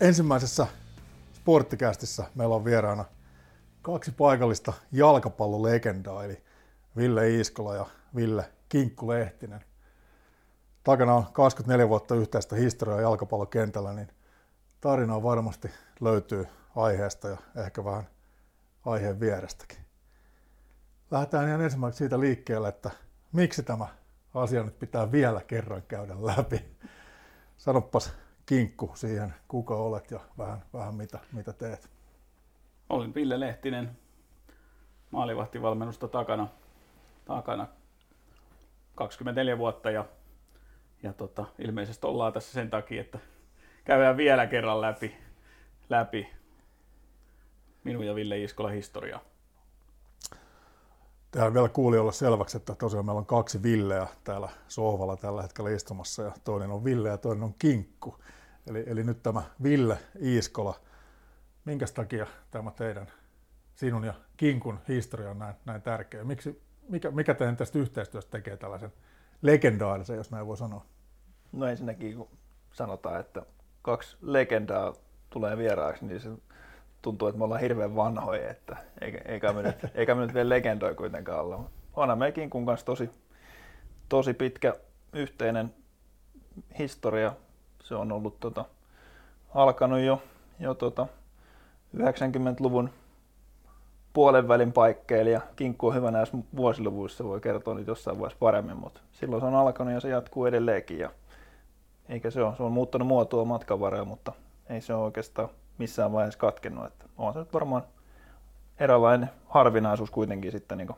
Ensimmäisessä sporttikästissä meillä on vieraana kaksi paikallista jalkapallolegendaa, eli Ville Iiskola ja Ville Kinkku Lehtinen. Takana on 24 vuotta yhteistä historiaa jalkapallokentällä, niin tarinaa varmasti löytyy aiheesta ja ehkä vähän aiheen vierestäkin. Lähdetään ihan ensimmäiseksi siitä liikkeelle, että miksi tämä asia nyt pitää vielä kerran käydä läpi. Sanopas kinkku siihen, kuka olet ja vähän, vähän mitä, mitä teet. Olin Ville Lehtinen, maalivahtivalmennusta takana, takana 24 vuotta ja, ja tota, ilmeisesti ollaan tässä sen takia, että käydään vielä kerran läpi, läpi minun ja Ville Iskola historiaa. Tehdään vielä kuulijoille selväksi, että tosiaan meillä on kaksi Villeä täällä sohvalla tällä hetkellä istumassa ja toinen on Ville ja toinen on Kinkku. Eli, eli nyt tämä Ville Iiskola, minkä takia tämä teidän, sinun ja Kinkun historia on näin, näin tärkeä? Miksi, mikä, mikä teidän tästä yhteistyöstä tekee tällaisen legendaarisen, jos näin voi sanoa? No ensinnäkin kun sanotaan, että kaksi legendaa tulee vieraaksi, niin se tuntuu, että me ollaan hirveän vanhoja, että eikä, eikä, me, nyt, eikä me nyt vielä legendoja kuitenkaan olla. Onhan me Kinkun kanssa tosi, tosi pitkä yhteinen historia se on ollut tota, alkanut jo, jo tota, 90-luvun puolen välin paikkeilla ja kinkku on hyvä näissä vuosiluvuissa, voi kertoa nyt jossain vaiheessa paremmin, mutta silloin se on alkanut ja se jatkuu edelleenkin. Ja eikä se ole, se on muuttanut muotoa matkan varrella, mutta ei se ole oikeastaan missään vaiheessa katkennut. Että on se nyt varmaan eräänlainen harvinaisuus kuitenkin sitten niin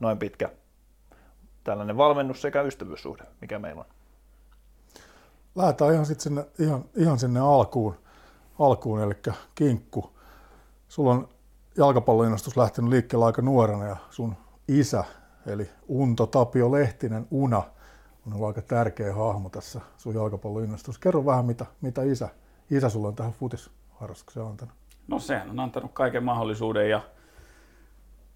noin pitkä tällainen valmennus sekä ystävyyssuhde, mikä meillä on. Lähdetään ihan, sit sinne, ihan, ihan sinne alkuun, alkuun, eli kinkku. Sulla on jalkapalloinnostus lähtenyt liikkeelle aika nuorena ja sun isä, eli Unto Tapio Lehtinen, Una, on ollut aika tärkeä hahmo tässä sun jalkapalloinnostus. Kerro vähän, mitä, mitä isä, isä sulla on tähän futisharrastukseen antanut. No sehän on antanut kaiken mahdollisuuden ja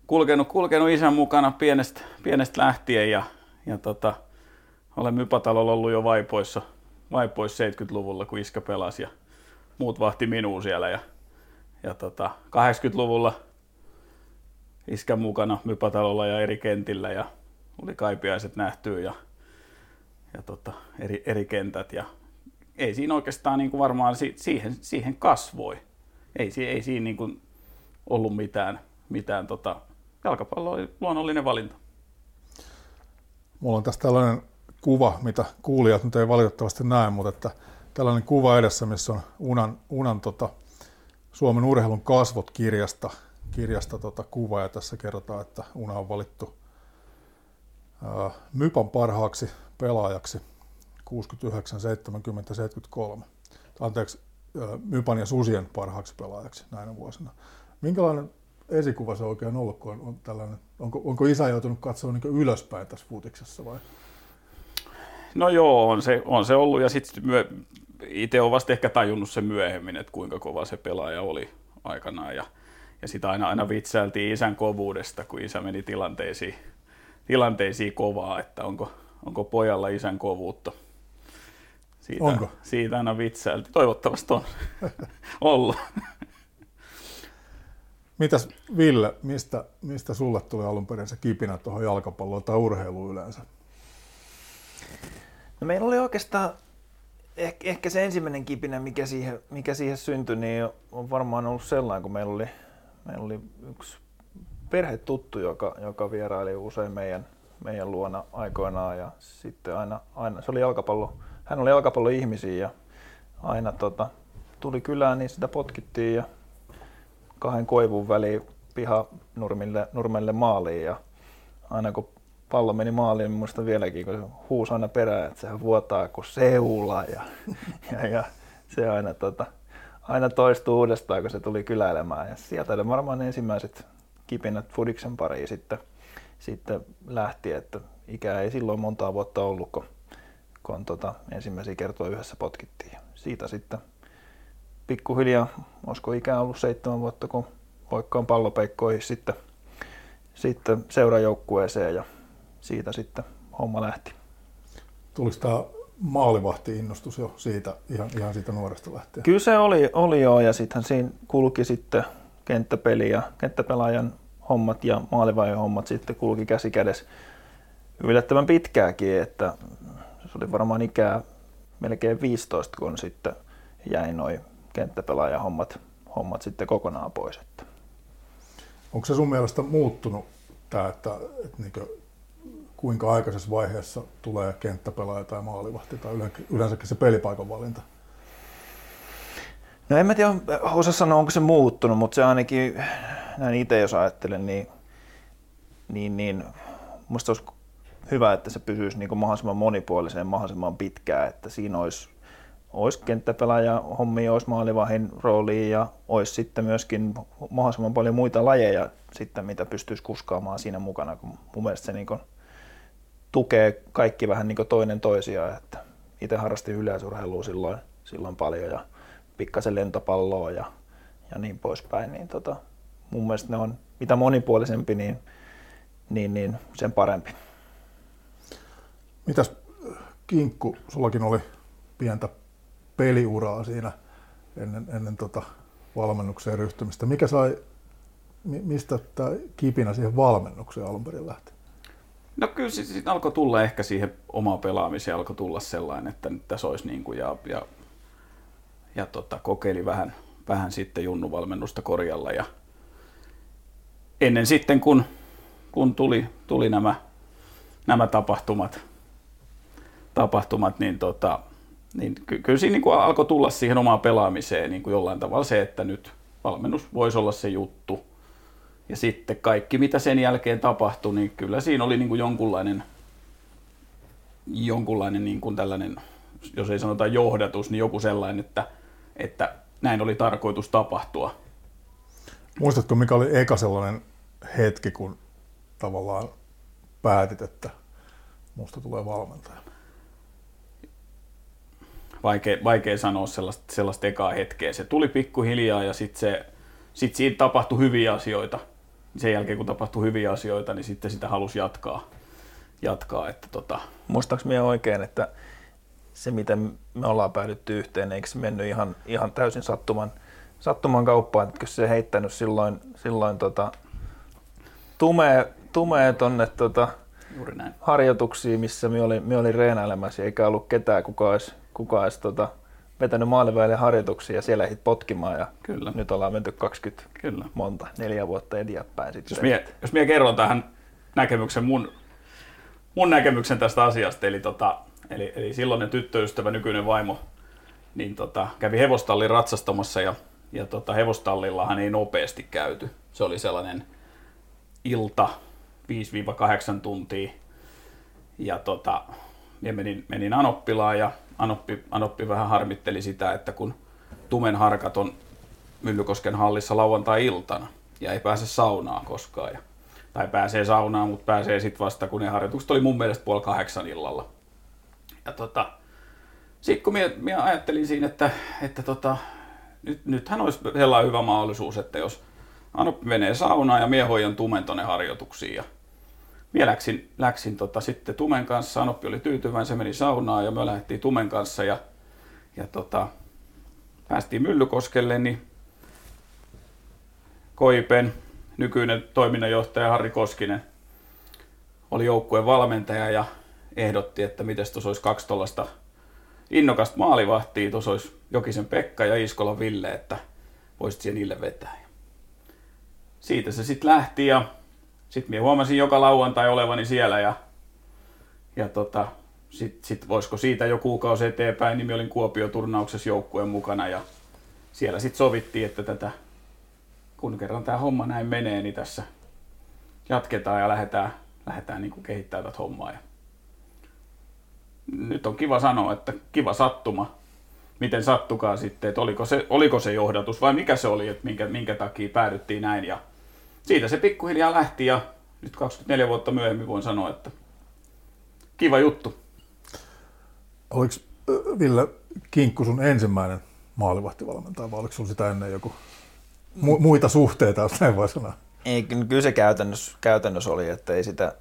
kulkenut, kulkenut isän mukana pienestä, pienestä lähtien ja, ja tota, olen Mypatalolla ollut jo vaipoissa – vai pois 70-luvulla, kun iskä pelasi ja muut vahti minua siellä. Ja, ja tota, 80-luvulla iskän mukana Mypatalolla ja eri kentillä ja oli kaipiaiset nähtyä ja, ja tota, eri, eri kentät. Ja ei siinä oikeastaan niin kuin varmaan si, siihen, siihen kasvoi. Ei, ei siinä niin kuin ollut mitään, mitään tota, jalkapallo oli luonnollinen valinta. Mulla on tässä tällainen kuva, mitä kuulijat nyt ei valitettavasti näe, mutta että tällainen kuva edessä, missä on Unan, Unan tota, Suomen urheilun kasvot kirjasta, kirjasta tota, kuva, ja tässä kerrotaan, että Una on valittu ää, Mypan parhaaksi pelaajaksi 69, 70, 73. Anteeksi, Mypan ja Susien parhaaksi pelaajaksi näinä vuosina. Minkälainen esikuva se oikein ollut, kun on, on tällainen, onko, onko isä joutunut katsoa niin ylöspäin tässä futiksessa vai? No joo, on se, on se ollut ja sitten myö, itse olen vasta ehkä tajunnut sen myöhemmin, että kuinka kova se pelaaja oli aikanaan ja, ja sitä aina, aina vitsailtiin isän kovuudesta, kun isä meni tilanteisiin, tilanteisiin kovaa, että onko, onko pojalla isän kovuutta. Siitä, onko? Siitä aina vitsailtiin. Toivottavasti on ollut. Mitäs Ville, mistä, mistä sulle tuli alun perin se kipinä tuohon jalkapalloon tai urheiluun yleensä? No meillä oli oikeastaan ehkä, ehkä se ensimmäinen kipinä, mikä siihen, mikä siihen syntyi, niin on varmaan ollut sellainen, kun meillä oli, meillä oli yksi perhetuttu, joka, joka vieraili usein meidän, meidän luona aikoinaan ja sitten aina, aina se oli jalkapallo, hän oli jalkapalloihmisiä ja aina tota, tuli kylään, niin sitä potkittiin ja kahden koivun väliin piha nurmille, nurmelle maaliin ja aina kun pallo meni maaliin, niin muista vieläkin, kun se huusi aina perään, että se vuotaa kuin seula ja, ja, ja se aina, tota, aina toistuu uudestaan, kun se tuli kyläilemään. Ja sieltä oli varmaan ensimmäiset kipinät Fudiksen pariin sitten, sitten lähti, että ikä ei silloin montaa vuotta ollut, kun, kun tota, ensimmäisiä kertoja yhdessä potkittiin. Siitä sitten pikkuhiljaa, olisiko ikä ollut seitsemän vuotta, kun hoikkaan pallopeikkoihin sitten, sitten seurajoukkueeseen ja siitä sitten homma lähti. Tuliko tämä maalivahti-innostus jo siitä, ihan, ihan siitä nuoresta lähtien? Kyllä se oli, oli jo, ja sittenhän siinä kulki sitten kenttäpeli ja kenttäpelaajan hommat ja maalivaiheen hommat sitten kulki käsi kädessä yllättävän pitkääkin, että se oli varmaan ikää melkein 15, kun sitten jäi noin kenttäpelaajan hommat, hommat sitten kokonaan pois. Että. Onko se sun mielestä muuttunut tämä, että, että niin kuinka aikaisessa vaiheessa tulee kenttäpelaaja tai maalivahti tai yleensäkin se pelipaikan valinta? No en mä tiedä, osa sanoa, onko se muuttunut, mutta se ainakin, näin itse jos ajattelen, niin, niin, niin musta olisi hyvä, että se pysyisi niin mahdollisimman monipuoliseen, mahdollisimman pitkään, että siinä olisi, olisi kenttäpelaaja hommia, olisi maalivahin rooliin ja olisi sitten myöskin mahdollisimman paljon muita lajeja sitten, mitä pystyisi kuskaamaan siinä mukana, kun mun mielestä se niin kuin tukee kaikki vähän niin kuin toinen toisiaan, että itse harrastin yleisurheilua silloin, silloin paljon ja pikkasen lentopalloa ja, ja niin poispäin, niin tota, mun mielestä ne on, mitä monipuolisempi, niin, niin, niin sen parempi. Mitäs Kinkku, sullakin oli pientä peliuraa siinä ennen, ennen tota valmennukseen ryhtymistä. Mikä sai, mistä tämä kipinä siihen valmennukseen alun perin lähti? No kyllä sitten alkoi tulla ehkä siihen omaan pelaamiseen, alkoi tulla sellainen, että nyt tässä olisi niin kuin ja, ja, ja tota, kokeili vähän, vähän sitten junnuvalmennusta korjalla ja ennen sitten kun, kun tuli, tuli nämä, nämä tapahtumat, tapahtumat niin, tota, niin ky- kyllä siinä niin kuin alkoi tulla siihen omaan pelaamiseen niin kuin jollain tavalla se, että nyt valmennus voisi olla se juttu – ja sitten kaikki, mitä sen jälkeen tapahtui, niin kyllä siinä oli niin kuin jonkunlainen, jonkunlainen niin kuin tällainen, jos ei sanota johdatus, niin joku sellainen, että, että näin oli tarkoitus tapahtua. Muistatko, mikä oli eka sellainen hetki, kun tavallaan päätit, että musta tulee valmentaja? Vaikea, vaikea sanoa sellaista, sellaista ekaa hetkeä. Se tuli pikkuhiljaa ja sitten sit siitä tapahtui hyviä asioita – sen jälkeen kun tapahtui hyviä asioita, niin sitten sitä halusi jatkaa. jatkaa että tota... Muistaaks minä oikein, että se miten me ollaan päädytty yhteen, eikö se mennyt ihan, ihan täysin sattuman, sattuman kauppaan, että se heittänyt silloin, silloin tota, tumee, tumee tonne tota, Juuri näin. harjoituksiin, missä me oli, me oli reenailemassa, eikä ollut ketään, kuka olisi, kuka olisi tota, vetänyt maaliväille harjoituksia ja siellä ehdit potkimaan ja Kyllä. nyt ollaan menty 20 Kyllä. monta, neljä vuotta eteenpäin sitten. Jos mie, jos mie kerron tähän näkemyksen, mun, mun näkemyksen tästä asiasta, eli, tota, eli, eli silloinen tyttöystävä, nykyinen vaimo, niin tota, kävi hevostallin ratsastamassa ja, ja tota, hevostallillahan ei nopeasti käyty. Se oli sellainen ilta 5-8 tuntia ja tota, menin, menin Anoppilaan ja Anoppi, Anoppi vähän harmitteli sitä, että kun Tumen harkat on Myllykosken hallissa lauantai-iltana ja ei pääse saunaan koskaan. Ja, tai pääsee saunaan, mutta pääsee sitten vasta, kun ne harjoitukset oli mun mielestä puoli kahdeksan illalla. Ja tota, sitten kun minä, minä ajattelin siinä, että, että tota, nyt, nythän olisi sellainen hyvä mahdollisuus, että jos Anoppi menee saunaan ja mie hoidan Tumen tonne harjoituksiin ja minä läksin, läksin tota, sitten Tumen kanssa, Anoppi oli tyytyväinen, se meni saunaan ja me lähdettiin Tumen kanssa ja, ja tota, päästiin Myllykoskelle, niin Koipen nykyinen toiminnanjohtaja Harri Koskinen oli joukkueen valmentaja ja ehdotti, että miten tuossa olisi kaksi tuollaista innokasta maalivahtia, tuossa olisi Jokisen Pekka ja Iskola Ville, että voisit siihen niille vetää. Siitä se sitten lähti ja sitten minä huomasin joka lauantai olevani siellä ja, ja tota, sitten sit voisiko siitä jo kuukausi eteenpäin, niin minä olin Kuopio-turnauksessa joukkueen mukana ja siellä sitten sovittiin, että tätä, kun kerran tämä homma näin menee, niin tässä jatketaan ja lähdetään, lähdetään niin kuin kehittämään tätä hommaa. Ja nyt on kiva sanoa, että kiva sattuma, miten sattukaa sitten, että oliko se, oliko se johdatus vai mikä se oli, että minkä, minkä takia päädyttiin näin ja siitä se pikkuhiljaa lähti ja nyt 24 vuotta myöhemmin voin sanoa, että kiva juttu. Oliko Ville Kinkku sun ensimmäinen maalivahtivalmentaja vai oliko sinulla sitä ennen joku mu- muita suhteita, jos näin voi sanoa? Ei, kyllä se käytännössä, käytännössä oli, että ei sitä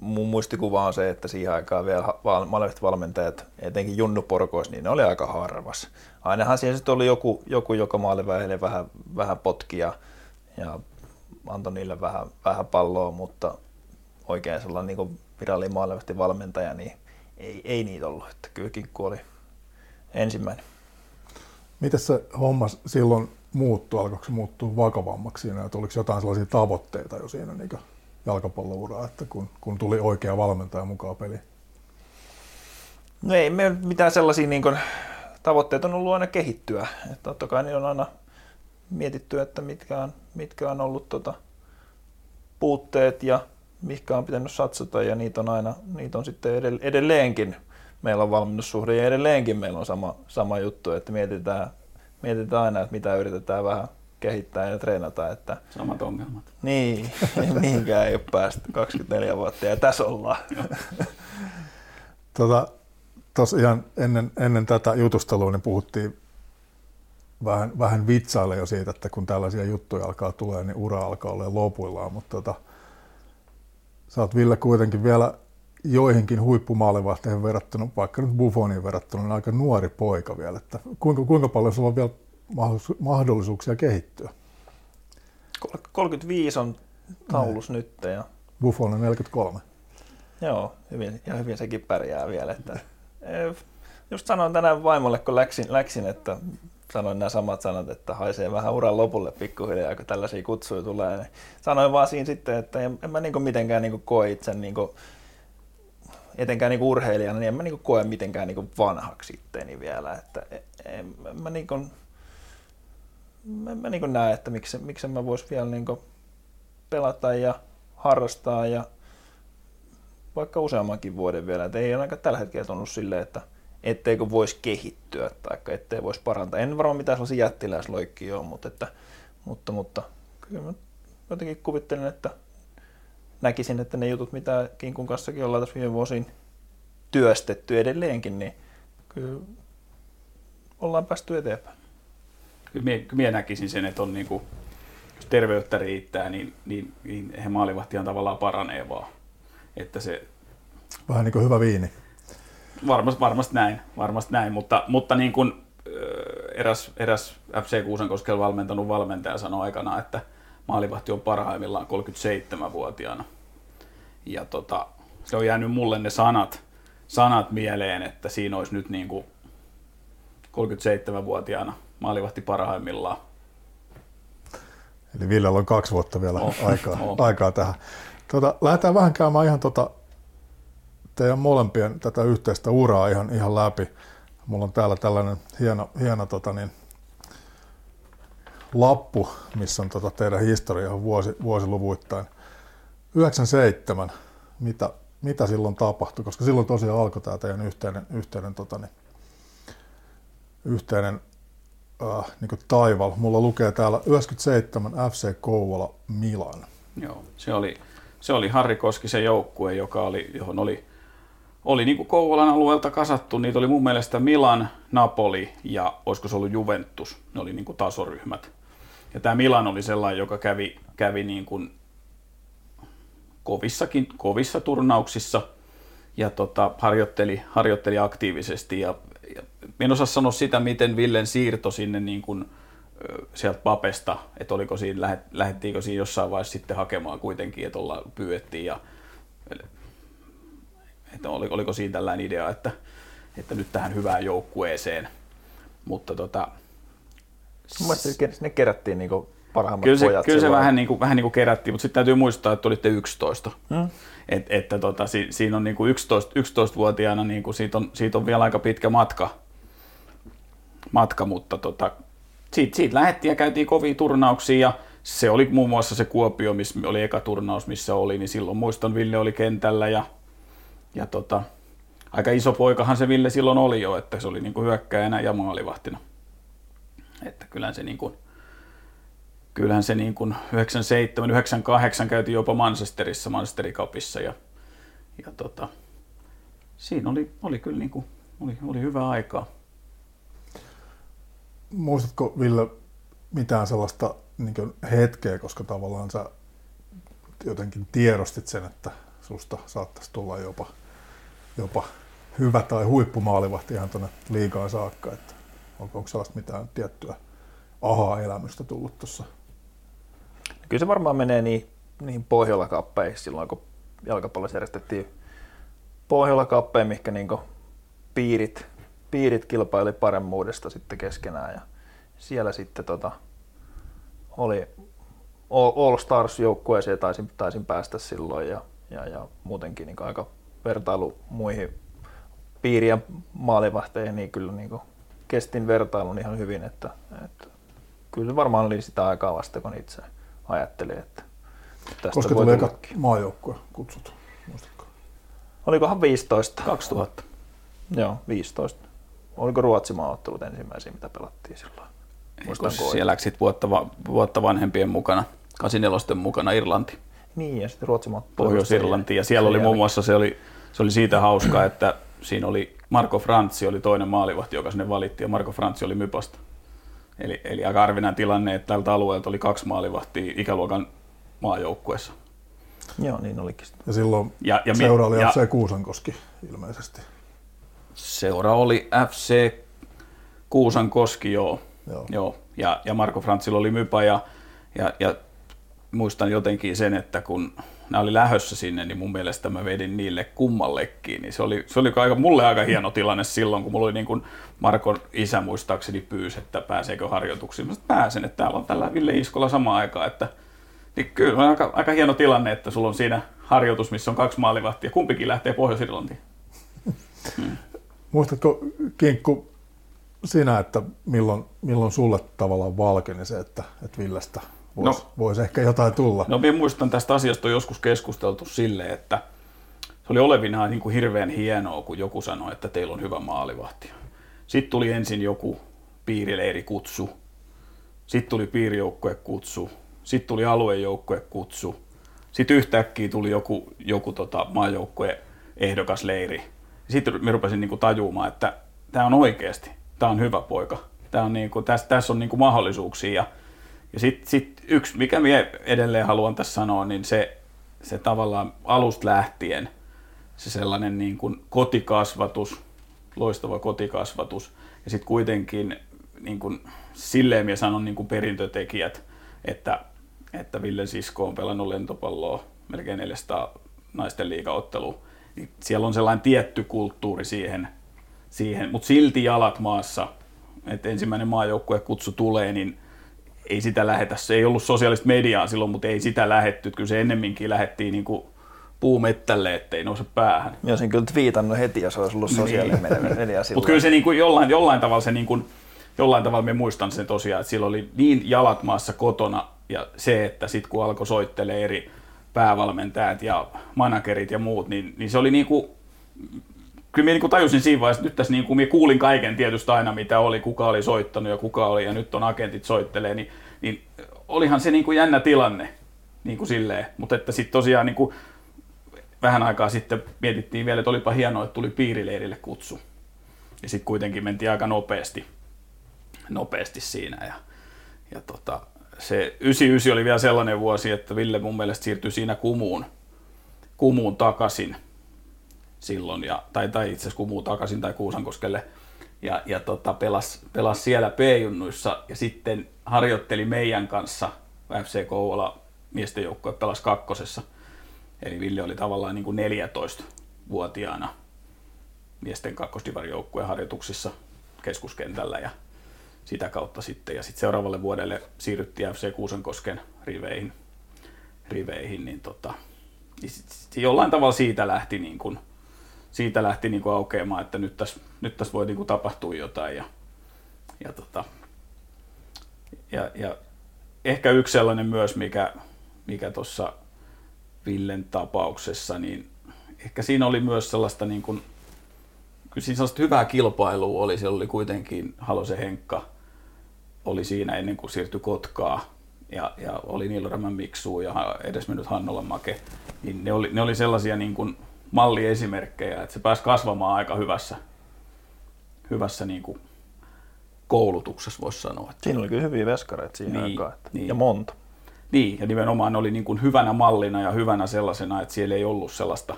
mun muistikuva on se, että siihen aikaan vielä molemmat valmentajat, etenkin Junnu Porkois, niin ne oli aika harvas. Ainahan siellä sitten oli joku, joku joka maalivähelle vähän, vähän potkia ja antoi niille vähän, vähän palloa, mutta oikein sellainen niin virallinen maalivahti valmentaja, niin ei, ei niitä ollut. Että kyllä Kinkku oli ensimmäinen. Miten se homma silloin muuttui? Alkoiko se muuttua vakavammaksi siinä? Että oliko jotain sellaisia tavoitteita jo siinä niin jalkapallouraa, että kun, kun tuli oikea valmentaja mukaan peliin? No ei me mitään sellaisia niin kuin, tavoitteet on ollut aina kehittyä. Että totta kai niin on aina mietitty, että mitkä on, mitkä on ollut tota, puutteet ja mihinkä on pitänyt satsata ja niitä on aina, niitä on sitten edelleenkin. Meillä on valmennussuhde ja edelleenkin meillä on sama, sama juttu, että mietitään, mietitään aina, että mitä yritetään vähän kehittää ja treenata. Että, Samat ongelmat. Niin, mihinkään ei ole päästy 24 vuotta ja tässä ollaan. Tota, ihan ennen, ennen tätä jutustelua niin puhuttiin vähän, vähän vitsaille jo siitä, että kun tällaisia juttuja alkaa tulee, niin ura alkaa olla lopuillaan, mutta tota, sä oot Ville kuitenkin vielä joihinkin huippumaalivahteihin verrattuna, vaikka nyt Buffoniin verrattuna, niin aika nuori poika vielä. Että kuinka, kuinka paljon sulla on vielä mahdollisuuksia kehittyä? 35 on taulus nyt. Ja... Buffon on 43. Joo, hyvin, ja hyvin sekin pärjää vielä. Että, eh, just sanoin tänään vaimolle, kun läksin, läksin että sanoin nämä samat sanat, että haisee vähän uran lopulle pikkuhiljaa, kun tällaisia kutsuja tulee. Niin sanoin vaan siinä sitten, että en, en mä niin mitenkään niin koe itse niin kuin, etenkään niin urheilijana, niin en mä niin koe mitenkään niin vanhaksi itteeni vielä. Että en, en mä niin kuin, mä, mä niin näen, että miksi, miksi mä vois vielä niin pelata ja harrastaa ja vaikka useammankin vuoden vielä. Et ei ainakaan tällä hetkellä tunnu silleen, että etteikö voisi kehittyä tai ettei voisi parantaa. En varmaan mitään sellaisia jättiläisloikkia ole, mutta, että, mutta, mutta kyllä mä jotenkin kuvittelen, että näkisin, että ne jutut, mitä Kinkun kanssakin ollaan tässä viime vuosiin työstetty edelleenkin, niin kyllä ollaan päästy eteenpäin. Kyllä minä, minä näkisin sen, että on niin kuin, jos terveyttä riittää, niin, niin, niin he maalivahtihan tavallaan paranee vaan. Että se... Vähän niin kuin hyvä viini. Varmasti, varmasti näin, varmasti näin, mutta, mutta niin kuin eräs, eräs FC Kuusankoskella valmentanut valmentaja sanoi aikana, että maalivahti on parhaimmillaan 37-vuotiaana. Ja tota, se on jäänyt mulle ne sanat, sanat mieleen, että siinä olisi nyt niin kuin 37-vuotiaana maalivahti parhaimmillaan. Eli Villellä on kaksi vuotta vielä oh, aikaa, oh. aikaa tähän. Tota, lähdetään vähän käymään ihan tota, teidän molempien tätä yhteistä uraa ihan, ihan läpi. Mulla on täällä tällainen hieno, hieno tota niin, lappu, missä on tota teidän historia vuosi, vuosiluvuittain. 97, mitä, mitä silloin tapahtui, koska silloin tosiaan alkoi tämä teidän yhteinen, yhteinen, tota niin, yhteinen äh, niin taival. Mulla lukee täällä 97 FC Kouvola Milan. Joo, se oli, se oli Harri Koskisen joukkue, joka oli, johon oli, oli niin kuin Kouvolan alueelta kasattu. Niitä oli mun mielestä Milan, Napoli ja olisiko se ollut Juventus. Ne oli niin kuin tasoryhmät. Ja tämä Milan oli sellainen, joka kävi, kävi niin kuin kovissakin, kovissa turnauksissa ja tota, harjoitteli, harjoitteli aktiivisesti. Ja, ja en osaa sanoa sitä, miten Villen siirto sinne niin kuin, sieltä papesta, että oliko siinä, lähettiinkö siinä jossain vaiheessa sitten hakemaan kuitenkin, että olla pyydettiin ja että oliko siinä tällainen idea, että, että nyt tähän hyvään joukkueeseen. Mutta tota, Mielestäni sinne kerättiin niin parhaimmat kyllä se, pojat. Kyllä se vähän niin, kuin, vähän niin kuin kerättiin, mutta sitten täytyy muistaa, että olitte 11. Hmm. Et, että tota, si, siinä on niin kuin 11, 11-vuotiaana, niin kuin siitä, on, siitä on vielä aika pitkä matka, matka mutta tota, siitä, siitä lähdettiin ja käytiin kovia turnauksia ja se oli muun muassa se Kuopio, missä oli eka turnaus, missä oli, niin silloin muistan Ville oli kentällä ja, ja tota, aika iso poikahan se Ville silloin oli jo, että se oli niin kuin hyökkäjänä ja maalivahtina. Että kyllähän se niin kuin, kyllähän se niin kuin 97, 98 käytiin jopa Manchesterissa, Manchesterin Cupissa ja, ja tota, siinä oli, oli kyllä niin kuin, oli, oli hyvä aikaa. Muistatko Ville mitään sellaista niin hetkeä, koska tavallaan sä jotenkin tiedostit sen, että susta saattaisi tulla jopa, jopa hyvä tai huippumaalivahti ihan tuonne liikaa saakka, että onko, onko sellaista mitään tiettyä aha-elämystä tullut tuossa? Kyllä se varmaan menee niin, niin Pohjola-kappeihin silloin, kun jalkapallossa järjestettiin Pohjola-kappeihin, mikä niin piirit, piirit kilpaili paremmuudesta sitten keskenään ja siellä sitten tota, oli All Stars joukkueeseen taisin, taisin päästä silloin ja, ja, ja muutenkin niin aika vertailu muihin piirien maalivahteihin, niin kyllä niin kestin vertailun ihan hyvin, että, että kyllä se varmaan oli sitä aikaa vasta, kun itse ajattelin, että tästä Koska tuli eka maajoukkue kutsut, muistatko? Olikohan 15? 2000. Joo, 15. Oliko Ruotsin maaottelut ensimmäisiä, mitä pelattiin silloin? Muistan siellä läksit sitten vuotta, vuotta vanhempien mukana, 84 mukana Irlanti. Niin, ja sitten Ruotsin Pohjois-Irlanti, ja siellä oli muun muassa, se oli, se oli siitä hauskaa, että siinä oli Marko Frantsi oli toinen maalivahti, joka sinne valittiin, ja Marko Frantsi oli Mypasta. Eli, eli aika arvinainen tilanne, että tältä alueelta oli kaksi maalivahtia ikäluokan maajoukkueessa. Joo, niin olikin. Ja silloin ja, ja seura oli ja, FC Kuusankoski ilmeisesti. Seura oli FC Kuusankoski, joo. joo. joo. Ja, ja Marko Frantsilla oli Mypa ja, ja, ja muistan jotenkin sen, että kun nämä oli lähössä sinne, niin mun mielestä mä vedin niille kummallekin. Niin se oli, se oli aika, mulle aika hieno tilanne silloin, kun mulla oli niin kuin Markon isä muistaakseni pyysi, että pääseekö harjoituksiin. Mä pääsen, että täällä on tällä Ville Iskola sama aikaa. Että, niin kyllä on aika, aika hieno tilanne, että sulla on siinä harjoitus, missä on kaksi maalivahtia. Kumpikin lähtee Pohjois-Irlantiin. Hmm. Muistatko, Kinkku, sinä, että milloin, milloin sulle tavallaan valkeni se, että, että Villestä voisi no, vois ehkä jotain tulla? No minä muistan tästä asiasta on joskus keskusteltu silleen, että se oli olevinaan niin kuin hirveän hienoa, kun joku sanoi, että teillä on hyvä maalivahti. Sitten tuli ensin joku piirileirikutsu, sitten tuli piirijoukkuekutsu, sitten tuli aluejoukkuekutsu, sitten yhtäkkiä tuli joku, joku tota, maajoukkue ehdokasleiri. Sitten me rupesin niin kuin tajumaan, että tämä on oikeasti, tämä on hyvä poika. Tämä on niin kuin, tässä, tässä on niin kuin mahdollisuuksia. Ja, ja sitten sit yksi, mikä minä edelleen haluan tässä sanoa, niin se, se tavallaan alusta lähtien se sellainen niin kuin kotikasvatus, loistava kotikasvatus, ja sitten kuitenkin niin kuin, silleen minä sanon niin kuin perintötekijät, että, että Ville Sisko on pelannut lentopalloa melkein 400 naisten liigaottelua, niin siellä on sellainen tietty kulttuuri siihen, siihen. Mutta silti jalat maassa, että ensimmäinen maajoukkue kutsu tulee, niin ei sitä lähetä, se ei ollut sosiaalista mediaa silloin, mutta ei sitä lähetty, kyllä se ennemminkin lähettiin niin kuin puumettälle, ettei nouse päähän. Mä olisin kyllä twiitannut heti, jos olisi ollut sosiaalinen niin. media Mutta kyllä se niin kuin jollain, jollain tavalla se niin kuin, jollain tavalla me muistan sen tosiaan, että sillä oli niin jalat maassa kotona ja se, että sitten kun alkoi soittelee eri päävalmentajat ja managerit ja muut, niin, niin se oli niin kuin, kyllä minä niin tajusin siinä vaiheessa, että nyt tässä niin kuin minä kuulin kaiken tietysti aina, mitä oli, kuka oli soittanut ja kuka oli, ja nyt on agentit soittelee, niin, niin olihan se niin kuin jännä tilanne, niin kuin silleen, mutta että sitten tosiaan niin kuin vähän aikaa sitten mietittiin vielä, että olipa hienoa, että tuli piirileirille kutsu. Ja sitten kuitenkin mentiin aika nopeasti, nopeasti siinä. Ja, ja tota, se 99 oli vielä sellainen vuosi, että Ville mun mielestä siirtyi siinä kumuun, kumuun takaisin silloin, ja, tai, tai itse asiassa kumuun takaisin tai Kuusankoskelle, ja, ja tota, pelasi pelas siellä P-junnuissa, ja sitten harjoitteli meidän kanssa FC Kouvola miesten joukkue pelasi kakkosessa – Eli Ville oli tavallaan niin kuin 14-vuotiaana miesten kakkosdivarijoukkueen harjoituksissa keskuskentällä ja sitä kautta sitten. Ja sitten seuraavalle vuodelle siirryttiin FC Kuusankosken riveihin, riveihin niin tota, niin jollain tavalla siitä lähti, niin kuin, siitä lähti niin kuin aukeamaan, että nyt tässä, nyt tässä voi niin kuin tapahtua jotain. Ja, ja, tota, ja, ja ehkä yksi sellainen myös, mikä, mikä tuossa Villen tapauksessa, niin ehkä siinä oli myös sellaista niin kuin, kyllä siinä sellaista hyvää kilpailua oli. Siellä oli kuitenkin Halosen Henkka oli siinä ennen kuin siirtyi Kotkaa ja, ja oli Niilo Miksu ja edesmennyt Hannola Make. Niin ne, oli, ne oli sellaisia niin kuin malliesimerkkejä, että se pääsi kasvamaan aika hyvässä, hyvässä niin kuin koulutuksessa, voisi sanoa. Siinä oli kyllä hyviä veskareita siihen niin, aikaan. Että, niin. Ja monta. Niin, ja nimenomaan oli niin kuin hyvänä mallina ja hyvänä sellaisena, että siellä ei ollut sellaista,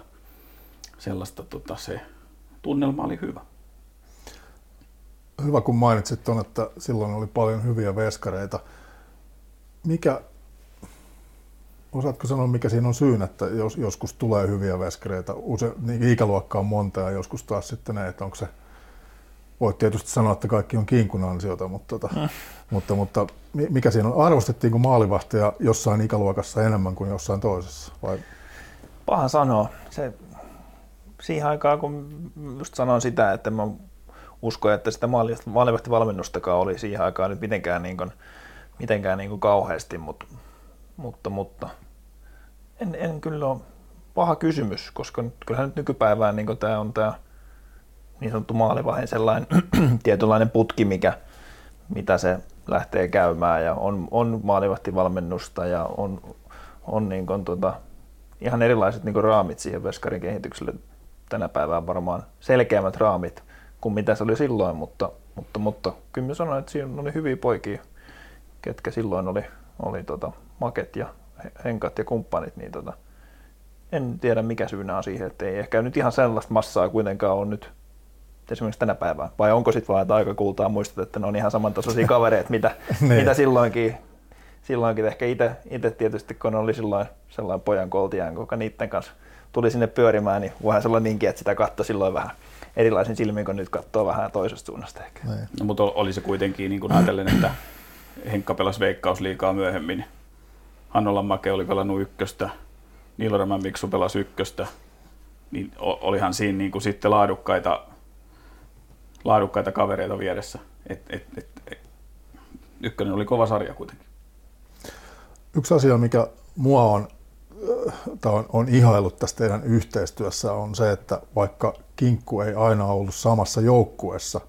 sellaista tota, se tunnelma oli hyvä. Hyvä, kun mainitsit tuon, että silloin oli paljon hyviä veskareita. Mikä, osaatko sanoa, mikä siinä on syyn, että jos, joskus tulee hyviä veskareita, use, niin ikäluokka on monta ja joskus taas sitten ne, että onko se, voit tietysti sanoa, että kaikki on kinkun ansiota, mutta, tota, mm. mutta, mutta mikä siinä on, arvostettiinko maalivahtia jossain ikäluokassa enemmän kuin jossain toisessa? Vai? Paha sanoa. Se, siihen aikaan, kun just sanoin sitä, että mä uskon, että sitä maalivahtivalmennustakaan oli siihen aikaan nyt mitenkään, niin kuin, mitenkään niin kuin kauheasti, mutta, mutta, mutta en, en kyllä ole paha kysymys, koska kyllähän nyt nykypäivään niin tämä on tämä niin sanottu maalivahin sellainen tietynlainen putki, mikä, mitä se lähtee käymään. Ja on, on maalivahtivalmennusta ja on, on niin kuin, tuota, ihan erilaiset niin kuin raamit siihen veskarin kehitykselle. Tänä päivänä varmaan selkeämmät raamit kuin mitä se oli silloin, mutta, mutta, mutta kyllä mä sanoin, että siinä oli hyviä poikia, ketkä silloin oli, oli tota, maket ja henkat ja kumppanit, niin tota, en tiedä mikä syynä on siihen, että ei ehkä nyt ihan sellaista massaa kuitenkaan on nyt esimerkiksi tänä päivänä, vai onko sitten vaan, että aika kultaa muistat, että ne on ihan samantasoisia kavereita, mitä, niin. mitä silloinkin, silloinkin ehkä itse tietysti, kun oli silloin sellainen pojan koltiaan, joka niiden kanssa tuli sinne pyörimään, niin voihan se olla niinkin, että sitä katsoi silloin vähän erilaisin silmin, kun nyt katsoo vähän toisesta suunnasta ehkä. Niin. No, mutta oli se kuitenkin niin kuin ajatellen, että Henkka pelasi veikkausliikaa myöhemmin. Hannolan Make oli pelannut ykköstä, Niilorämän Miksu pelasi ykköstä, niin olihan siinä niin kuin sitten laadukkaita, laadukkaita kavereita vieressä. Et, et, et, et, ykkönen oli kova sarja kuitenkin. Yksi asia, mikä mua on on, on ihailut tässä teidän yhteistyössä on se, että vaikka Kinkku ei aina ollut samassa joukkueessa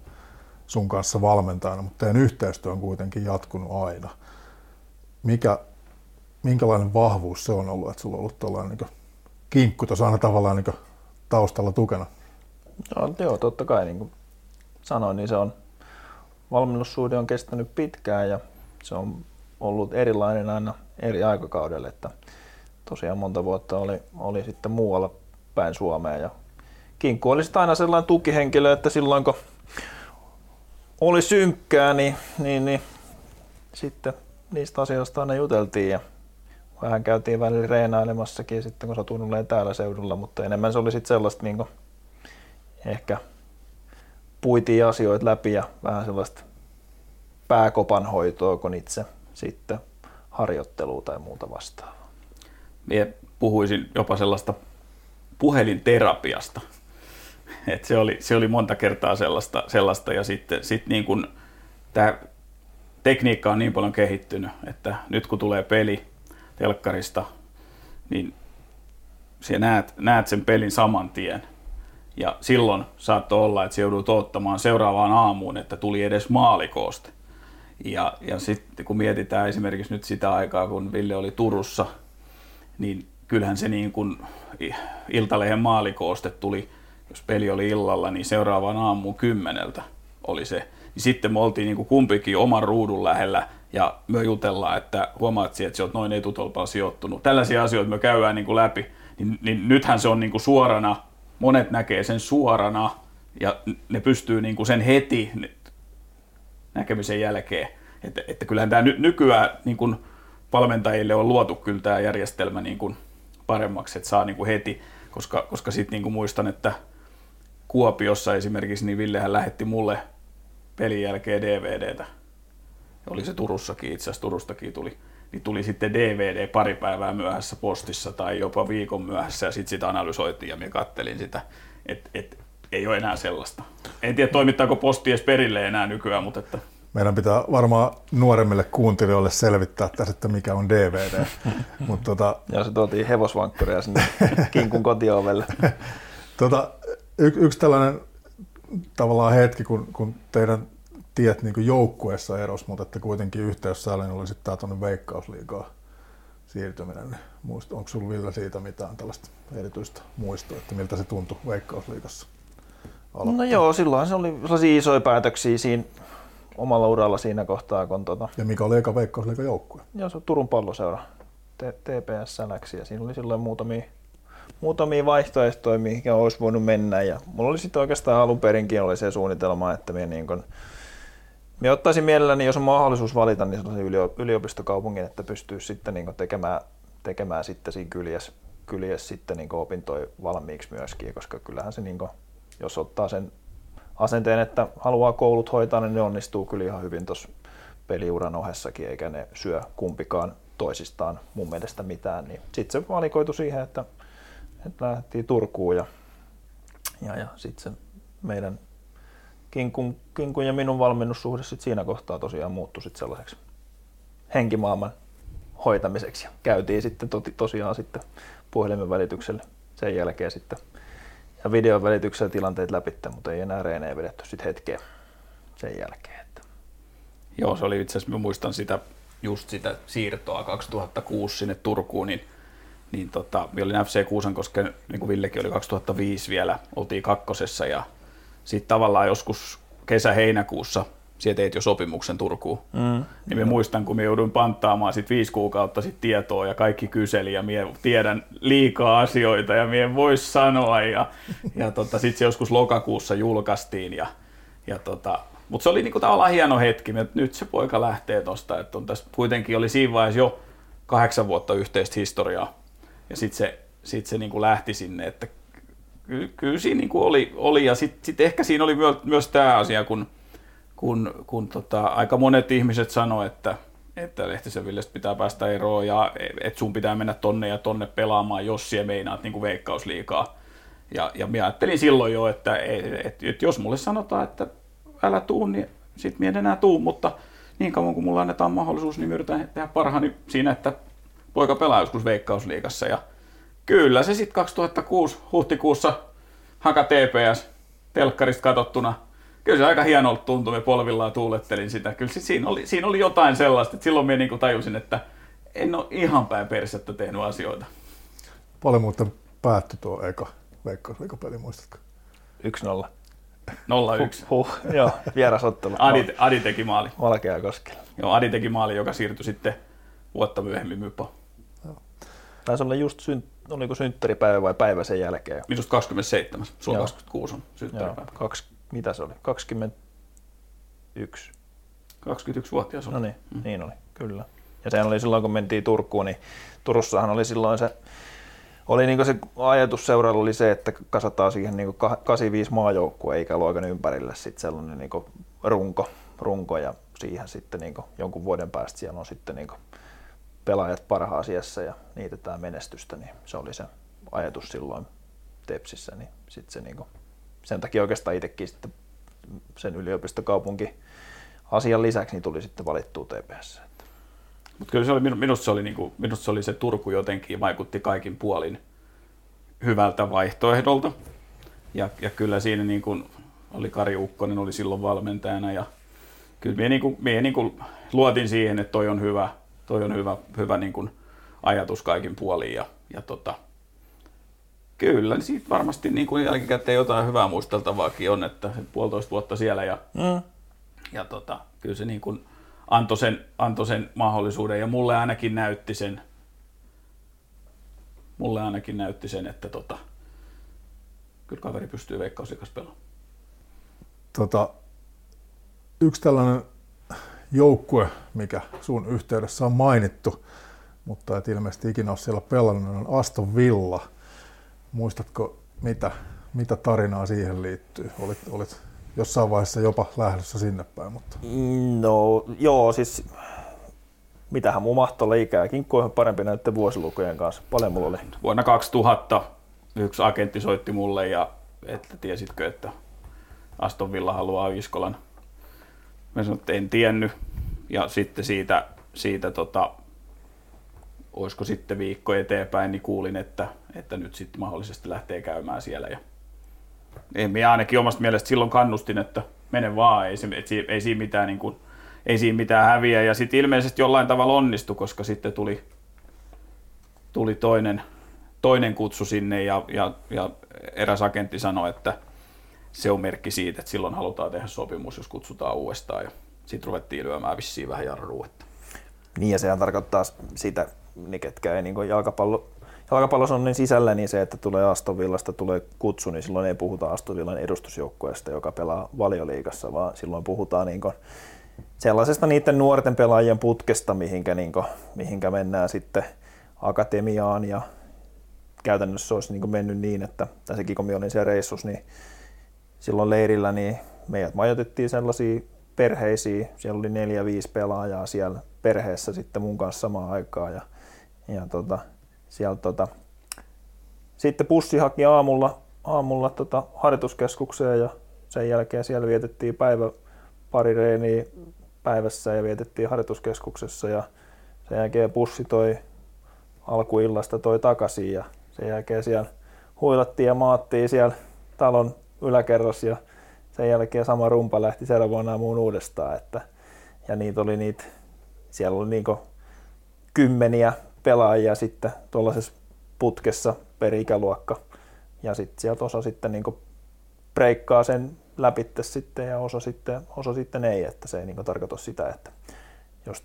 sun kanssa valmentajana, mutta teidän yhteistyö on kuitenkin jatkunut aina. Mikä, minkälainen vahvuus se on ollut, että sulla on ollut tuollainen niin kinkku tuossa aina tavallaan niin taustalla tukena? No, joo, totta kai niin kuin sanoin, niin se on valmennussuhde on kestänyt pitkään ja se on ollut erilainen aina eri aikakaudelle, että tosiaan monta vuotta oli, oli sitten muualla päin Suomea. Ja Kinkku oli aina sellainen tukihenkilö, että silloin kun oli synkkää, niin, niin, niin sitten niistä asioista aina juteltiin ja vähän käytiin välillä reenailemassakin sitten, kun satuin täällä seudulla, mutta enemmän se oli sitten sellaista niin kuin, ehkä puitiin asioita läpi ja vähän sellaista pääkopan hoitoa, kun itse sitten harjoittelua tai muuta vastaavaa minä puhuisin jopa sellaista puhelinterapiasta. Et se, oli, se oli monta kertaa sellaista, sellaista ja sitten sit niin kun tämä tekniikka on niin paljon kehittynyt, että nyt kun tulee peli telkkarista, niin sinä näet, näet sen pelin saman tien. Ja silloin saattoi olla, että se joudut ottamaan seuraavaan aamuun, että tuli edes maalikooste. Ja, ja sitten kun mietitään esimerkiksi nyt sitä aikaa, kun Ville oli Turussa – niin kyllähän se niin kuin Iltalehen maalikooste tuli, jos peli oli illalla, niin seuraavaan aamuun kymmeneltä oli se. Niin sitten me oltiin niin kuin kumpikin oman ruudun lähellä ja me jutellaan, että huomaat että sä oot noin etutolpaan sijoittunut. Tällaisia asioita me käydään niin kuin läpi. Niin, niin nythän se on niin kuin suorana, monet näkee sen suorana ja ne pystyy niin kuin sen heti näkemisen jälkeen. Että, että kyllähän tämä nykyään niin kuin valmentajille on luotu kyllä tämä järjestelmä niin kuin paremmaksi, että saa niin kuin heti, koska, koska sitten niin muistan, että Kuopiossa esimerkiksi, niin Villehän lähetti mulle pelin jälkeen DVDtä. Oli se Turussakin, itse asiassa Turustakin tuli. Niin tuli sitten DVD pari päivää myöhässä postissa tai jopa viikon myöhässä ja sitten sitä analysoitiin ja minä kattelin sitä. Et, et, ei ole enää sellaista. En tiedä, toimittaako posti edes perille enää nykyään, mutta että meidän pitää varmaan nuoremmille kuuntelijoille selvittää tässä, että mikä on DVD. Mut, tota... Ja se tuotiin hevosvankkuria sinne kinkun kotiovelle. tota, y- yksi tällainen tavallaan hetki, kun, kun teidän tiet niin joukkueessa eros, mutta että kuitenkin yhteyssäällinen oli sitten tämä tuonne veikkausliigaa siirtyminen. Muista, onko sinulla Ville siitä mitään tällaista erityistä muistoa, että miltä se tuntui veikkausliigassa? No joo, silloin se oli sellaisia isoja päätöksiä siinä omalla uralla siinä kohtaa. Kun tota... Ja mikä oli eka Veikkausliikan joukkue? Joo, se on Turun palloseura. TPS läksi ja siinä oli silloin muutamia, muutamia vaihtoehtoja, mihin olisi voinut mennä ja mulla oli sitten oikeastaan alun perinkin oli se suunnitelma, että minä niin kun, minä ottaisin mielelläni, jos on mahdollisuus valita, niin sellaisen yliopistokaupungin, että pystyy sitten niin tekemään, tekemään sitten siinä kyljessä, kyljessä sitten niin opintoja valmiiksi myöskin, koska kyllähän se, niin kuin, jos ottaa sen asenteen, että haluaa koulut hoitaa, niin ne onnistuu kyllä ihan hyvin tuossa peliuran ohessakin, eikä ne syö kumpikaan toisistaan mun mielestä mitään. Niin sitten se valikoitu siihen, että, että lähdettiin Turkuun ja, ja, ja sitten meidän kinkun, kinkun ja minun valmennussuhde sit siinä kohtaa tosiaan muuttui sit sellaiseksi henkimaailman hoitamiseksi. Käytiin sitten to, tosiaan sitten puhelimen välityksellä sen jälkeen sitten ja videon välityksellä tilanteet läpi, mutta ei enää reenejä vedetty sitten hetkeä sen jälkeen. Että. Joo, se oli itse asiassa, muistan sitä, just sitä siirtoa 2006 sinne Turkuun, niin, niin tota, minä olin FC Kuusankosken, niin kuin Villekin oli 2005 vielä, oltiin kakkosessa ja sitten tavallaan joskus kesä-heinäkuussa siellä teit jo sopimuksen Turkuun. Mm. Niin mä muistan, kun me jouduin panttaamaan sit viisi kuukautta sit tietoa ja kaikki kyseli ja minä tiedän liikaa asioita ja minä en voi sanoa. Ja, ja tota, sitten se joskus lokakuussa julkaistiin. Ja, ja tota, mutta se oli niinku tavallaan hieno hetki, että nyt se poika lähtee tuosta. Että on tässä kuitenkin oli siinä vaiheessa jo kahdeksan vuotta yhteistä historiaa. Ja sitten se, sit se niinku lähti sinne, että ky, kyllä siinä niinku oli, oli. Ja sitten sit ehkä siinä oli myös, myös tämä asia, kun kun, kun tota, aika monet ihmiset sanoo, että, että Lehtisen Villestä pitää päästä eroon ja että sun pitää mennä tonne ja tonne pelaamaan, jos siellä meinaat niin veikkausliikaa. Ja, ja minä ajattelin silloin jo, että et, et, et jos mulle sanotaan, että älä tuu, niin sit minä en enää tuu, mutta niin kauan kuin mulla annetaan mahdollisuus, niin yritän tehdä parhaani siinä, että poika pelaa joskus veikkausliigassa. Ja kyllä se sitten 2006 huhtikuussa Haka TPS telkkarista katsottuna – kyllä se aika hienolta tuntui, me polvillaan tuulettelin sitä. Kyllä se, siinä, oli, siinä oli jotain sellaista, että silloin minä niin tajusin, että en ole ihan päin persettä tehnyt asioita. Paljon muuten päättyi tuo eka veikkausliikapeli, muistatko? 1-0. 0-1. Huh, huh, joo, vierasottelu. Adi, Adi teki maali. Valkea koskella. Joo, Adi teki maali, joka siirtyi sitten vuotta myöhemmin Mypo. Taisi olla just synt, oliko synttäripäivä vai päivä sen jälkeen? Minusta 27, sulla 26 on synttäripäivä. Joo, kaksi, mitä se oli, 21. 21-vuotias oli. No niin, mm. niin oli, kyllä. Ja sehän oli silloin, kun mentiin Turkuun, niin Turussahan oli silloin se, oli niin se ajatus seuralla oli se, että kasataan siihen niin 85 maajoukkue eikä luokan ympärille sitten sellainen niin runko, runko ja siihen sitten niin jonkun vuoden päästä siellä on sitten niin pelaajat parhaasiassa ja niitetään menestystä, niin se oli se ajatus silloin Tepsissä, niin sitten se niin sen takia oikeastaan itsekin sitten sen yliopistokaupunki asian lisäksi niin tuli sitten valittua TPS. Mutta kyllä se oli, minusta, se oli, niin kuin, minusta se oli se Turku jotenkin vaikutti kaikin puolin hyvältä vaihtoehdolta. Ja, ja kyllä siinä niin kuin oli Kari Ukkonen oli silloin valmentajana ja kyllä minä, niin kuin, minä niin kuin luotin siihen, että toi on hyvä, toi on hyvä, hyvä niin kuin ajatus kaikin puolin ja, ja tota, Kyllä, niin siitä varmasti niin kuin jälkikäteen jotain hyvää muisteltavaakin on, että puolitoista vuotta siellä ja, mm. ja tota, kyllä se niin kuin antoi sen, antoi sen mahdollisuuden ja mulle ainakin näytti sen, mulle ainakin näytti sen, että tota, kyllä kaveri pystyy veikkauslikas pelaamaan. Tota, yksi tällainen joukkue, mikä sun yhteydessä on mainittu, mutta et ilmeisesti ikinä ole siellä pelannut, on Aston Villa – Muistatko, mitä, mitä tarinaa siihen liittyy? Olit, olit jossain vaiheessa jopa lähdössä sinne päin. Mutta... No joo, siis mitähän mun mahtoi olla ikää. Kinkku on parempi näiden vuosilukujen kanssa. Paljon mulla oli. Vuonna 2000 yksi agentti soitti mulle ja että tiesitkö, että Aston Villa haluaa Iskolan. Mä sanoin, että en tiennyt. Ja sitten siitä, siitä tota, olisiko sitten viikko eteenpäin, niin kuulin, että, että nyt sitten mahdollisesti lähtee käymään siellä. Ja ei, minä ainakin omasta mielestä silloin kannustin, että mene vaan, ei, ei, ei, siinä mitään, niin kuin, ei siinä mitään häviä. Ja sitten ilmeisesti jollain tavalla onnistui, koska sitten tuli, tuli toinen, toinen kutsu sinne ja, ja, ja eräs agentti sanoi, että se on merkki siitä, että silloin halutaan tehdä sopimus, jos kutsutaan uudestaan. Ja sitten ruvettiin lyömään vissiin vähän jarruun. Että. Niin ja sehän tarkoittaa sitä niin ketkä ei niin jalkapallo, jalkapallossa on niin sisällä, niin se, että tulee Aston Villasta, tulee kutsu, niin silloin ei puhuta Aston Villan edustusjoukkueesta, joka pelaa valioliigassa, vaan silloin puhutaan niin sellaisesta niiden nuorten pelaajien putkesta, mihinkä, niin kuin, mihinkä mennään sitten akatemiaan ja käytännössä olisi niin mennyt niin, että tässäkin kun minä olin siellä reissus, niin silloin leirillä niin meidät majoitettiin sellaisiin perheisiin, siellä oli neljä, viisi pelaajaa siellä perheessä sitten mun kanssa samaan aikaan ja, ja tota, siellä tota, sitten pussi haki aamulla, aamulla tota, harjoituskeskukseen ja sen jälkeen siellä vietettiin päivä pari reeniä päivässä ja vietettiin harjoituskeskuksessa ja sen jälkeen pussi toi alkuillasta toi takaisin ja sen jälkeen siellä huilattiin ja maattiin siellä talon yläkerros ja sen jälkeen sama rumpa lähti seuraavana aamuun uudestaan. Että, ja niitä oli niitä, siellä oli niinku kymmeniä pelaajia sitten tuollaisessa putkessa per ikäluokka. Ja sitten sieltä osa sitten niinku breikkaa sen läpitte sitten ja osa sitten, osa sitten ei, että se ei niinku tarkoita sitä, että jos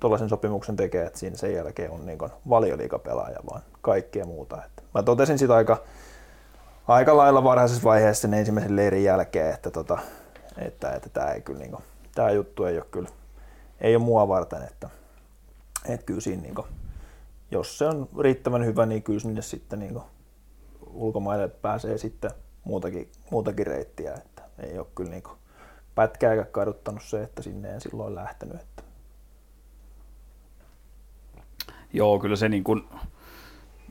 tuollaisen sopimuksen tekee, että siinä sen jälkeen on niin valioliikapelaaja, vaan kaikkea muuta. Että mä totesin sitä aika, aika lailla varhaisessa vaiheessa sen ensimmäisen leirin jälkeen, että, tota, että, että tämä, ei kyllä, niin kuin, tämä juttu ei ole kyllä ei ole mua varten, että, että kyllä siinä, niin kuin, jos se on riittävän hyvä, niin kyllä sinne sitten niin kuin, ulkomaille pääsee sitten muutakin, muutakin reittiä, että ei ole kyllä niin kuin, pätkääkään kaduttanut se, että sinne en silloin lähtenyt. Että. Joo, kyllä se niin kuin,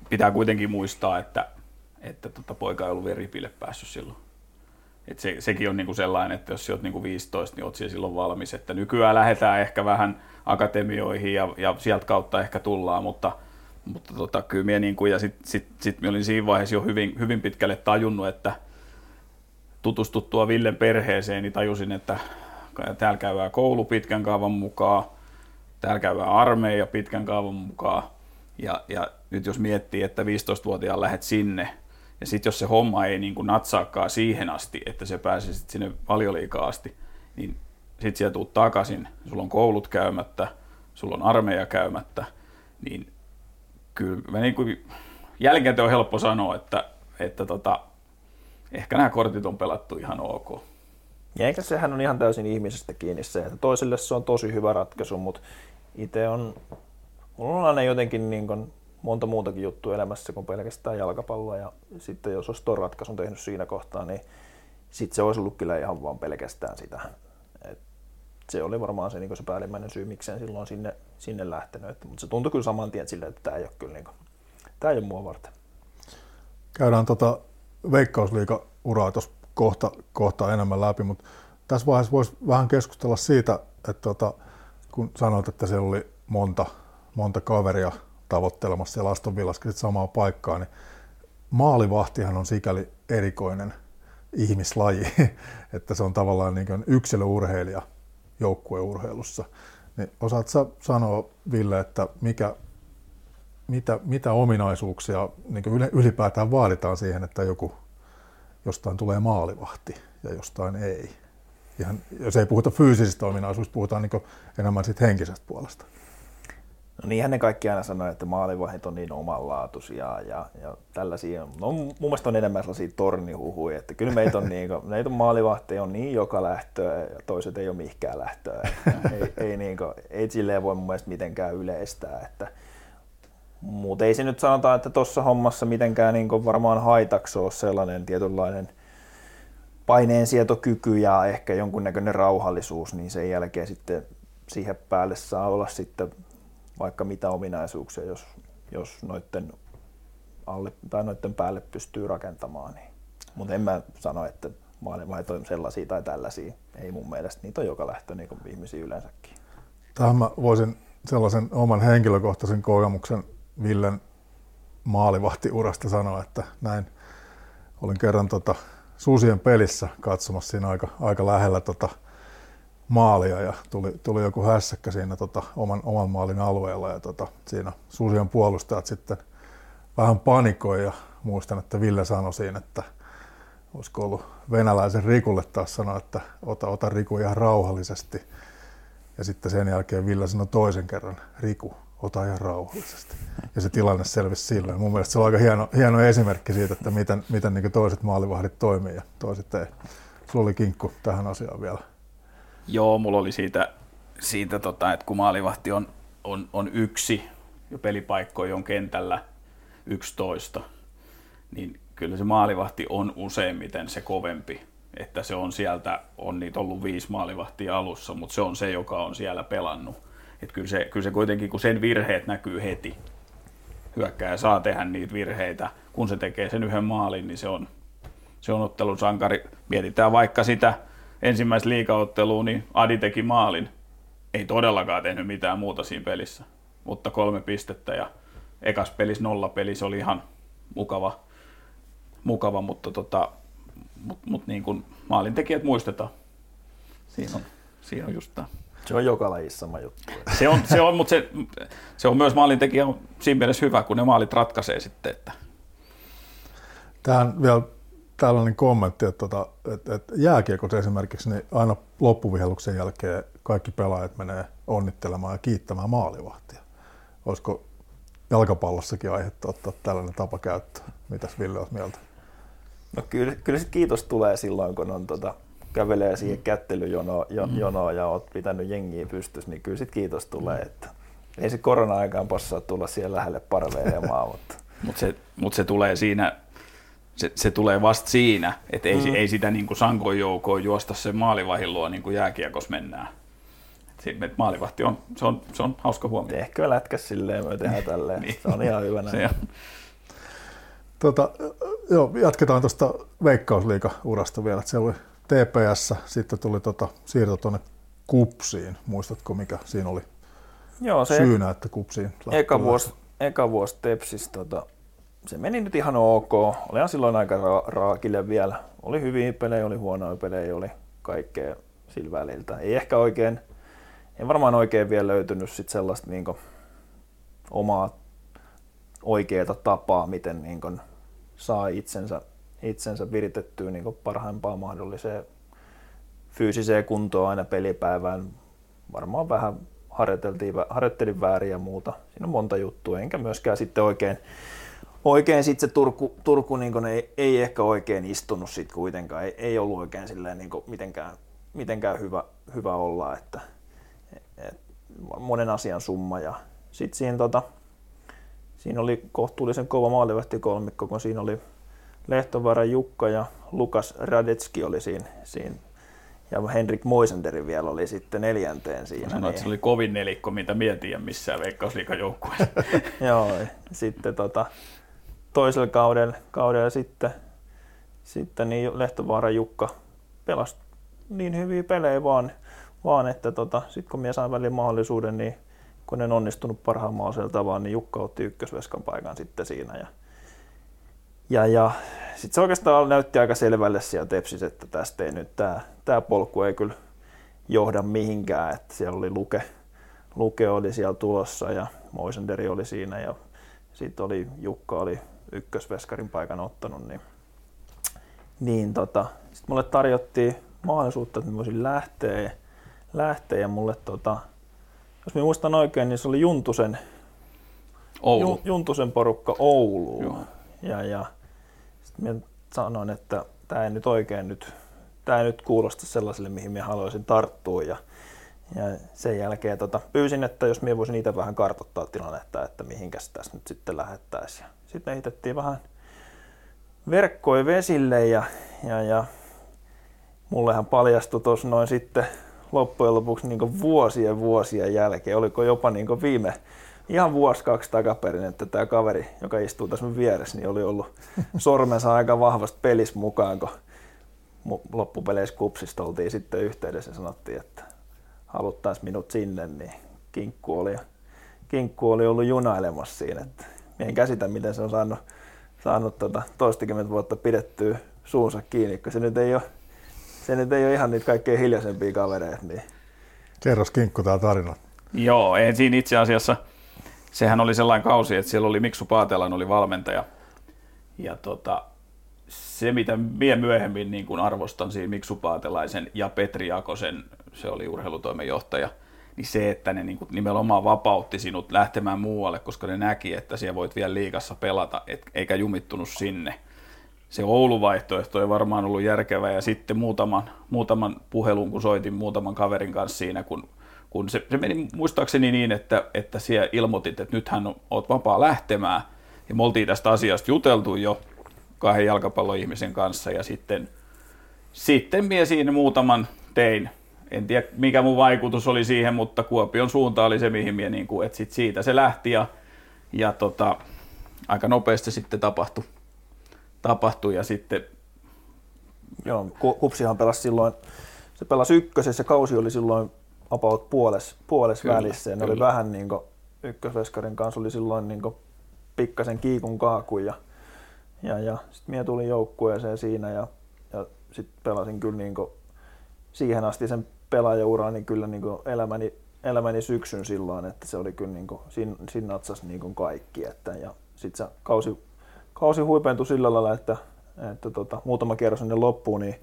pitää kuitenkin muistaa, että, että tota, poika ei ollut vielä ripille päässyt silloin. Et se, sekin on niinku sellainen, että jos olet niinku 15, niin olet silloin valmis. Että nykyään lähdetään ehkä vähän akatemioihin ja, ja sieltä kautta ehkä tullaan, mutta, mutta tota, kyllä minä niinku, ja sitten sit, sit olin siinä vaiheessa jo hyvin, hyvin pitkälle tajunnut, että tutustuttua Villen perheeseen, niin tajusin, että täällä käydään koulu pitkän kaavan mukaan, täällä käydään armeija pitkän kaavan mukaan, ja, ja nyt jos miettii, että 15-vuotiaan lähet sinne, ja sitten jos se homma ei niin kuin natsaakaan siihen asti, että se pääsee sit sinne valioliikaa asti, niin sitten sieltä tuut takaisin, sulla on koulut käymättä, sulla on armeija käymättä, niin kyllä niin kuin, jälkeen on helppo sanoa, että, että tota, ehkä nämä kortit on pelattu ihan ok. Ja eikä sehän on ihan täysin ihmisestä kiinni se, että toisille se on tosi hyvä ratkaisu, mutta itse on, mulla on aina jotenkin niin kuin monta muutakin juttua elämässä kuin pelkästään jalkapalloa. Ja sitten jos olisi tuon ratkaisun tehnyt siinä kohtaa, niin sitten se olisi ollut kyllä ihan vaan pelkästään sitä. Et se oli varmaan se, niin se päällimmäinen syy, miksei silloin sinne, sinne lähtenyt. Mutta se tuntui kyllä saman tien silleen, että tämä ei ole kyllä niin kuin, tämä ei ole mua varten. Käydään tota veikkausliiga-uraa tuossa kohta, kohta enemmän läpi, mutta tässä vaiheessa voisi vähän keskustella siitä, että tota, kun sanoit, että siellä oli monta, monta kaveria tavoittelemassa siellä Aston Villaskin samaa paikkaa, niin maalivahtihan on sikäli erikoinen ihmislaji, että se on tavallaan niin yksilöurheilija joukkueurheilussa. Niin osaat sä sanoa, Ville, että mikä, mitä, mitä ominaisuuksia niin ylipäätään vaaditaan siihen, että joku jostain tulee maalivahti ja jostain ei? Ihan, jos ei puhuta fyysisistä ominaisuuksista, puhutaan niin enemmän siitä henkisestä puolesta. No niinhän ne kaikki aina sanoo, että maalivahdit on niin omanlaatuisia ja, ja tällaisia. No mun mielestä on enemmän sellaisia tornihuhuja, että kyllä meitä on, niin, meitä on maalivahteja on niin joka lähtöä ja toiset ei ole mihinkään lähtöä. ei, ei, niin kuin, ei silleen voi mun mielestä mitenkään yleistää. Että, mutta ei se nyt sanota, että tuossa hommassa mitenkään niin varmaan haitaksi ole sellainen tietynlainen paineensietokyky ja ehkä jonkunnäköinen rauhallisuus, niin sen jälkeen sitten siihen päälle saa olla sitten vaikka mitä ominaisuuksia, jos, jos noiden, alle, tai noiden päälle pystyy rakentamaan. Niin. Mutta en mä sano, että maalivahit on sellaisia tai tällaisia. Ei mun mielestä, niitä on joka lähtö niin kuin ihmisiä yleensäkin. Tähän mä voisin sellaisen oman henkilökohtaisen kokemuksen Villen maalivahtiurasta sanoa, että näin olin kerran tota, Susien pelissä katsomassa siinä aika, aika lähellä tota, maalia ja tuli, tuli joku hässäkkä siinä tota, oman, oman maalin alueella ja tota, siinä Susion puolustajat sitten vähän panikoi ja muistan, että Ville sanoi siinä, että olisiko ollut venäläisen Rikulle taas sanoa, että ota, ota Riku ihan rauhallisesti. Ja sitten sen jälkeen Ville sanoi toisen kerran, Riku, ota ihan rauhallisesti. Ja se tilanne selvisi silleen. Mun mielestä se on aika hieno, hieno esimerkki siitä, että miten, miten niin toiset maalivahdit toimii ja toiset ei. Sulla oli kinkku tähän asiaan vielä. Joo, mulla oli siitä, siitä tota, että kun maalivahti on, on, on yksi ja pelipaikkoja on kentällä 11, niin kyllä se maalivahti on useimmiten se kovempi. Että se on sieltä, on niitä ollut viisi maalivahtia alussa, mutta se on se, joka on siellä pelannut. Että kyllä se, kyllä se kuitenkin, kun sen virheet näkyy heti, hyökkääjä saa tehdä niitä virheitä, kun se tekee sen yhden maalin, niin se on, se on ottelun sankari. Mietitään vaikka sitä ensimmäistä liikaottelua, niin Adi teki maalin. Ei todellakaan tehnyt mitään muuta siinä pelissä, mutta kolme pistettä ja ekas pelis nolla peli, se oli ihan mukava, mukava mutta tota, mut, mut niin kuin maalintekijät muistetaan. Siinä on, siinä on just tämä. Se on joka lajissa sama juttu. Se on, se on mutta se, se on myös maalintekijä on siinä mielessä hyvä, kun ne maalit ratkaisee sitten. Että. Tähän vielä tällainen kommentti, että, että, tota, että, että jääkiekossa esimerkiksi niin aina loppuvihelluksen jälkeen kaikki pelaajat menee onnittelemaan ja kiittämään maalivahtia. Olisiko jalkapallossakin aihetta ottaa tällainen tapa käyttöön? Mitäs Ville olet mieltä? No kyllä, kyllä sit kiitos tulee silloin, kun on tota, kävelee siihen mm. kättelyjonoon jo, mm. jonoon ja oot pitänyt jengiä pystyssä, niin kyllä sit kiitos tulee. Mm. Että ei se korona-aikaan passaa tulla siihen lähelle parveilemaan. mutta Mut se, mut se tulee siinä, se, se tulee vasta siinä, että ei, mm. ei sitä niin kuin sankoin joukoon juosta se maalivahin luo niin kuin jääkiekos mennään. Et maalivahti on, se on, se on hauska huomio. Ehkä lätkä silleen, me tehdään tälleen. niin. Se on ihan hyvä näin. Tota, joo, jatketaan tuosta veikkausliika-urasta vielä. Siellä oli TPS, sitten tuli tota, siirto tuonne Kupsiin. Muistatko, mikä siinä oli Joo, se syynä, että Kupsiin eka vuosi, eka vuosi Tepsis, tota, se meni nyt ihan ok. Olihan silloin aika ra- raakille vielä. Oli hyviä pelejä, oli huonoja pelejä, oli kaikkea sillä väliltä. Ei ehkä oikein, ei varmaan oikein vielä löytynyt sit sellaista niin omaa oikeaa tapaa, miten niin saa itsensä, itsensä viritettyä niin parhaimpaan mahdolliseen fyysiseen kuntoon aina pelipäivään. Varmaan vähän harjoiteltiin, harjoittelin väärin ja muuta. Siinä on monta juttua, enkä myöskään sitten oikein, oikein sit se Turku, Turku niin ei, ei, ehkä oikein istunut sit kuitenkaan. Ei, ei ollut oikein silleen niin mitenkään, mitenkään hyvä, hyvä olla, että et, monen asian summa. Ja sitten siinä tota, Siinä oli kohtuullisen kova kolmikko, kun siinä oli Lehtovara Jukka ja Lukas Radetski oli siinä, siinä ja Henrik Moisenderi vielä oli sitten neljänteen siinä. Sanoit, niin... että se oli kovin nelikko, mitä mietin missään veikkausliikajoukkueessa. Joo, sitten tota, toisella kaudella, kaudella sitten, sitten niin Lehtovaara Jukka pelasi niin hyviä pelejä vaan, vaan että tota, sitten kun minä sain välillä mahdollisuuden, niin kun en onnistunut parhaimmalla tavalla, niin Jukka otti ykkösveskan paikan sitten siinä. Ja, ja, ja sitten se oikeastaan näytti aika selvälle siellä Tepsissä, että tästä ei nyt, tämä, tämä polku ei kyllä johda mihinkään, että siellä oli Luke, Luke oli siellä tulossa ja Moisenderi oli siinä ja sitten oli Jukka oli ykkösveskarin paikan ottanut, niin, niin tota, sitten mulle tarjottiin mahdollisuutta, että mä voisin lähteä, lähteä ja mulle tota, jos minä muistan oikein, niin se oli Juntusen, Oulu. Juntusen porukka Ouluun. Joo. Ja, ja sitten minä sanoin, että tämä ei nyt oikein nyt, tämä ei nyt kuulosta sellaiselle, mihin minä haluaisin tarttua. Ja, ja sen jälkeen tota, pyysin, että jos minä voisin itse vähän kartoittaa tilannetta, että mihinkäs tässä nyt sitten lähettäisiin. Sitten heitettiin vähän verkkoja vesille ja, ja, ja mullehan paljastui tuossa noin sitten loppujen lopuksi niin vuosien vuosien jälkeen, oliko jopa niin viime, ihan vuosi kaksi takaperin, että tämä kaveri, joka istuu tässä vieressä, niin oli ollut sormensa aika vahvasti pelissä mukaan, kun loppupeleissä kupsista oltiin sitten yhteydessä ja sanottiin, että haluttaisiin minut sinne, niin kinkku oli, kinkku oli ollut junailemassa siinä. Että en käsitä, miten se on saanut, saanut tota, toistakymmentä vuotta pidettyä suunsa kiinni, kun se nyt ei ole se nyt ei ole ihan niitä kaikkein hiljaisempia kavereita. Niin. Kerros Kinkku tämä tarina. Joo, ei siinä itse asiassa, sehän oli sellainen kausi, että siellä oli Miksu Paatelan oli valmentaja. Ja tota, se, mitä minä myöhemmin niin kuin arvostan siinä Miksu Paatelaisen ja Petri Jakosen, se oli urheilutoimenjohtaja, niin se, että ne niin kuin nimenomaan vapautti sinut lähtemään muualle, koska ne näki, että siellä voit vielä liikassa pelata, et, eikä jumittunut sinne. Se Oulu-vaihtoehto ei varmaan ollut järkevä ja sitten muutaman, muutaman puhelun, kun soitin muutaman kaverin kanssa siinä, kun, kun se, se meni muistaakseni niin, että, että siellä ilmoitit, että nythän olet vapaa lähtemään ja me oltiin tästä asiasta juteltu jo kahden jalkapalloihmisen kanssa ja sitten, sitten minä siinä muutaman tein en tiedä mikä mun vaikutus oli siihen, mutta Kuopion suunta oli se, mihin minä, niin kuin, että sit siitä se lähti ja, ja tota, aika nopeasti sitten tapahtui, tapahtui ja sitten... Joo, Kupsihan pelasi silloin, se pelasi ykkösessä, kausi oli silloin about puoles, puoles kyllä, välissä ja ne oli vähän niin kuin, ykkösveskarin kanssa oli silloin niin kuin, pikkasen kiikun kaakun ja, ja, ja sitten minä tulin joukkueeseen siinä ja, ja sitten pelasin kyllä niin kuin, siihen asti sen pelaajauraan niin kyllä niin kuin elämäni, elämäni syksyn silloin, että se oli kyllä niin kuin, siinä, siinä natsasi niin kuin kaikki. Että, ja sitten se kausi, kausi huipentui sillä lailla, että, että tota, muutama kierros ennen loppuun, niin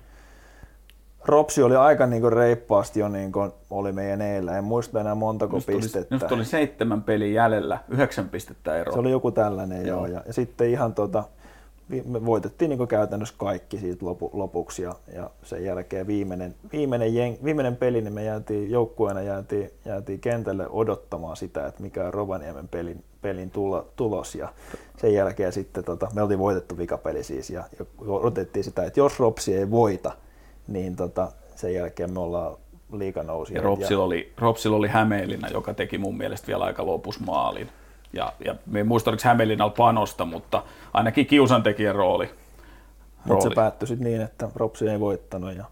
Ropsi oli aika niin kuin reippaasti jo niin kuin oli meidän eillä. En muista enää montako just pistettä. Nyt oli seitsemän peliä jäljellä, yhdeksän pistettä ero. Se oli joku tällainen, joo. joo. Ja, ja sitten ihan tota, me voitettiin niin käytännössä kaikki siitä lopu, lopuksi ja, ja, sen jälkeen viimeinen, viimeinen, jeng, viimeinen peli, niin me jäätiin joukkueena jäätiin, jäätiin kentälle odottamaan sitä, että mikä on Rovaniemen pelin, pelin tulo, tulos ja sen jälkeen sitten tota, me oltiin voitettu vikapeli siis ja, ja odotettiin sitä, että jos Ropsi ei voita, niin tota, sen jälkeen me ollaan liikanousi. Ja Ropsilla oli, Ropsilla oli Hämeenlinna, joka teki mun mielestä vielä aika lopusmaalin ja, ja me muista, oliko Hämeenlinnalla panosta, mutta ainakin kiusantekijän rooli. Mutta se päättyi sitten niin, että Ropsi ei voittanut. Ja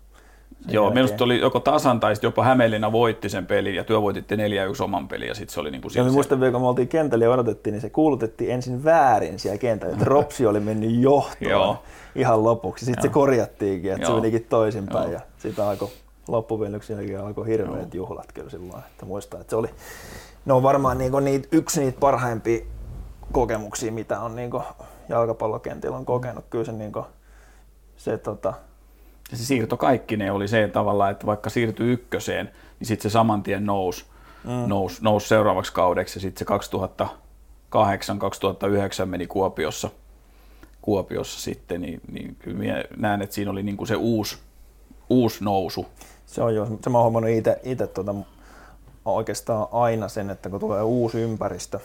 Joo, jälkeen... minusta oli joko tasan tai jopa Hämeenlinna voitti sen pelin ja työ voititte 4-1 oman pelin ja sitten se oli niin kuin Joo, muistan vielä, kun me oltiin kentällä ja odotettiin, niin se kuulutettiin ensin väärin siellä kentällä, että Ropsi oli mennyt johtoon ihan lopuksi. Sitten se korjattiinkin, että Joo. se menikin toisinpäin ja sitten alkoi loppuvinnyksen jälkeen alkoi hirveät juhlat kyllä silloin. Että muistan, että se oli, ne on varmaan niinku niitä, yksi niitä parhaimpia kokemuksia, mitä on niinku jalkapallokentillä on kokenut. Kyllä se, niinku, se tota... Ja se siirto kaikki ne oli se tavalla, että vaikka siirtyi ykköseen, niin sitten se saman tien nousi, mm. nousi, nousi seuraavaksi kaudeksi ja sitten se 2008-2009 meni Kuopiossa, Kuopiossa sitten, niin, niin kyllä minä näen, että siinä oli niinku se uusi, uusi nousu. Se on jo, se mä oon huomannut itse tuota oikeastaan aina sen, että kun tulee uusi ympäristö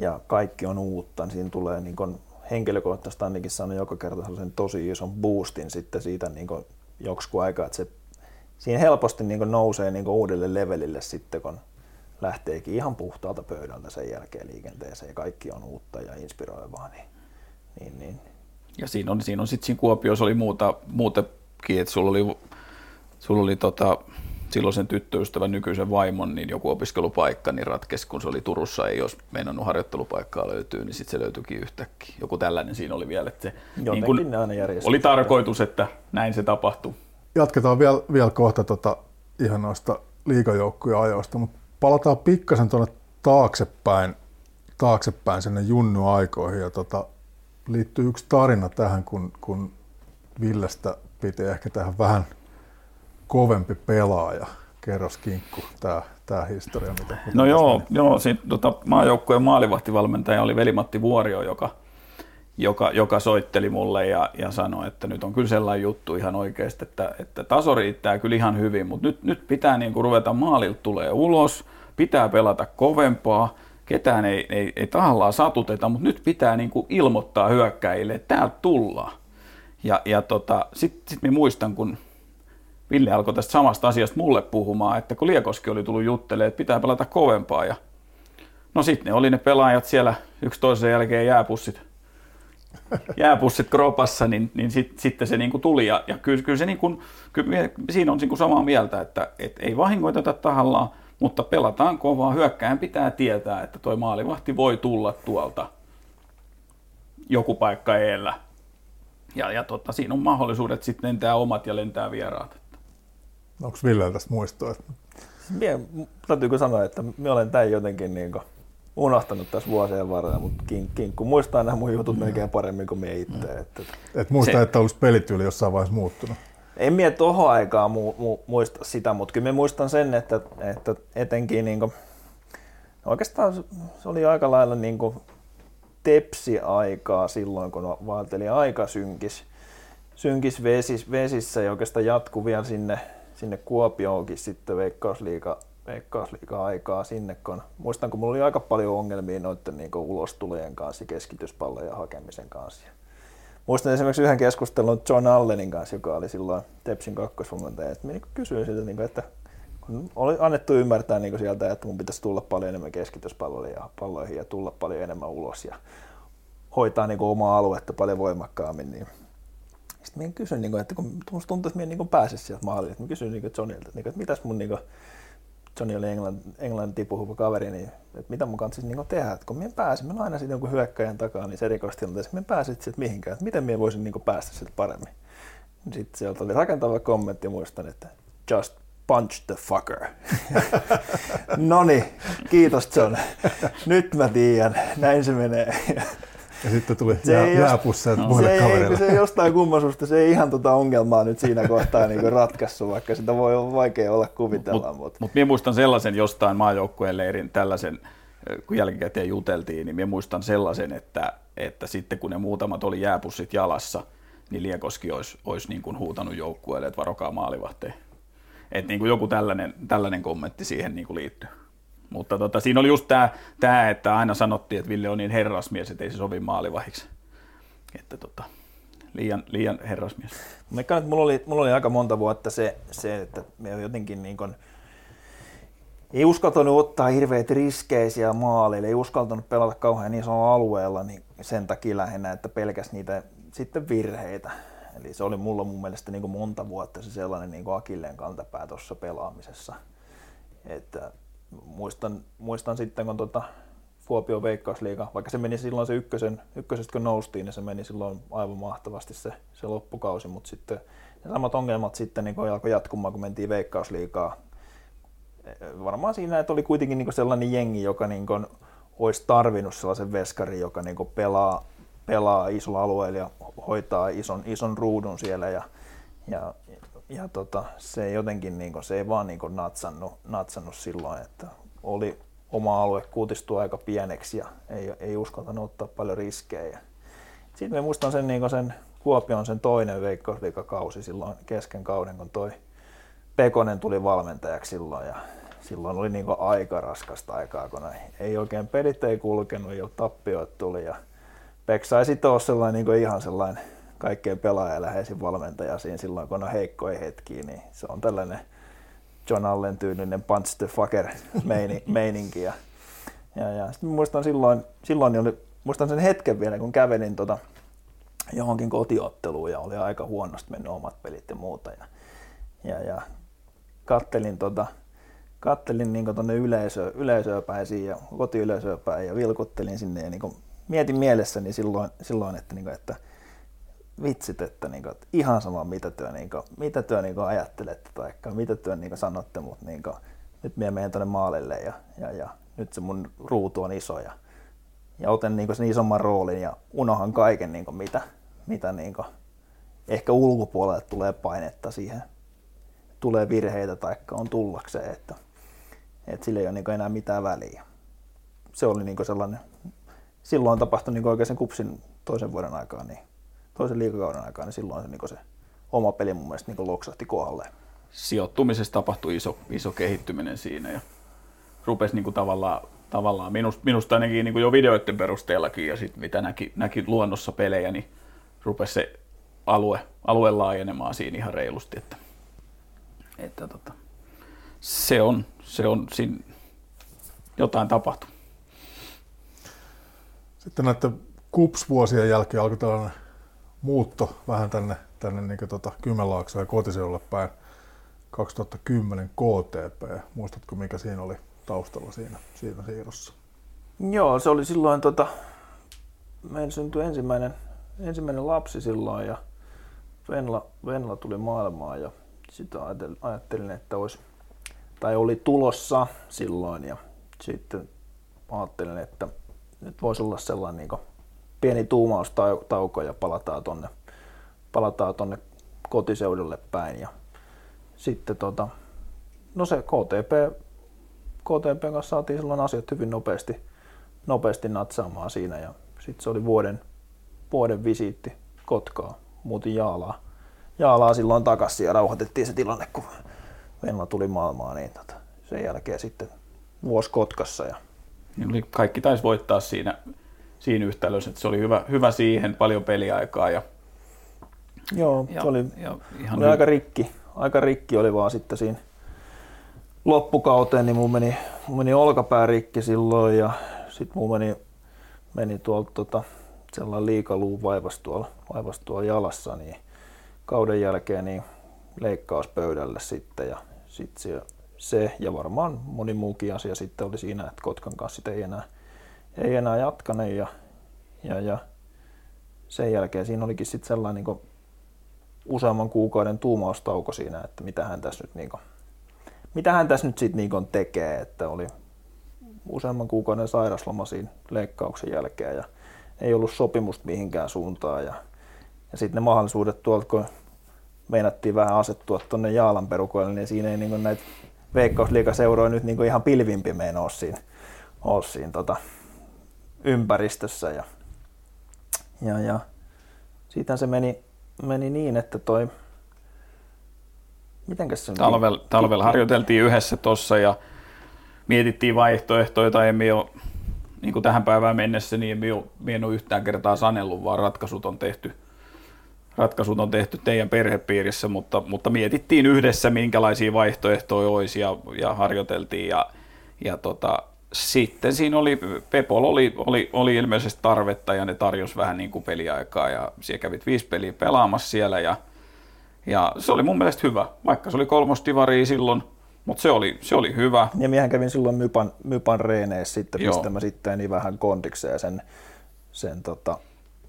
ja kaikki on uutta, niin siinä tulee niin kuin henkilökohtaisesti ainakin saanut joka kerta sellaisen tosi ison boostin sitten siitä niin kuin joksikin aikaa, että se siinä helposti niin kuin nousee niin kuin uudelle levelille sitten, kun lähteekin ihan puhtaalta pöydältä sen jälkeen liikenteeseen ja kaikki on uutta ja inspiroivaa. Niin, niin, niin. Ja siinä on, siinä on sitten siinä Kuopiossa oli muuta, muutakin, että sulla oli, sulla oli tota, silloin sen tyttöystävän nykyisen vaimon niin joku opiskelupaikka niin ratkesi, kun se oli Turussa, ei olisi meinannut harjoittelupaikkaa löytyy, niin sitten se löytyikin yhtäkkiä. Joku tällainen siinä oli vielä, että se niin kun oli tarkoitus, että näin se tapahtui. Jatketaan vielä, vielä kohta tota, ihan noista liikajoukkuja ajoista, mutta palataan pikkasen tuonne taaksepäin, taaksepäin sinne junnu-aikoihin ja tota, liittyy yksi tarina tähän, kun, kun Villestä piti ehkä tähän vähän – kovempi pelaaja? Kerros Kinkku, tämä, tämä historia. Mitä, mitä no joo, joo sit, tota, maajoukkueen maalivahtivalmentaja oli Velimatti Vuorio, joka, joka, joka soitteli mulle ja, ja sanoi, että nyt on kyllä sellainen juttu ihan oikeasti, että, että taso riittää kyllä ihan hyvin, mutta nyt, nyt pitää niin kuin ruveta maalilta tulee ulos, pitää pelata kovempaa, ketään ei, ei, ei tahallaan satuteta, mutta nyt pitää niin kuin ilmoittaa hyökkäjille, että täältä tullaan. Ja, ja tota, sitten sit mä muistan, kun Ville alkoi tästä samasta asiasta mulle puhumaan, että kun Liekoski oli tullut juttelemaan, että pitää pelata kovempaa. Ja no sitten ne oli ne pelaajat siellä yksi toisen jälkeen jääpussit, jääpussit kropassa, niin, niin sit, sitten se niinku tuli. Ja, ja kyllä, kyllä, se niinku, kyllä siinä on niinku samaa mieltä, että et ei vahingoiteta tahallaan, mutta pelataan kovaa. Hyökkäin pitää tietää, että toi maalivahti voi tulla tuolta joku paikka eellä. Ja, ja totta, siinä on mahdollisuudet sitten lentää omat ja lentää vieraat. Onko Ville tästä muistoa? Mie, täytyykö sanoa, että minä olen tämän jotenkin niin kuin unohtanut tässä vuosien varrella, mutta kink, kinkku muistaa nämä mun jutut melkein paremmin kuin minä itse. Mm. Että... Et muista, se... että olisi pelityyli jossain vaiheessa muuttunut. En mie tohon aikaa mu, mu, muista sitä, mutta kyllä mä muistan sen, että, että etenkin niin kuin, oikeastaan se oli aika lailla niin kuin tepsi-aikaa silloin, kun vaateli aika synkis, synkis vesis, vesissä ja oikeastaan jatku vielä sinne, sinne Kuopioonkin sitten Veikkausliiga, Veikkausliiga-aikaa sinne, kun muistan, kun mulla oli aika paljon ongelmia noiden niin ulostulojen kanssa, keskityspallojen hakemisen kanssa. Muistan esimerkiksi yhden keskustelun John Allenin kanssa, joka oli silloin Tepsin kakkosvalmentaja, että minä kysyin siltä, niin että kun oli annettu ymmärtää niin sieltä, että mun pitäisi tulla paljon enemmän keskityspalloihin ja tulla paljon enemmän ulos ja hoitaa niin omaa aluetta paljon voimakkaammin, niin sitten minä kysyin, niin kuin, että kun musta tuntuu, että minä niin pääsisin sieltä maaliin, että minä kysyin niin Johnilta, että, että mitäs mun niin kuin, Johnny oli englann, englannin puhuva kaveri, niin että mitä mun kanssa niin tehdä, että kun minä pääsin, minä aina sitten jonkun hyökkäjän takaa, niin se erikoistilanteessa, minä pääsin sieltä mihinkään, että miten minä voisin niin päästä sieltä paremmin. Sitten sieltä oli rakentava kommentti muistan, että just punch the fucker. no niin, kiitos John. Nyt mä tiedän, näin se menee. Ja sitten tuli se jää, jääpusseja no. muille se kavereille. Ei, se jostain kummallisuudesta se ei ihan tota ongelmaa nyt siinä kohtaa niin ratkaissut, vaikka sitä voi olla vaikea olla kuvitella. Mutta mut, mut minä muistan sellaisen jostain maajoukkueen leirin tällaisen, kun jälkikäteen juteltiin, niin minä muistan sellaisen, että, että sitten kun ne muutamat oli jääpussit jalassa, niin Liekoski olisi, olisi niin kuin huutanut joukkueelle, että varokaa maalivahteen. Että niin kuin joku tällainen, tällainen kommentti siihen niin kuin liittyy. Mutta tota, siinä oli just tämä, tämä, että aina sanottiin, että Ville on niin herrasmies, että ei se sovi maalivahiksi. Että tota, liian, liian herrasmies. Mä mulla, oli, mulla oli aika monta vuotta se, se että me jotenkin niin kun, ei uskaltanut ottaa hirveitä riskeisiä maaleille, ei uskaltanut pelata kauhean isolla alueella niin sen takia lähinnä, että pelkäs niitä sitten virheitä. Eli se oli mulla mun mielestä niin monta vuotta se sellainen niin akilleen kantapää tuossa pelaamisessa. Että muistan, muistan sitten, kun tuota Kuopio Veikkausliiga, vaikka se meni silloin se ykkösen, ykkösestä kun noustiin, niin se meni silloin aivan mahtavasti se, se loppukausi, mutta sitten ne samat ongelmat sitten niin alkoi jatkumaan, kun mentiin Veikkausliigaa. Varmaan siinä, että oli kuitenkin niin sellainen jengi, joka niin kuin olisi tarvinnut sellaisen veskarin, joka niin pelaa, pelaa isolla alueella ja hoitaa ison, ison ruudun siellä ja, ja ja tota, se ei jotenkin niin kuin, se ei vaan niin kuin natsannut, natsannut silloin, että oli oma alue kuutistui aika pieneksi ja ei, ei uskaltanut ottaa paljon riskejä. Sitten me muistan sen, niin sen Kuopion sen toinen veikkausliikakausi silloin kesken kauden, kun toi Pekonen tuli valmentajaksi silloin ja silloin oli niin aika raskasta aikaa, kun ei oikein pelit ei kulkenut ja tappioit tuli ja Peksa ei sitten ole sellainen niin ihan sellainen kaikkein pelaajaläheisin valmentaja siinä silloin, kun on heikkoja hetkiä, niin se on tällainen John Allen tyylinen punch the fucker meininki. Ja, ja, ja sitten muistan silloin, silloin oli, muistan sen hetken vielä, kun kävelin tota, johonkin kotiotteluun ja oli aika huonosti mennyt omat pelit ja muuta. Ja, ja, ja kattelin, tota, kattelin niin tuonne yleisö, yleisöä päin ja kotiyleisöä päin ja vilkuttelin sinne ja niin mietin mielessäni silloin, silloin että, niin kuin, että vitsit, että, niin kuin, että ihan sama mitä työ, niin kuin, mitä työ niin kuin ajattelette tai mitä työ niin kuin sanotte, mutta niin kuin, nyt minä menen tuonne maalille ja, ja, ja, nyt se mun ruutu on iso ja, ja otan niin kuin sen isomman roolin ja unohan kaiken niin kuin, mitä, mitä niin kuin, ehkä ulkopuolelle tulee painetta siihen, tulee virheitä tai on tullakseen, että, että sillä ei ole niin enää mitään väliä. Se oli niin sellainen, silloin tapahtui niin oikein sen kupsin toisen vuoden aikaa, niin toisen liikakauden aikaa, niin silloin se, niin se oma peli mun mielestä niin loksahti kohdalle. Sijoittumisessa tapahtui iso, iso kehittyminen siinä ja rupesi niin tavallaan, tavallaan minusta, minusta ainakin niin jo videoiden perusteellakin ja sit mitä näki, näki luonnossa pelejä, niin rupesi se alue, alue laajenemaan siinä ihan reilusti, että, että tota, se on, se on siinä jotain tapahtuu. Sitten näiden KUPS-vuosien jälkeen alkoi tällainen muutto vähän tänne, tänne niin tota Kymenlaaksoon ja kotiseudulle päin. 2010 KTP. Muistatko mikä siinä oli taustalla siinä, siinä siirrossa? Joo, se oli silloin, tota, meillä syntyi ensimmäinen, ensimmäinen lapsi silloin ja Venla, Venla tuli maailmaan ja sitä ajattelin, että olisi, tai oli tulossa silloin ja sitten ajattelin, että nyt voisi olla sellainen niin pieni tuumaustauko ja palataan tonne, palataan tonne kotiseudulle päin. Ja sitten tota, no se KTP, KTP kanssa saatiin silloin asiat hyvin nopeasti, nopeasti natsaamaan siinä ja sitten se oli vuoden, vuoden visiitti Kotkaa, muutin Jaalaa. Jaalaa silloin takaisin ja rauhoitettiin se tilanne, kun Venla tuli maailmaan, niin tota, sen jälkeen sitten vuosi Kotkassa. Ja... Niin kaikki taisi voittaa siinä, siinä yhtälössä, että se oli hyvä, hyvä siihen, paljon peliaikaa ja Joo, ja, se oli, ja ihan oli aika rikki. Aika rikki oli vaan sitten siinä loppukauteen, niin mun meni, mun meni olkapää rikki silloin ja sitten mun meni, meni tuolta tota, sellainen liikaluu vaivas tuolla, vaivas tuolla jalassa, niin kauden jälkeen niin leikkauspöydälle sitten ja sitten se, se, ja varmaan moni muukin asia sitten oli siinä, että Kotkan kanssa ei enää, ei enää jatkaneet ja, ja, ja sen jälkeen siinä olikin sitten sellainen niin useamman kuukauden tuumaustauko siinä, että mitä hän tässä nyt, niin kuin, mitä hän tässä nyt sit niin tekee, että oli useamman kuukauden sairasloma siinä leikkauksen jälkeen ja ei ollut sopimusta mihinkään suuntaan ja, ja sitten ne mahdollisuudet tuolta, kun meinattiin vähän asettua tuonne Jaalan perukoille, niin siinä ei niin näitä veikkausliikaseuroja nyt niin ihan pilvimpi meinaa siinä, ole siinä tota, ympäristössä ja, ja, ja siitä se meni, meni niin, että toi... Mitenkäs se Talvel, talvella harjoiteltiin yhdessä tuossa ja mietittiin vaihtoehtoja, tai emme ole, niin kuin tähän päivään mennessä, niin emme ole, en ole yhtään kertaa sanellut, vaan ratkaisut on tehty, ratkaisut on tehty teidän perhepiirissä, mutta, mutta mietittiin yhdessä, minkälaisia vaihtoehtoja olisi ja, ja harjoiteltiin ja, ja tota, sitten siinä oli, Pepol oli, oli, oli ilmeisesti tarvetta ja ne tarjosi vähän niin kuin peliaikaa ja siellä kävit viisi peliä pelaamassa siellä ja, ja se oli mun mielestä hyvä, vaikka se oli kolmostivari silloin, mutta se oli, se oli hyvä. Ja miehän kävin silloin Mypan, Mypan reeneissä sitten, mistä mä sitten niin vähän kondikseen sen, sen tota,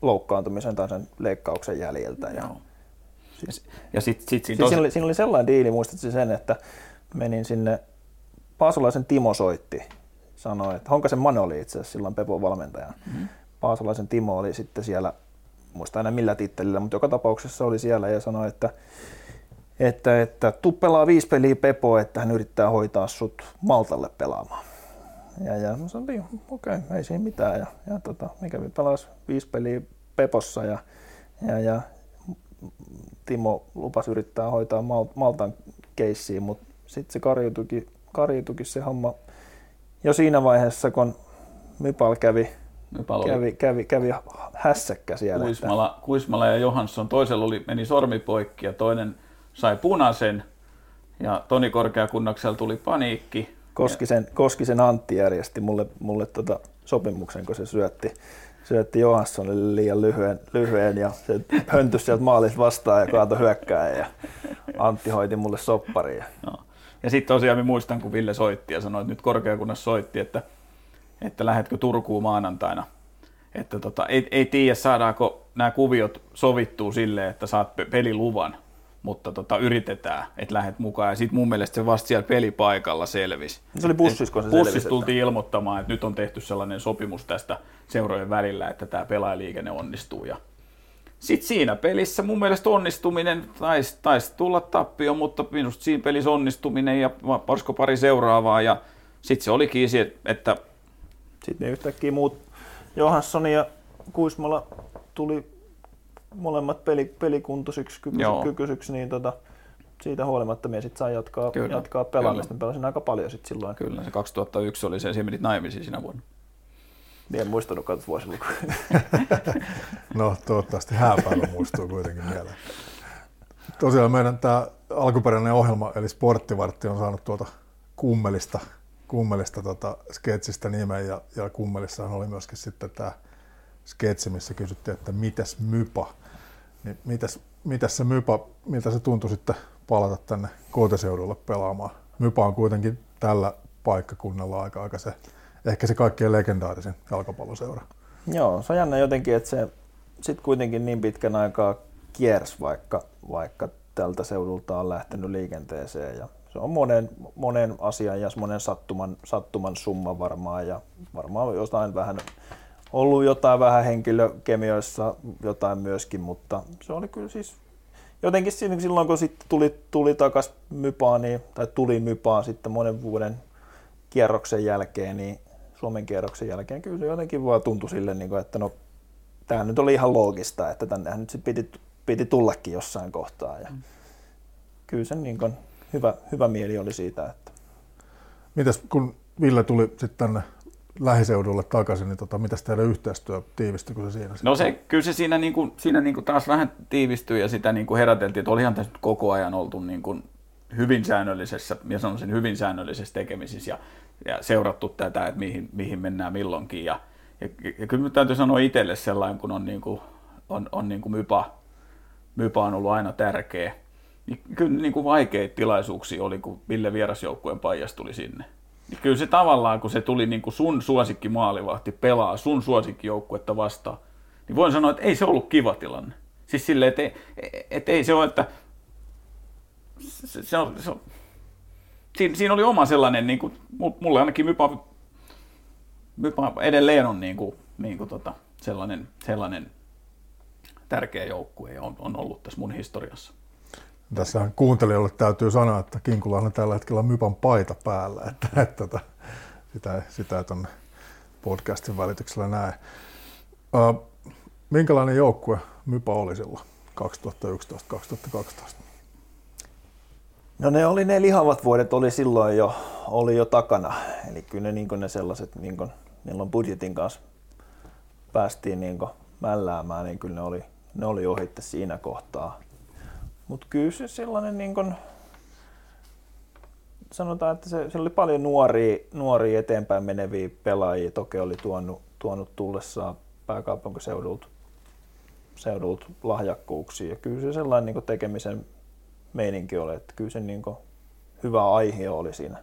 loukkaantumisen tai sen leikkauksen jäljiltä. Ja, Joo. Siis, ja sit, sit, siis tos... siinä, oli, siinä oli sellainen diili, muistatko sen, että menin sinne, Paasolaisen Timo soitti sanoi, että Honkasen Mano oli itse asiassa silloin Pepon valmentaja. Mm-hmm. Paasolaisen Timo oli sitten siellä, muista aina millä tittelillä, mutta joka tapauksessa oli siellä ja sanoi, että että, että tuu pelaa viisi peliä Pepo, että hän yrittää hoitaa sut Maltalle pelaamaan. Ja, ja mä sanoin, okei, okay, ei siinä mitään. Ja, ja tota, me kävi pelasi viisi peliä Pepossa ja, ja, ja Timo lupasi yrittää hoitaa Maltan keissiin, mutta sitten se karjutukin, karjutukin se homma jo siinä vaiheessa, kun Mypal kävi, Mypal kävi, kävi, kävi hässäkkä siellä. Kuismala, että... Kuismala ja Johansson, toisella oli, meni sormi poikki ja toinen sai punaisen ja Toni Korkeakunnaksella tuli paniikki. Koskisen, Koskisen Antti järjesti mulle, mulle tota sopimuksen, kun se syötti, syötti Johanssonille liian lyhyen, lyhyen ja se höntys sieltä maalista vastaan ja kaatoi hyökkää ja Antti hoiti mulle sopparia. No. Ja sitten tosiaan mä muistan, kun Ville soitti ja sanoi, että nyt korkeakunnassa soitti, että, että lähdetkö Turkuun maanantaina. Että tota, ei, ei tiedä, saadaanko nämä kuviot sovittuu silleen, että saat peliluvan, mutta tota, yritetään, että lähdet mukaan. Ja sitten mun mielestä se vasta siellä pelipaikalla selvisi. Se oli bussissa, kun se Bussissa selvisi, tultiin että... ilmoittamaan, että nyt on tehty sellainen sopimus tästä seurojen välillä, että tämä pelaajaliikenne onnistuu. Ja sitten siinä pelissä mun mielestä onnistuminen taisi, taisi tulla tappio, mutta minusta siinä pelissä onnistuminen ja Porsko pari seuraavaa ja sitten se olikin se, että... Sitten ne yhtäkkiä muut Johansson ja Kuismala tuli molemmat peli, pelikuntoisiksi, kykyisiksi, niin tota, siitä huolimatta minä sitten sain jatkaa, kyllä, jatkaa pelaamista. Pelasin aika paljon sitten silloin. Kyllä, se 2001 oli se, siinä menit naimisiin siinä vuonna. Niin en muistanut katsoa vuosilukuja. no toivottavasti hääpäivä muistuu kuitenkin mieleen. Tosiaan meidän tämä alkuperäinen ohjelma, eli Sporttivartti, on saanut tuota kummelista, kummelista tota sketsistä nimen, ja, ja kummelissahan oli myöskin sitten tämä sketsi, missä kysyttiin, että mitäs mypa, niin mitäs, mitäs se mypa, miltä se tuntui sitten palata tänne kotiseudulle pelaamaan. Mypa on kuitenkin tällä paikkakunnalla aika, aika se ehkä se kaikkein legendaarisin jalkapalloseura. Joo, se on jännä jotenkin, että se sitten kuitenkin niin pitkän aikaa kiersi, vaikka, vaikka tältä seudulta on lähtenyt liikenteeseen. Ja se on monen, monen asian ja monen sattuman, sattuman summa varmaan ja varmaan jotain vähän ollut jotain vähän henkilökemioissa jotain myöskin, mutta se oli kyllä siis jotenkin silloin, kun sitten tuli, tuli takaisin Mypaan, niin, tai tuli Mypaan sitten monen vuoden kierroksen jälkeen, niin Suomen kierroksen jälkeen kyllä se jotenkin vaan tuntui sille, niin kuin, että no, tämä nyt oli ihan loogista, että tänne nyt sitten piti, piti tullakin jossain kohtaa. Ja mm. Kyllä se niin kuin, hyvä, hyvä mieli oli siitä. Että... Mitäs kun Ville tuli sitten tänne lähiseudulle takaisin, niin tota, mitä teidän yhteistyö tiivistyi se siinä? No se, kyllä se siinä, niin kuin, siinä niin kuin taas vähän tiivistyi ja sitä niin kuin heräteltiin, että olihan tässä koko ajan oltu niin kuin hyvin säännöllisessä, ja sanoisin hyvin säännöllisessä tekemisissä ja, ja seurattu tätä, että mihin, mihin mennään milloinkin. Ja, ja, ja kyllä täytyy sanoa itselle sellainen, kun on, niin kuin, on, on niin kuin mypa, mypa on ollut aina tärkeä. Niin kyllä niin kuin vaikeita tilaisuuksia oli, kun Ville vierasjoukkueen paijas tuli sinne niin kyllä se tavallaan, kun se tuli niin kuin sun suosikki maalivahti pelaa sun suosikkijoukkuetta vastaan, niin voin sanoa, että ei se ollut kiva tilanne. Siis silleen, että, että ei se ole, että se, se on, se on, siinä, siinä oli oma sellainen, niin kuin, mulle ainakin Mypa, Mypa edelleen on niin kuin, niin kuin tota, sellainen, sellainen tärkeä joukkue on, on ollut tässä mun historiassa. Tässä kuuntelijoille täytyy sanoa, että Kinkulla on tällä hetkellä Mypan paita päällä, että, että, että tota, sitä, sitä tuonne podcastin välityksellä näe. Minkälainen joukkue Mypa oli silloin 2011-2012? No ne oli ne lihavat vuodet oli silloin jo, oli jo takana. Eli kyllä ne, niin ne sellaiset, niin kuin, milloin budjetin kanssa päästiin niin mälläämään, niin kyllä ne oli, ne oli ohitte siinä kohtaa. Mutta kyllä se sellainen niin kun, sanotaan, että se, se oli paljon nuoria, nuoria eteenpäin meneviä pelaajia. Toki oli tuonut, tuonut tullessaan pääkaupunkiseudulta seudulta lahjakkuuksia. Ja kyllä se sellainen niin tekemisen meininki oli, että kyllä se niin hyvä aihe oli siinä,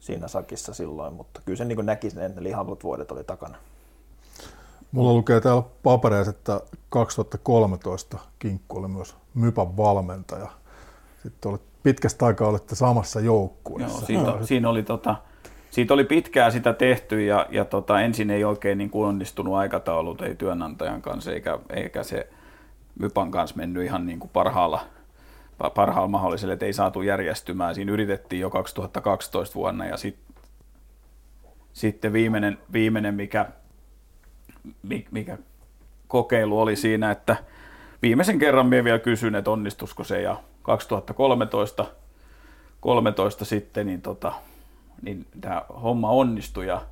siinä sakissa silloin, mutta kyllä se niin näki sen, että ne lihavat vuodet oli takana. Mulla lukee täällä papereissa, että 2013 Kinkku oli myös Mypan valmentaja. Sitten olet pitkästä aikaa olette samassa joukkueessa. Joo, siitä, siinä oli tota, siitä oli pitkää sitä tehty ja, ja tota, ensin ei oikein niin kuin onnistunut aikataulut, ei työnantajan kanssa eikä, eikä se Mypan kanssa mennyt ihan niin kuin parhaalla, parhaalla mahdollisella, että ei saatu järjestymään. Siinä yritettiin jo 2012 vuonna ja sit, sitten viimeinen, viimeinen mikä, mikä kokeilu oli siinä, että viimeisen kerran minä vielä kysyn, että onnistusko se ja 2013 13 sitten niin, tota, niin tämä homma onnistui ja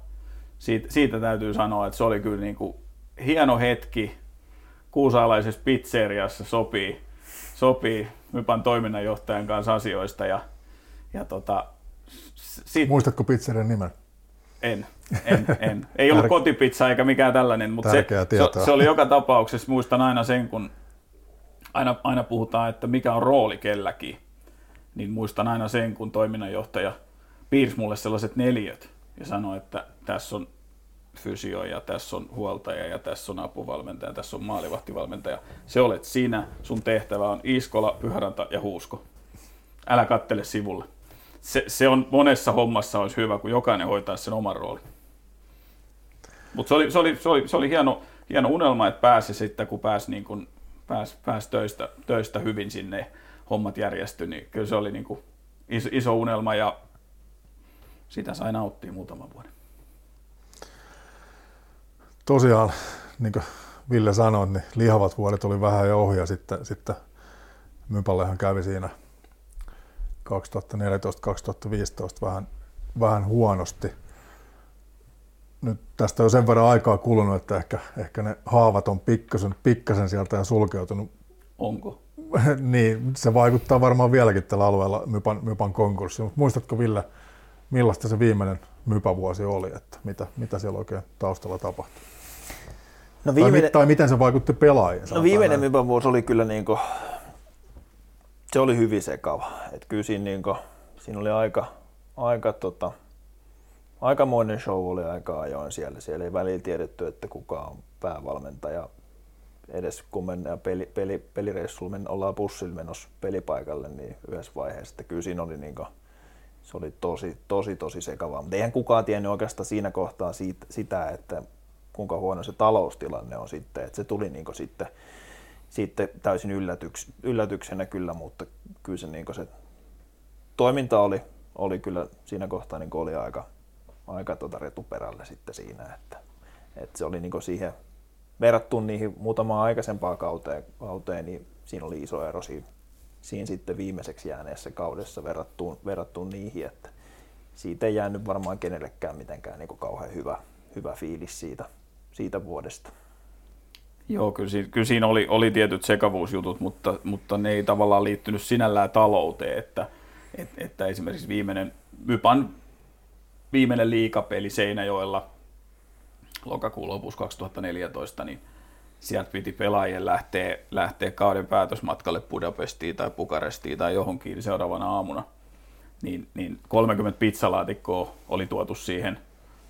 siitä, siitä, täytyy sanoa, että se oli kyllä niin kuin hieno hetki kuusaalaisessa pizzeriassa sopii, sopii Mypan toiminnanjohtajan kanssa asioista ja, ja tota, sit... Muistatko pizzerian nimen? En, en, en. Ei ollut kotipizza eikä mikään tällainen, mutta se, se, se, oli joka tapauksessa, muistan aina sen, kun aina, aina puhutaan, että mikä on rooli kelläkin, niin muistan aina sen, kun toiminnanjohtaja piirsi mulle sellaiset neljöt ja sanoi, että tässä on fysio ja tässä on huoltaja ja tässä on apuvalmentaja, tässä on maalivahtivalmentaja. Se olet sinä, sun tehtävä on Iskola, Pyhäranta ja Huusko. Älä kattele sivulle se, se on monessa hommassa olisi hyvä, kun jokainen hoitaa sen oman roolin. Mutta se oli, se, oli, se, oli, se oli hieno, hieno unelma, että pääsi sitten, kun pääsi, niin kun, pääsi, pääsi töistä, töistä hyvin sinne, hommat järjestyi, niin kyllä se oli niin kuin iso, iso unelma ja sitä sai nauttia muutaman vuoden. Tosiaan, niin kuin Ville sanoi, niin lihavat vuodet oli vähän jo ohi ja sitten, sitten Mypallehan kävi siinä – 2014-2015 vähän, vähän huonosti. Nyt tästä on sen verran aikaa kulunut, että ehkä, ehkä ne haavat on pikkasen, pikkasen sieltä ja sulkeutunut. Onko? niin, se vaikuttaa varmaan vieläkin tällä alueella Mypan, Mypan konkurssi. Mutta muistatko Ville, millaista se viimeinen Mypa-vuosi oli, että mitä, mitä siellä oikein taustalla tapahtui? No viimeinen... tai, tai miten se vaikutti pelaajiin? No viimeinen Mypa-vuosi oli kyllä niin kuin se oli hyvin sekava. Et kyllä siinä, niin kuin, siinä oli aika, aika tota, aikamoinen show oli aika ajoin siellä. Siellä ei välillä tiedetty, että kuka on päävalmentaja. Edes kun mennään peli, peli, pelireissulla, men, ollaan bussilla menossa pelipaikalle, niin yhdessä vaiheessa, että kyllä siinä oli, niin kuin, se oli tosi, tosi, tosi sekavaa. Mutta eihän kukaan tiennyt oikeastaan siinä kohtaa siitä, sitä, että kuinka huono se taloustilanne on sitten. Että se tuli niin sitten sitten täysin yllätyks, yllätyksenä kyllä, mutta kyllä se, niin se toiminta oli, oli kyllä siinä kohtaa niin oli aika, aika tuota retuperälle sitten siinä, että, että se oli niin siihen verrattuna niihin muutamaan aikaisempaan kauteen, kauteen, niin siinä oli iso ero siinä, siinä sitten viimeiseksi jääneessä kaudessa verrattuun, verrattuun niihin, että siitä ei jäänyt varmaan kenellekään mitenkään niin kauhean hyvä, hyvä fiilis siitä, siitä vuodesta. Joo, kyllä siinä, kyllä siinä oli, oli tietyt sekavuusjutut, mutta, mutta ne ei tavallaan liittynyt sinällään talouteen, että, että, esimerkiksi viimeinen, Mypan viimeinen liikapeli Seinäjoella lokakuun lopussa 2014, niin sieltä piti pelaajien lähteä, lähteä kauden päätösmatkalle Budapestiin tai Bukarestiin tai johonkin seuraavana aamuna. Niin, niin 30 pizzalaatikkoa oli tuotu siihen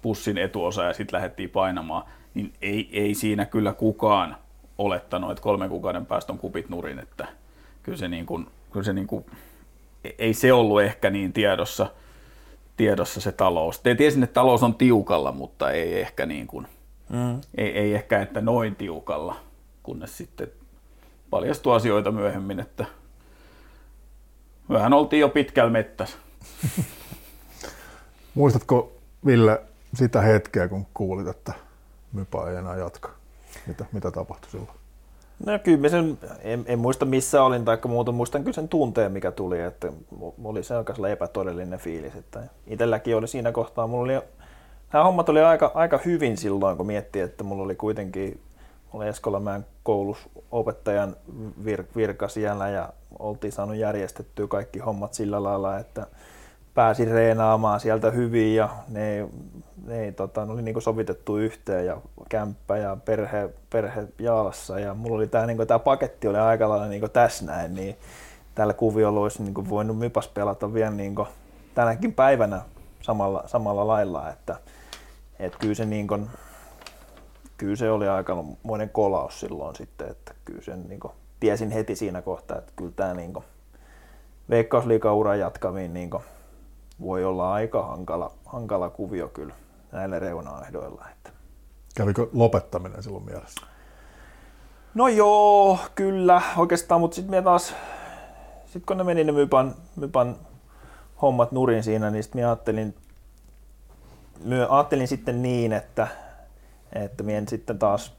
pussin etuosa ja sitten lähdettiin painamaan. Niin ei, ei siinä kyllä kukaan olettanut, että kolmen kuukauden päästä on kupit nurin, että kyllä se, niin kuin, kyllä se niin kuin, ei se ollut ehkä niin tiedossa – tiedossa se talous. Te tiesin, että talous on tiukalla, mutta ei ehkä, niin kuin, mm. ei, ei ehkä että noin tiukalla, kunnes sitten paljastui asioita myöhemmin, että vähän oltiin jo pitkällä mettässä. Muistatko, Ville, sitä hetkeä, kun kuulit, että Mypa ei enää jatka? Mitä, mitä tapahtui silloin? No kyllä mä sen, en, en muista missä olin tai muuta, muistan kyllä sen tunteen, mikä tuli, että oli se aika epätodellinen fiilis, että itselläkin oli siinä kohtaa, mulla oli, nämä hommat oli aika, aika hyvin silloin, kun miettii, että mulla oli kuitenkin, mulla Eskolamäen koulussa opettajan vir, virka siellä ja oltiin saanut järjestettyä kaikki hommat sillä lailla, että pääsin reenaamaan sieltä hyvin ja ne, ne, tota, ne oli niin sovitettu yhteen ja kämppä ja perhe, perhe Jaalassa ja mulla oli tämä niin paketti oli aika lailla niin tässä näin, niin tällä kuviolla olisi niin voinut Mypas pelata vielä niin tänäkin päivänä samalla, samalla lailla, että, että kyllä, se niin kyllä se oli aika monen kolaus silloin sitten, että kyllä sen niin tiesin heti siinä kohtaa, että kyllä tämä niin veikkausliikauran jatkamiin niin kuin, voi olla aika hankala, hankala kuvio kyllä näillä reunaehdoilla. Että. Kävikö lopettaminen silloin mielessä? No joo, kyllä oikeastaan, mutta sitten taas, sit kun ne meni ne Mypan, Mypan hommat nurin siinä, niin sitten ajattelin, myö, ajattelin sitten niin, että, että mien sitten taas,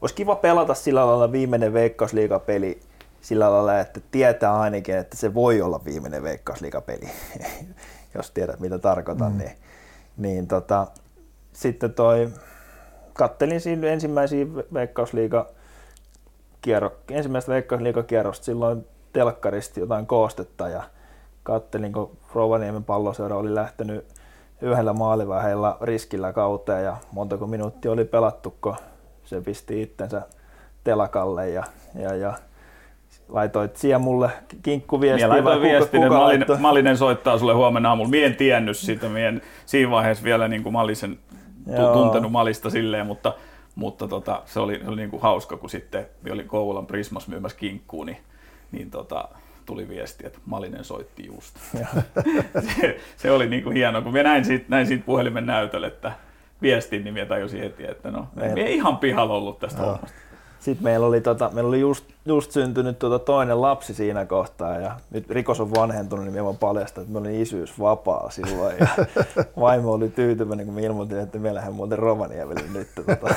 olisi kiva pelata sillä lailla viimeinen veikkausliigapeli sillä lailla, että tietää ainakin, että se voi olla viimeinen veikkausliigapeli, jos tiedät mitä tarkoitan, mm. niin, niin tota, sitten toi, kattelin siinä ensimmäisiä veikkausliiga kierro, ensimmäistä veikkausliigakierrosta silloin telkkaristi jotain koostetta ja kattelin, kun Rovaniemen palloseura oli lähtenyt yhdellä maalivaiheella riskillä kauteen ja montako minuuttia oli pelattu, kun se pisti itsensä telakalle ja, ja, ja laitoit siellä mulle kinkkuviestiä. Minä laitoin viestin, että Malinen, Malinen soittaa sulle huomenna aamulla. Mien tiennyt sitä, mien siinä vaiheessa vielä niin kuin Malisen Joo. tuntenut Malista silleen, mutta, mutta tota, se oli, se oli niin kuin hauska, kun sitten oli Kouvolan Prismas myymässä kinkkuun, niin, niin tota, tuli viesti, että Malinen soitti just. se, se, oli niin kuin hieno, kun minä näin siitä, näin siitä puhelimen näytöllä, että viestin, niin minä tajusin heti, että no, ei ihan pihalla ollut tästä Joo. hommasta. Sitten meillä oli, tota, meillä oli just, just syntynyt tota toinen lapsi siinä kohtaa ja nyt rikos on vanhentunut, niin me vaan paljastaa, että me olin isyys vapaa silloin ja vaimo oli tyytyväinen, kun me ilmoitin, että me lähden muuten Rovaniemelle nyt. Tota.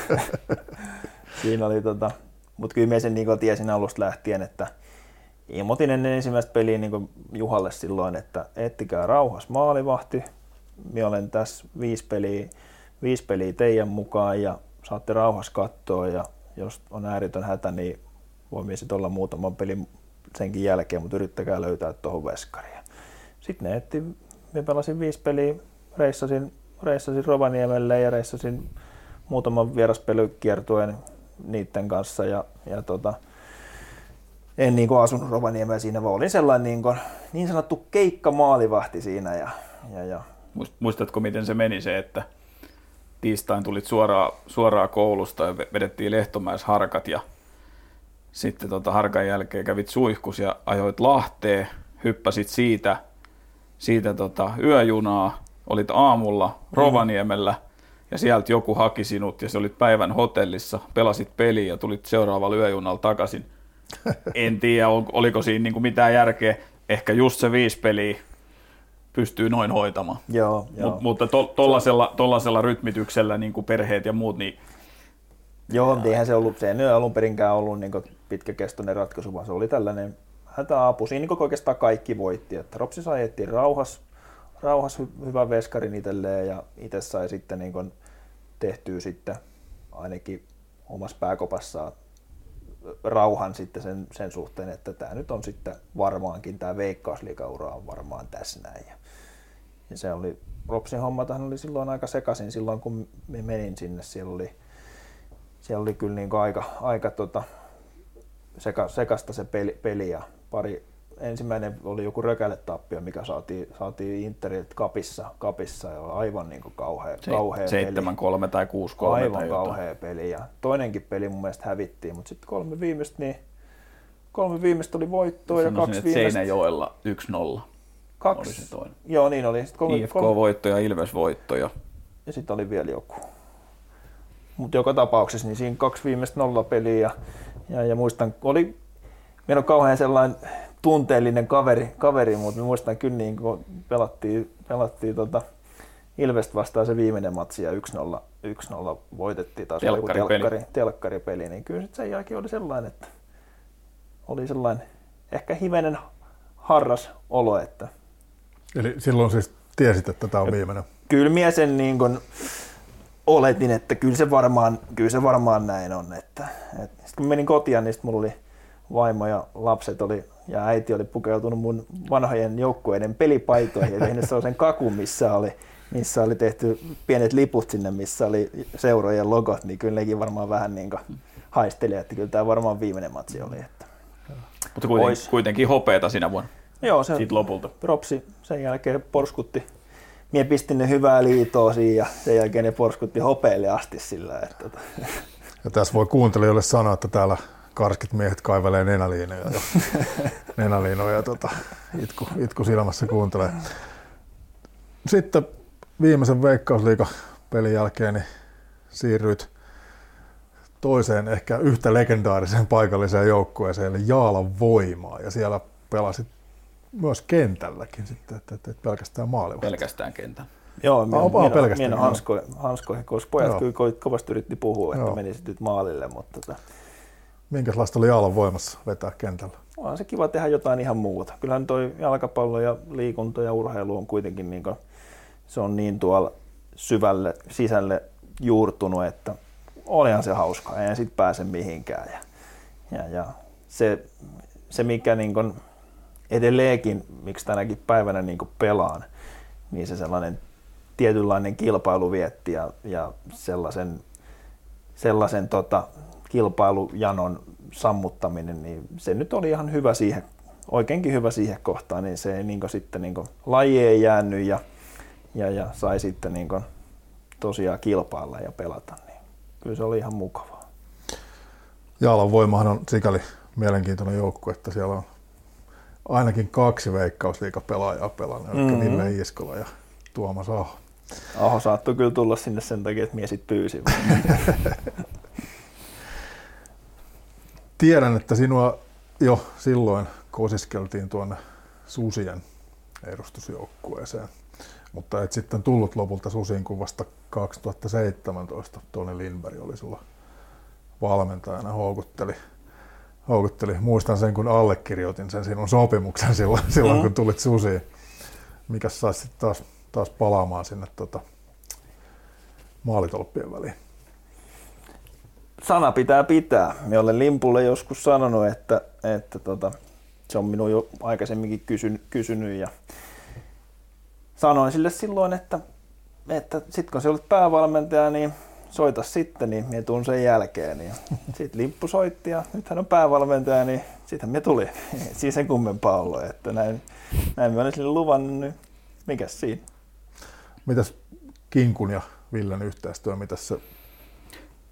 siinä oli, tota, mutta kyllä me sen niin tiesin alusta lähtien, että ilmoitin ennen ensimmäistä peliä niin Juhalle silloin, että ettikää rauhas maalivahti, minä olen tässä viisi peliä, viisi peliä teidän mukaan ja saatte rauhas katsoa ja jos on ääritön hätä, niin voi sitten olla muutaman pelin senkin jälkeen, mutta yrittäkää löytää tuohon veskariin. Sitten ne etti, me pelasin viisi peliä, reissasin, reissasin Rovaniemelle ja reissasin muutaman vieraspelykiertueen niiden kanssa ja, ja tota, en niin asunut Rovaniemellä siinä, vaan olin sellainen niin, kuin, niin sanottu keikka maalivahti siinä. Ja, ja, ja. Muistatko, miten se meni se, että tiistain tulit suoraan, suoraan koulusta ja vedettiin Lehtomäessä harkat ja sitten tota harkan jälkeen kävit suihkus ja ajoit Lahteen, hyppäsit siitä, siitä tota yöjunaa, olit aamulla Rovaniemellä ja sieltä joku haki sinut ja se olit päivän hotellissa, pelasit peliä ja tulit seuraavalla yöjunalla takaisin. En tiedä, oliko siinä niin kuin mitään järkeä. Ehkä just se viisi peliä pystyy noin hoitamaan. Joo, joo. Mut, mutta tuollaisella to, rytmityksellä niin kuin perheet ja muut, niin Joo, mutta eihän se ollut, se ei alun perinkään ollut niin pitkäkestoinen ratkaisu, vaan se oli tällainen hätäapu. Siinä niin oikeastaan kaikki voitti, että Ropsi sai etsiä rauhas, rauhas hyvän veskarin itselleen ja itse sai sitten niin tehtyä sitten ainakin omassa pääkopassaan rauhan sitten sen, sen suhteen, että tämä nyt on sitten varmaankin, tämä veikkausliikaura on varmaan tässä näin. Ja, ja se oli, Ropsin homma oli silloin aika sekaisin silloin, kun me menin sinne. Siellä oli, siellä oli kyllä niin aika, aika tota, seka, sekasta se peli, peli ja pari, ensimmäinen oli joku rökäletappio, mikä saatiin, saatiin Interiltä kapissa, kapissa ja aivan niin kuin kauhea, Se, kauhea 7 3 tai 6 3 Aivan tai kauhea jotain. peli ja toinenkin peli mun mielestä hävittiin, mutta sitten kolme viimeistä niin kolme viimeistä oli voittoa ja kaksi viimeistä... Seinäjoella 1-0. Kaksi. Oli se toinen. Joo, niin oli. Sitten kolme, IFK-voitto ja Ilves-voitto. Ja, ja sitten oli vielä joku. Mutta joka tapauksessa niin siinä kaksi viimeistä nollapeliä ja, ja, ja muistan, oli Meillä on kauhean sellainen tunteellinen kaveri, kaveri mutta mä muistan kyllä niin kun pelattiin, pelattiin tota Ilvest vastaan se viimeinen matsi ja 1-0, 1-0 voitettiin taas telkkaripeli. Telkkari, telkkaripeli, niin kyllä sen jälkeen oli sellainen, että oli sellainen ehkä hivenen harras olo. Että Eli silloin siis tiesit, että tämä on viimeinen? Kyllä minä sen niin kun oletin, että kyllä se varmaan, kyllä se varmaan näin on. Että, että sitten kun menin kotiin, niin mulla oli vaimo ja lapset oli, ja äiti oli pukeutunut mun vanhojen joukkueiden pelipaitoihin ja tehnyt sellaisen kakun, missä oli, missä oli tehty pienet liput sinne, missä oli seurojen logot, niin kyllä nekin varmaan vähän niin haisteli, että kyllä tämä varmaan viimeinen matsi oli. Että Mutta kuitenkin, kuitenkin hopeeta sinä vuonna. Joo, se Siitä lopulta. Propsi sen jälkeen porskutti. Mie pistin ne hyvää liitoa siinä ja sen jälkeen ne porskutti hopeelle asti sillä. Että... Tota. Ja tässä voi kuuntelijoille sanoa, että täällä karskit miehet kaivelee nenäliinoja ja, nenäliinoja tota, itku, itku silmässä kuuntelee. Sitten viimeisen veikkausliiga pelin jälkeen niin siirryit toiseen ehkä yhtä legendaariseen paikalliseen joukkueeseen, eli Jaalan voimaa, ja siellä pelasit myös kentälläkin sitten, että, että, että pelkästään maali. Pelkästään kentän. Joo, minä, minä, pelkästään. minä hanskoihin, koska pojat Joo. kyllä kovasti yritti puhua, että Joo. menisit nyt maalille, mutta tota, Minkälaista oli Jaalan voimassa vetää kentällä? On se kiva tehdä jotain ihan muuta. Kyllähän toi jalkapallo ja liikunta ja urheilu on kuitenkin niin kuin, se on niin tuolla syvälle sisälle juurtunut, että olihan se hauskaa, ei sitten pääse mihinkään. Ja, ja, ja se, se, mikä niin kuin edelleenkin, miksi tänäkin päivänä niin pelaan, niin se sellainen tietynlainen kilpailuvietti ja, ja sellaisen, sellaisen tota, kilpailujanon sammuttaminen, niin se nyt oli ihan hyvä siihen, oikeinkin hyvä siihen kohtaan, niin se ei niin sitten niin laji ei jäänyt ja, ja, ja sai sitten niin tosiaan kilpailla ja pelata, niin kyllä se oli ihan mukavaa. Jaalan voimahan on sikäli mielenkiintoinen joukkue, että siellä on ainakin kaksi veikkausliikapelaajaa pelannut, mm-hmm. eli Ville Iskola ja Tuomas Aho. Aho saattoi kyllä tulla sinne sen takia, että miesit pyysi. Tiedän, että sinua jo silloin kosiskeltiin tuonne Susien edustusjoukkueeseen, mutta et sitten tullut lopulta Susien kuvasta 2017. Toni Lindberg oli sulla valmentajana, houkutteli, houkutteli. Muistan sen, kun allekirjoitin sen sinun sopimuksen silloin, silloin mm. kun tulit Susiin. Mikä saisi taas, taas palaamaan sinne tota, maalitolppien väliin? sana pitää pitää. Minä olen Limpulle joskus sanonut, että, että tota, se on minun jo aikaisemminkin kysyn, kysynyt ja sanoin sille silloin, että, että sitten kun se olet päävalmentaja, niin soita sitten, niin minä tuun sen jälkeen. Niin sitten Limppu soitti ja nyt hän on päävalmentaja, niin sitten me tuli. Siis sen kummempaa ollut, että näin, näin minä olen sille luvannut, niin mikä siinä? Mitäs Kinkun ja Villen yhteistyö, mitä se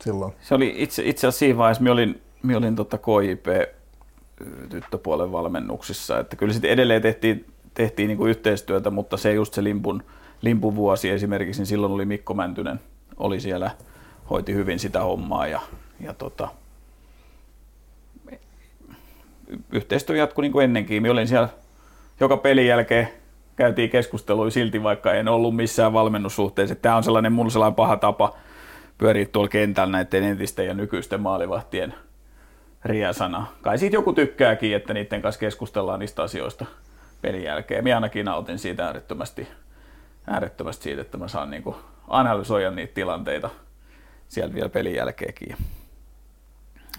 silloin? Se oli itse, itse asiassa siinä vaiheessa, minä olin, minä olin tota KIP tyttöpuolen valmennuksissa, että kyllä sitten edelleen tehtiin, tehtiin niin kuin yhteistyötä, mutta se just se limpun, limpun vuosi esimerkiksi, niin silloin oli Mikko Mäntynen oli siellä, hoiti hyvin sitä hommaa ja, ja tota, yhteistyö jatkui niin kuin ennenkin. Minä olin siellä joka pelin jälkeen käytiin keskustelua silti, vaikka en ollut missään valmennussuhteessa. Tämä on sellainen, mulla sellainen paha tapa pyöriä tuolla kentällä näiden entisten ja nykyisten maalivahtien riasana. Kai siitä joku tykkääkin, että niiden kanssa keskustellaan niistä asioista pelin jälkeen. Minä ainakin nautin siitä äärettömästi, äärettömästi siitä, että mä saan niin analysoida niitä tilanteita siellä vielä pelin jälkeenkin. Ja,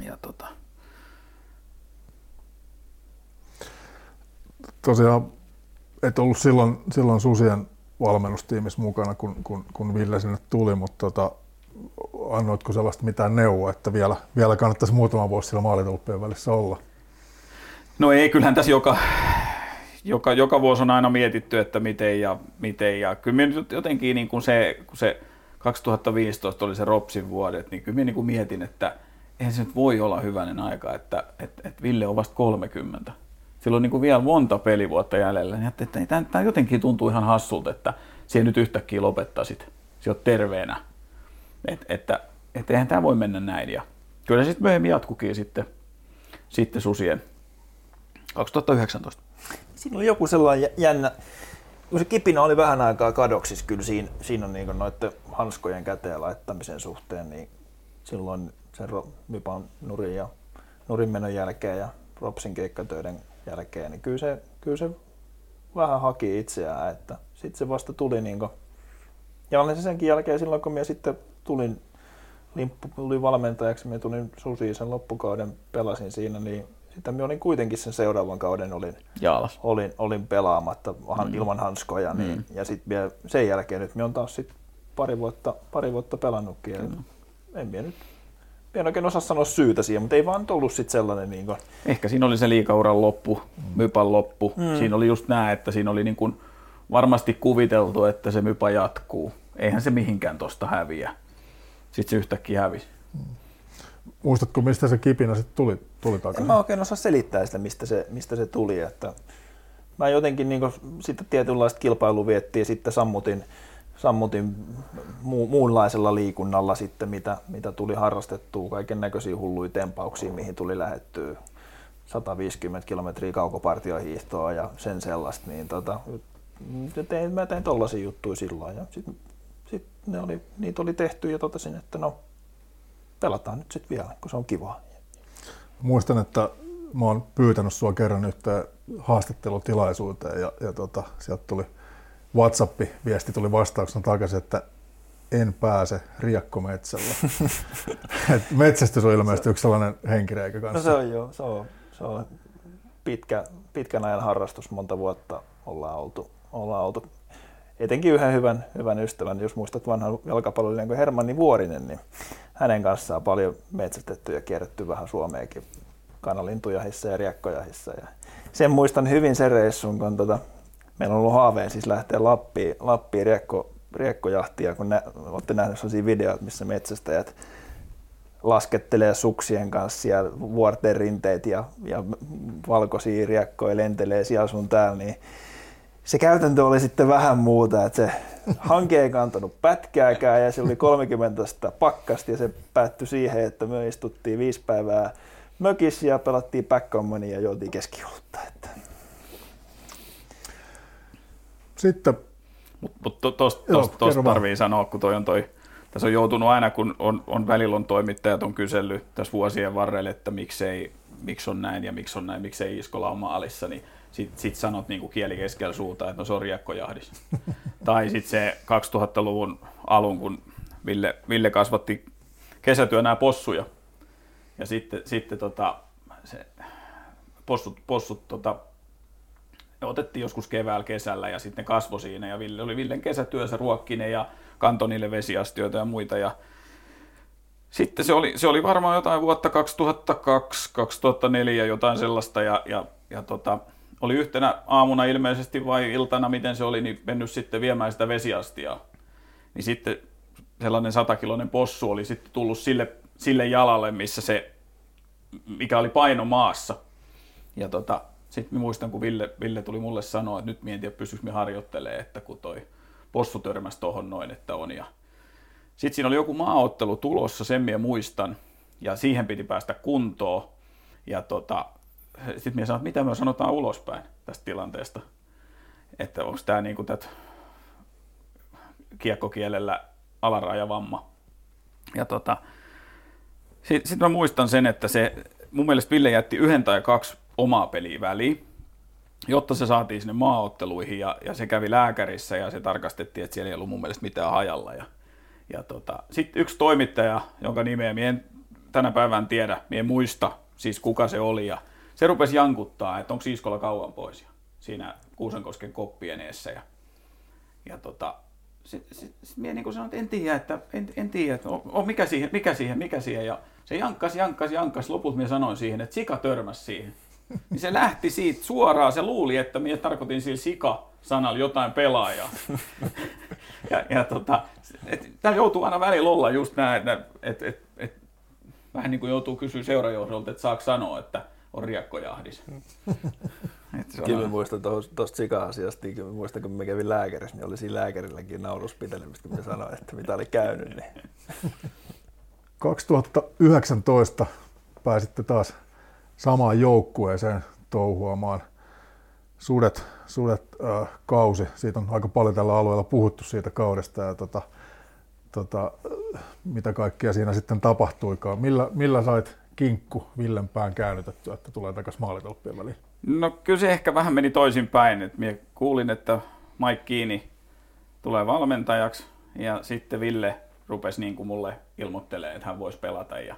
ja tota. Tosiaan et ollut silloin, silloin Susien valmennustiimissä mukana, kun, kun, kun Ville sinne tuli, mutta tota, annoitko sellaista mitään neuvoa, että vielä, vielä kannattaisi muutama vuosi siellä maalitolppien välissä olla? No ei, kyllähän tässä joka, joka, joka vuosi on aina mietitty, että miten ja miten. Ja kyllä jotenkin niin kuin se, kun se 2015 oli se Ropsin vuodet, niin kyllä minä niin kuin mietin, että eihän se nyt voi olla hyvänen aika, että, että, että Ville on vasta 30 sillä on niin kuin vielä monta pelivuotta jäljellä, niin että, että tämä jotenkin tuntuu ihan hassulta, että siihen nyt yhtäkkiä lopettaisit, sä oot terveenä. Et, että, että eihän tämä voi mennä näin. Ja kyllä sitten myöhemmin jatkukin sitten, sitten susien 2019. Siinä oli joku sellainen jännä, se kipinä oli vähän aikaa kadoksissa kyllä siinä, siinä on niin noiden hanskojen käteen laittamisen suhteen, niin silloin sen Mypan nurin ja nurin jälkeen ja Ropsin keikkatöiden jälkeen, niin kyllä se, kyllä se vähän haki itseään, että sitten se vasta tuli niin kuin, ja olen se senkin jälkeen silloin, kun minä sitten tulin, limppu, tulin valmentajaksi, minä tulin Susiin sen loppukauden, pelasin siinä, niin sitten minä olin kuitenkin sen seuraavan kauden olin, Jaalas. olin, olin pelaamatta mm. ilman hanskoja, niin, mm. ja sitten sen jälkeen nyt minä olen taas sit pari vuotta, pari vuotta pelannutkin, mm. en minä nyt en oikein osaa sanoa syytä siihen, mutta ei vaan ollut sit sellainen... Niin kuin... Ehkä siinä oli se liikauran loppu, mm. mypan loppu. Mm. Siinä oli just nämä, että siinä oli niin kuin varmasti kuviteltu, että se mypa jatkuu. Eihän se mihinkään tosta häviä. Sitten se yhtäkkiä hävisi. Mm. Muistatko, mistä se kipinä sitten tuli, tuli takaisin? En mä oikein osaa selittää sitä, mistä se, mistä se tuli. Että mä jotenkin niin sitten tietynlaista kilpailua viettiin, sitten sammutin, sammutin mu- muunlaisella liikunnalla sitten, mitä, mitä tuli harrastettua, kaiken näköisiä hulluja tempauksia, mihin tuli lähettyä 150 kilometriä kaukopartiohiihtoa ja sen sellaista, niin tota, tein, mä tein tollaisia juttuja silloin ja sitten sit ne oli, niitä oli tehty ja totesin, että no pelataan nyt sitten vielä, kun se on kivaa. Muistan, että mä oon pyytänyt sua kerran nyt haastattelutilaisuuteen ja, ja tota, sieltä tuli WhatsApp-viesti tuli vastauksena takaisin, että en pääse riekkometsällä. Et metsästys on ilmeisesti yksi sellainen henkireikä kanssa. No se on joo, se on, se on pitkä, pitkän ajan harrastus, monta vuotta ollaan oltu, ollaan oltu etenkin yhden hyvän, hyvän ystävän, jos muistat vanhan jalkapalloilijan kuin Hermanni Vuorinen, niin hänen kanssaan paljon metsästetty ja kierretty vähän Suomeenkin kanalintujahissa ja riekkojahissa. Ja sen muistan hyvin sen reissun, kun tota, meillä on ollut haaveen siis lähteä Lappiin, Lappiin riekko, riekkojahtia, kun nä, olette nähneet sellaisia videoita, missä metsästäjät laskettelee suksien kanssa siellä vuorten rinteet ja, ja valkoisia riekkoja lentelee siellä sun täällä, niin se käytäntö oli sitten vähän muuta, että se hanke ei kantanut pätkääkään ja se oli 30 pakkasti ja se päättyi siihen, että me istuttiin viisi päivää mökissä ja pelattiin backgammonia ja juotiin keskiolutta. Että. Sitten... Mutta mut tuosta tos, tos tarvii sanoa, kun toi on toi, tässä on joutunut aina, kun on, on välillä on toimittajat on kysellyt tässä vuosien varrella, että miksei, miksi on näin ja miksi on näin, miksei Iskola on maalissa, niin sitten sit sanot niin kuin kieli keskellä suuta, että no se on riekkojahdis. tai sitten se 2000-luvun alun, kun Ville, Ville kasvatti kesätyönä possuja. Ja sitten, sitten tota, se, possut, possut tota, ne otettiin joskus keväällä kesällä ja sitten kasvo siinä ja Ville oli Villen kesätyössä ruokkinen ja kantoi niille vesiastioita ja muita ja sitten se oli, se oli varmaan jotain vuotta 2002, 2004, jotain sellaista ja, ja, ja tota, oli yhtenä aamuna ilmeisesti vai iltana, miten se oli, niin mennyt sitten viemään sitä vesiastiaa. Niin sitten sellainen satakiloinen possu oli sitten tullut sille, sille jalalle, missä se, mikä oli paino maassa. Ja tota, sitten muistan, kun Ville, Ville tuli mulle sanoa, että nyt mietin, että pystyykö me harjoittelemaan, että kun toi possu törmäsi tuohon noin, että on. Ja Sitten siinä oli joku maaottelu tulossa, sen minä muistan, ja siihen piti päästä kuntoon. Ja tota, sitten minä sanoin, että mitä me sanotaan ulospäin tästä tilanteesta. Että onko tämä niin tätä kiekkokielellä alarajavamma. Ja tota, sitten sit mä muistan sen, että se, mun mielestä Ville jätti yhden tai kaksi omaa peliä väliin, jotta se saatiin sinne maaotteluihin ja, ja se kävi lääkärissä ja se tarkastettiin, että siellä ei ollut mun mielestä mitään hajalla. Ja, ja tota, sitten yksi toimittaja, jonka nimeä minä en tänä päivänä tiedä, minä en muista siis kuka se oli ja se rupesi jankuttaa, että onko Iskola kauan pois ja siinä Kuusankosken koppien eessä. Ja, ja tota, sitten sit, sit minä niin sanoin, että en tiedä, että, en, en tiedä, että on, on, mikä siihen, mikä siihen, mikä siihen. Ja se jankkas, jankkas, jankkas. Lopulta minä sanoin siihen, että sika törmäsi siihen. Niin se lähti siitä suoraan, se luuli, että minä tarkoitin sillä sika-sanalla jotain pelaajaa. ja, ja tota, tämä joutuu aina välillä olla just näin, että et, et, et, vähän niin kuin joutuu kysyä seurajohdolta, että saako sanoa, että on riekkojahdis. Kyllä mä muistan tuosta sika-asiasta, niin muistan kun mä kävin lääkärissä, niin oli siinä lääkärilläkin nauruspitelemistä, kun mä sanoin, että mitä oli käynyt. Niin. 2019 pääsitte taas samaan joukkueeseen touhuamaan. Sudet, sudet äh, kausi, siitä on aika paljon tällä alueella puhuttu siitä kaudesta ja tota, tota, mitä kaikkea siinä sitten tapahtuikaan. Millä, millä sait kinkku Villen pään käännytettyä, että tulee takaisin maalitolppien väliin? No kyllä se ehkä vähän meni toisinpäin. Et minä kuulin, että Mike Kiini tulee valmentajaksi ja sitten Ville rupesi niin kuin mulle ilmoittelee, että hän voisi pelata ja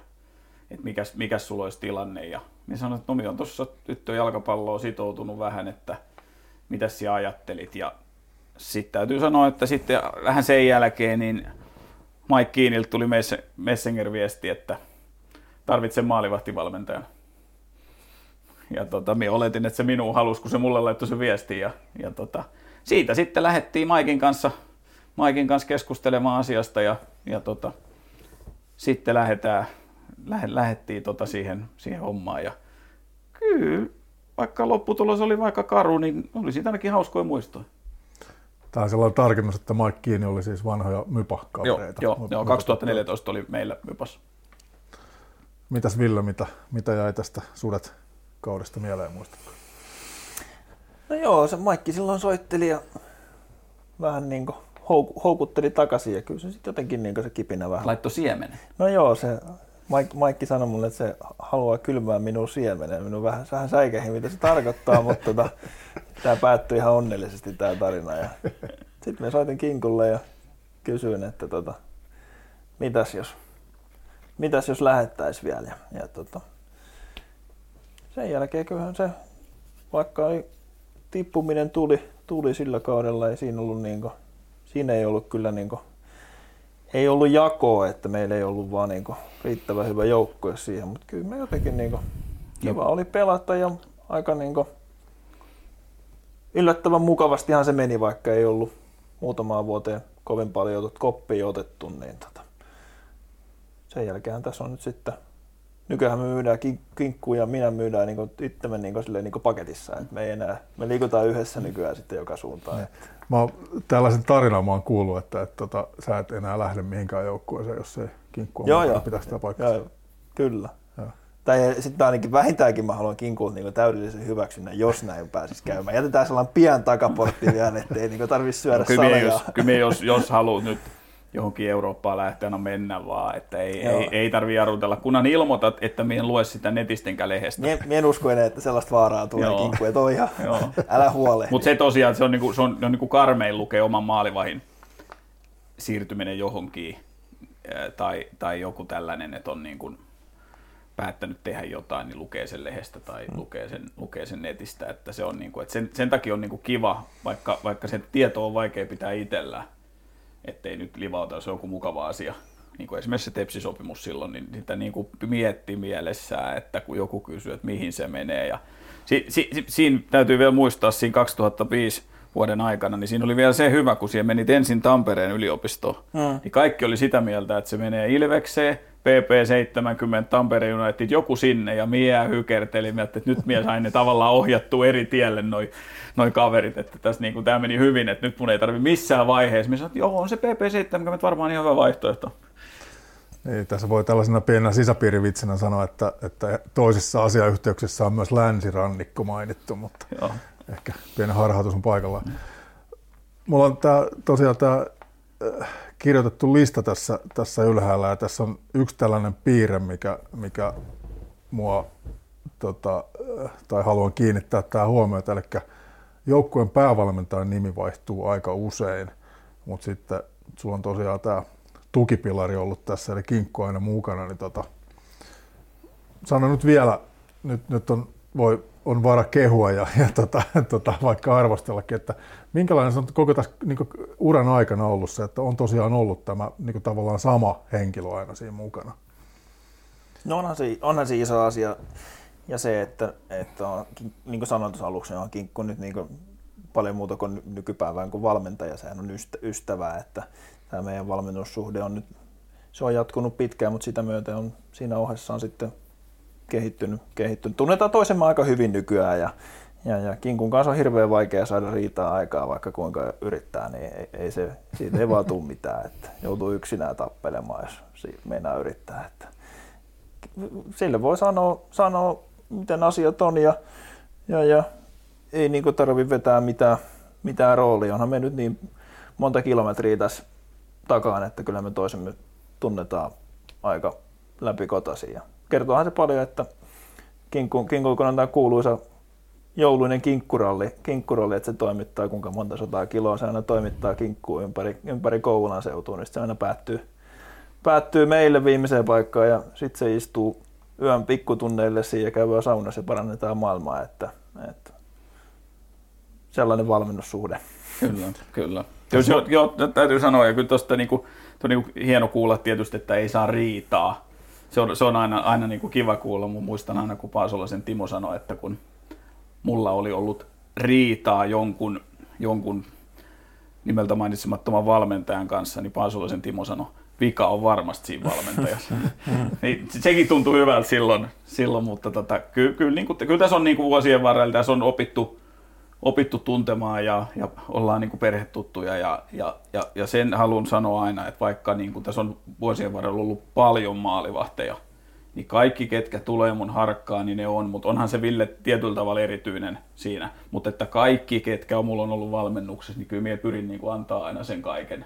että mikäs, mikäs sulla olisi tilanne. Ja minä sanoin, että no on tuossa jalkapalloa sitoutunut vähän, että mitä sinä ajattelit. Ja sitten täytyy sanoa, että sitten vähän sen jälkeen niin Mike Kiiniltä tuli Messenger-viesti, että tarvitsen maalivahtivalmentajan. Ja tota, minä oletin, että se minuun halusi, kun se mulle laittoi se viesti. Ja, ja tota, siitä sitten lähdettiin Maikin kanssa, Maikin kanssa keskustelemaan asiasta ja, ja tota, sitten lähdetään, lähe, lähdettiin tota siihen, siihen hommaan. Ja kyllä, vaikka lopputulos oli vaikka karu, niin oli siitä ainakin hauskoja muistoja. Tämä on sellainen tarkennus, että Mike Kiini oli siis vanhoja mypa-kavereita. Joo, joo, joo 2014 oli meillä mypas. Mitäs Ville, mitä, mitä jäi tästä sudet kaudesta mieleen, muistatko? No joo, se Maikki silloin soitteli ja vähän niin kuin houkutteli takaisin ja kyllä se sitten jotenkin niin se kipinä vähän. Laitto siemenen? No joo, se Maikki, Maikki sanoi mulle, että se haluaa kylmää minun siemenen. Minun vähän, vähän säikähin, mitä se tarkoittaa, mutta tota, tämä päättyi ihan onnellisesti tämä tarina. Ja sitten me soitin Kinkulle ja kysyin, että tota, mitäs jos, mitäs jos lähettäisiin vielä. Ja, ja tota, sen jälkeen kyllähän se, vaikka ei tippuminen tuli, tuli sillä kaudella, ei siinä ollut niin kuin, siinä ei ollut kyllä niin kuin, ei ollut jakoa, että meillä ei ollut vaan niin kuin, riittävän hyvä joukkue siihen, mutta kyllä me jotenkin niin kuin, kiva oli pelata ja aika niin kuin, yllättävän mukavastihan se meni, vaikka ei ollut muutamaan vuoteen kovin paljon koppia otettu, niin tota, sen jälkeen tässä on nyt sitten nykyään me myydään kinkkuja ja minä myydään niin itsemme niin kuin, niin paketissa. Et me, ei enää, me liikutaan yhdessä nykyään sitten joka suuntaan. Niin. Mä oon, tällaisen tarinan mä oon kuullut, että, että, että tota, sä et enää lähde mihinkään joukkueeseen, jos ei kinkku on joo, joo. pitää sitä paikkaa. Joo, kyllä. Joo. Tai sitten ainakin vähintäänkin mä haluan kinkulta niin täydellisen hyväksynnän, jos näin pääsisi käymään. Jätetään sellainen pian takaportti vielä, ettei niin tarvitse syödä no, kyllä jos, kyllä jos, jos haluat nyt johonkin Eurooppaan lähteä, mennä vaan, että ei, ei, ei tarvitse jarrutella, kunhan ilmoitat, että minä en lue sitä netistä enkä lehdestä. Mie, mie en usko enää, että sellaista vaaraa tulee kinkku, että ihan, älä huole. Mutta se tosiaan, se on, niinku, se on, on niinku karmein lukee oman maalivahin siirtyminen johonkin, tai, tai joku tällainen, että on niin kuin päättänyt tehdä jotain, niin lukee sen lehdestä tai mm. lukee, sen, lukee sen netistä. Että se on niin kuin, että sen, sen takia on niin kuin kiva, vaikka, vaikka se tieto on vaikea pitää itsellään, ettei nyt livauta, jos on joku mukava asia. Niin kuin esimerkiksi se tepsisopimus silloin, niin sitä niin kuin mietti mielessään, että kun joku kysyy, että mihin se menee. Ja si, si, si, siinä täytyy vielä muistaa, siinä 2005 vuoden aikana, niin siinä oli vielä se hyvä, kun siihen menit ensin Tampereen yliopistoon, hmm. niin kaikki oli sitä mieltä, että se menee Ilvekseen, PP70 Tampere United, joku sinne ja mie hykerteli, että nyt mie sain ne tavallaan ohjattua eri tielle noin noi kaverit, että tässä niin tämä meni hyvin, että nyt mun ei tarvi missään vaiheessa. Mie sanoin, että joo, on se PP70 varmaan ihan hyvä vaihtoehto. Niin, tässä voi tällaisena pienenä sisäpiirivitsenä sanoa, että, että toisissa asiayhteyksissä on myös länsirannikko mainittu, mutta Joo. ehkä pieni harhautus on paikallaan. Mulla on tää, tosiaan tämä äh, kirjoitettu lista tässä, tässä ylhäällä. Ja tässä on yksi tällainen piirre, mikä, mikä mua tota, tai haluan kiinnittää tämä huomiota, eli joukkueen päävalmentajan nimi vaihtuu aika usein, mutta sitten sulla on tosiaan tämä tukipilari ollut tässä, eli kinkku aina mukana, niin tota, sanon nyt vielä, nyt, nyt on, voi, on vara kehua ja, ja tota, tota, vaikka arvostellakin, että minkälainen se on koko tässä niin uran aikana ollut se, että on tosiaan ollut tämä niin tavallaan sama henkilö aina siinä mukana? No onhan se, onhan se iso asia ja se, että, että on, niin kuin sanoin tuossa aluksi, niin on kinkku nyt niin kuin paljon muuta kuin nykypäivään kuin valmentaja, sehän on ystävää, että tämä meidän valmennussuhde on nyt, se on jatkunut pitkään, mutta sitä myöten on siinä ohessa on sitten kehittynyt, kehittynyt. Tunnetaan toisemme aika hyvin nykyään ja, ja, ja Kinkun kanssa on hirveän vaikea saada riitaa aikaa, vaikka kuinka yrittää, niin ei, ei se, siitä ei vaan tule mitään, että joutuu yksinään tappelemaan, jos meinaa yrittää. Että sille voi sanoa, sanoa, miten asiat on ja, ja, ja ei niin tarvitse vetää mitään, mitään roolia. Onhan me nyt niin monta kilometriä tässä takaan, että kyllä me toisemme tunnetaan aika läpikotaisin. Ja kertoohan se paljon, että kinkku, kinkku kun on tämä kuuluisa jouluinen kinkkuralli, kinkkuralli, että se toimittaa kuinka monta sataa kiloa, se aina toimittaa kinkkuu ympäri, ympäri Kouvolan seutuun, niin se aina päättyy, päättyy meille viimeiseen paikkaan ja sitten se istuu yön pikkutunneille siihen ja käy saunassa ja parannetaan maailmaa, että, että sellainen valmennussuhde. Kyllä, kyllä. Joo, joo, täytyy sanoa, ja kyllä tuosta niinku, niinku hieno kuulla tietysti, että ei saa riitaa. Se on, se on aina, aina niinku kiva kuulla. Mun muistan aina, kun Paasolaisen Timo sanoi, että kun mulla oli ollut riitaa jonkun, jonkun nimeltä mainitsemattoman valmentajan kanssa, niin Paasolaisen Timo sanoi, vika on varmasti siinä valmentajassa. niin, sekin tuntuu hyvältä silloin, silloin mutta tota, kyllä, kyllä, niin kuin, kyllä tässä on niin kuin vuosien varrella tässä on opittu, opittu tuntemaan ja, ja ollaan niin kuin perhetuttuja ja, ja, ja, ja sen haluan sanoa aina, että vaikka niin kuin tässä on vuosien varrella ollut paljon maalivahteja, niin kaikki ketkä tulee mun harkkaan, niin ne on, mutta onhan se Ville tietyllä tavalla erityinen siinä, mutta että kaikki ketkä on mulla on ollut valmennuksessa, niin kyllä minä pyrin niin kuin antaa aina sen kaiken,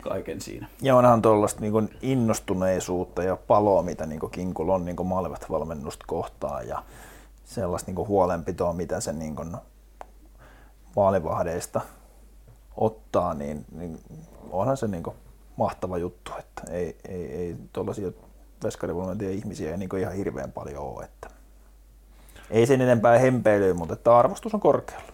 kaiken siinä. Ja onhan tuollaista niin innostuneisuutta ja paloa, mitä niin Kinkul on niin valmennusta kohtaan ja sellaista niin huolenpitoa, mitä se niin vaalivahdeista ottaa, niin, niin onhan se niin mahtava juttu, että ei, ei, ei tuollaisia veskarivalmentajia ihmisiä ei niin ihan hirveän paljon ole. Että ei sen enempää hempeilyä, mutta että arvostus on korkealla.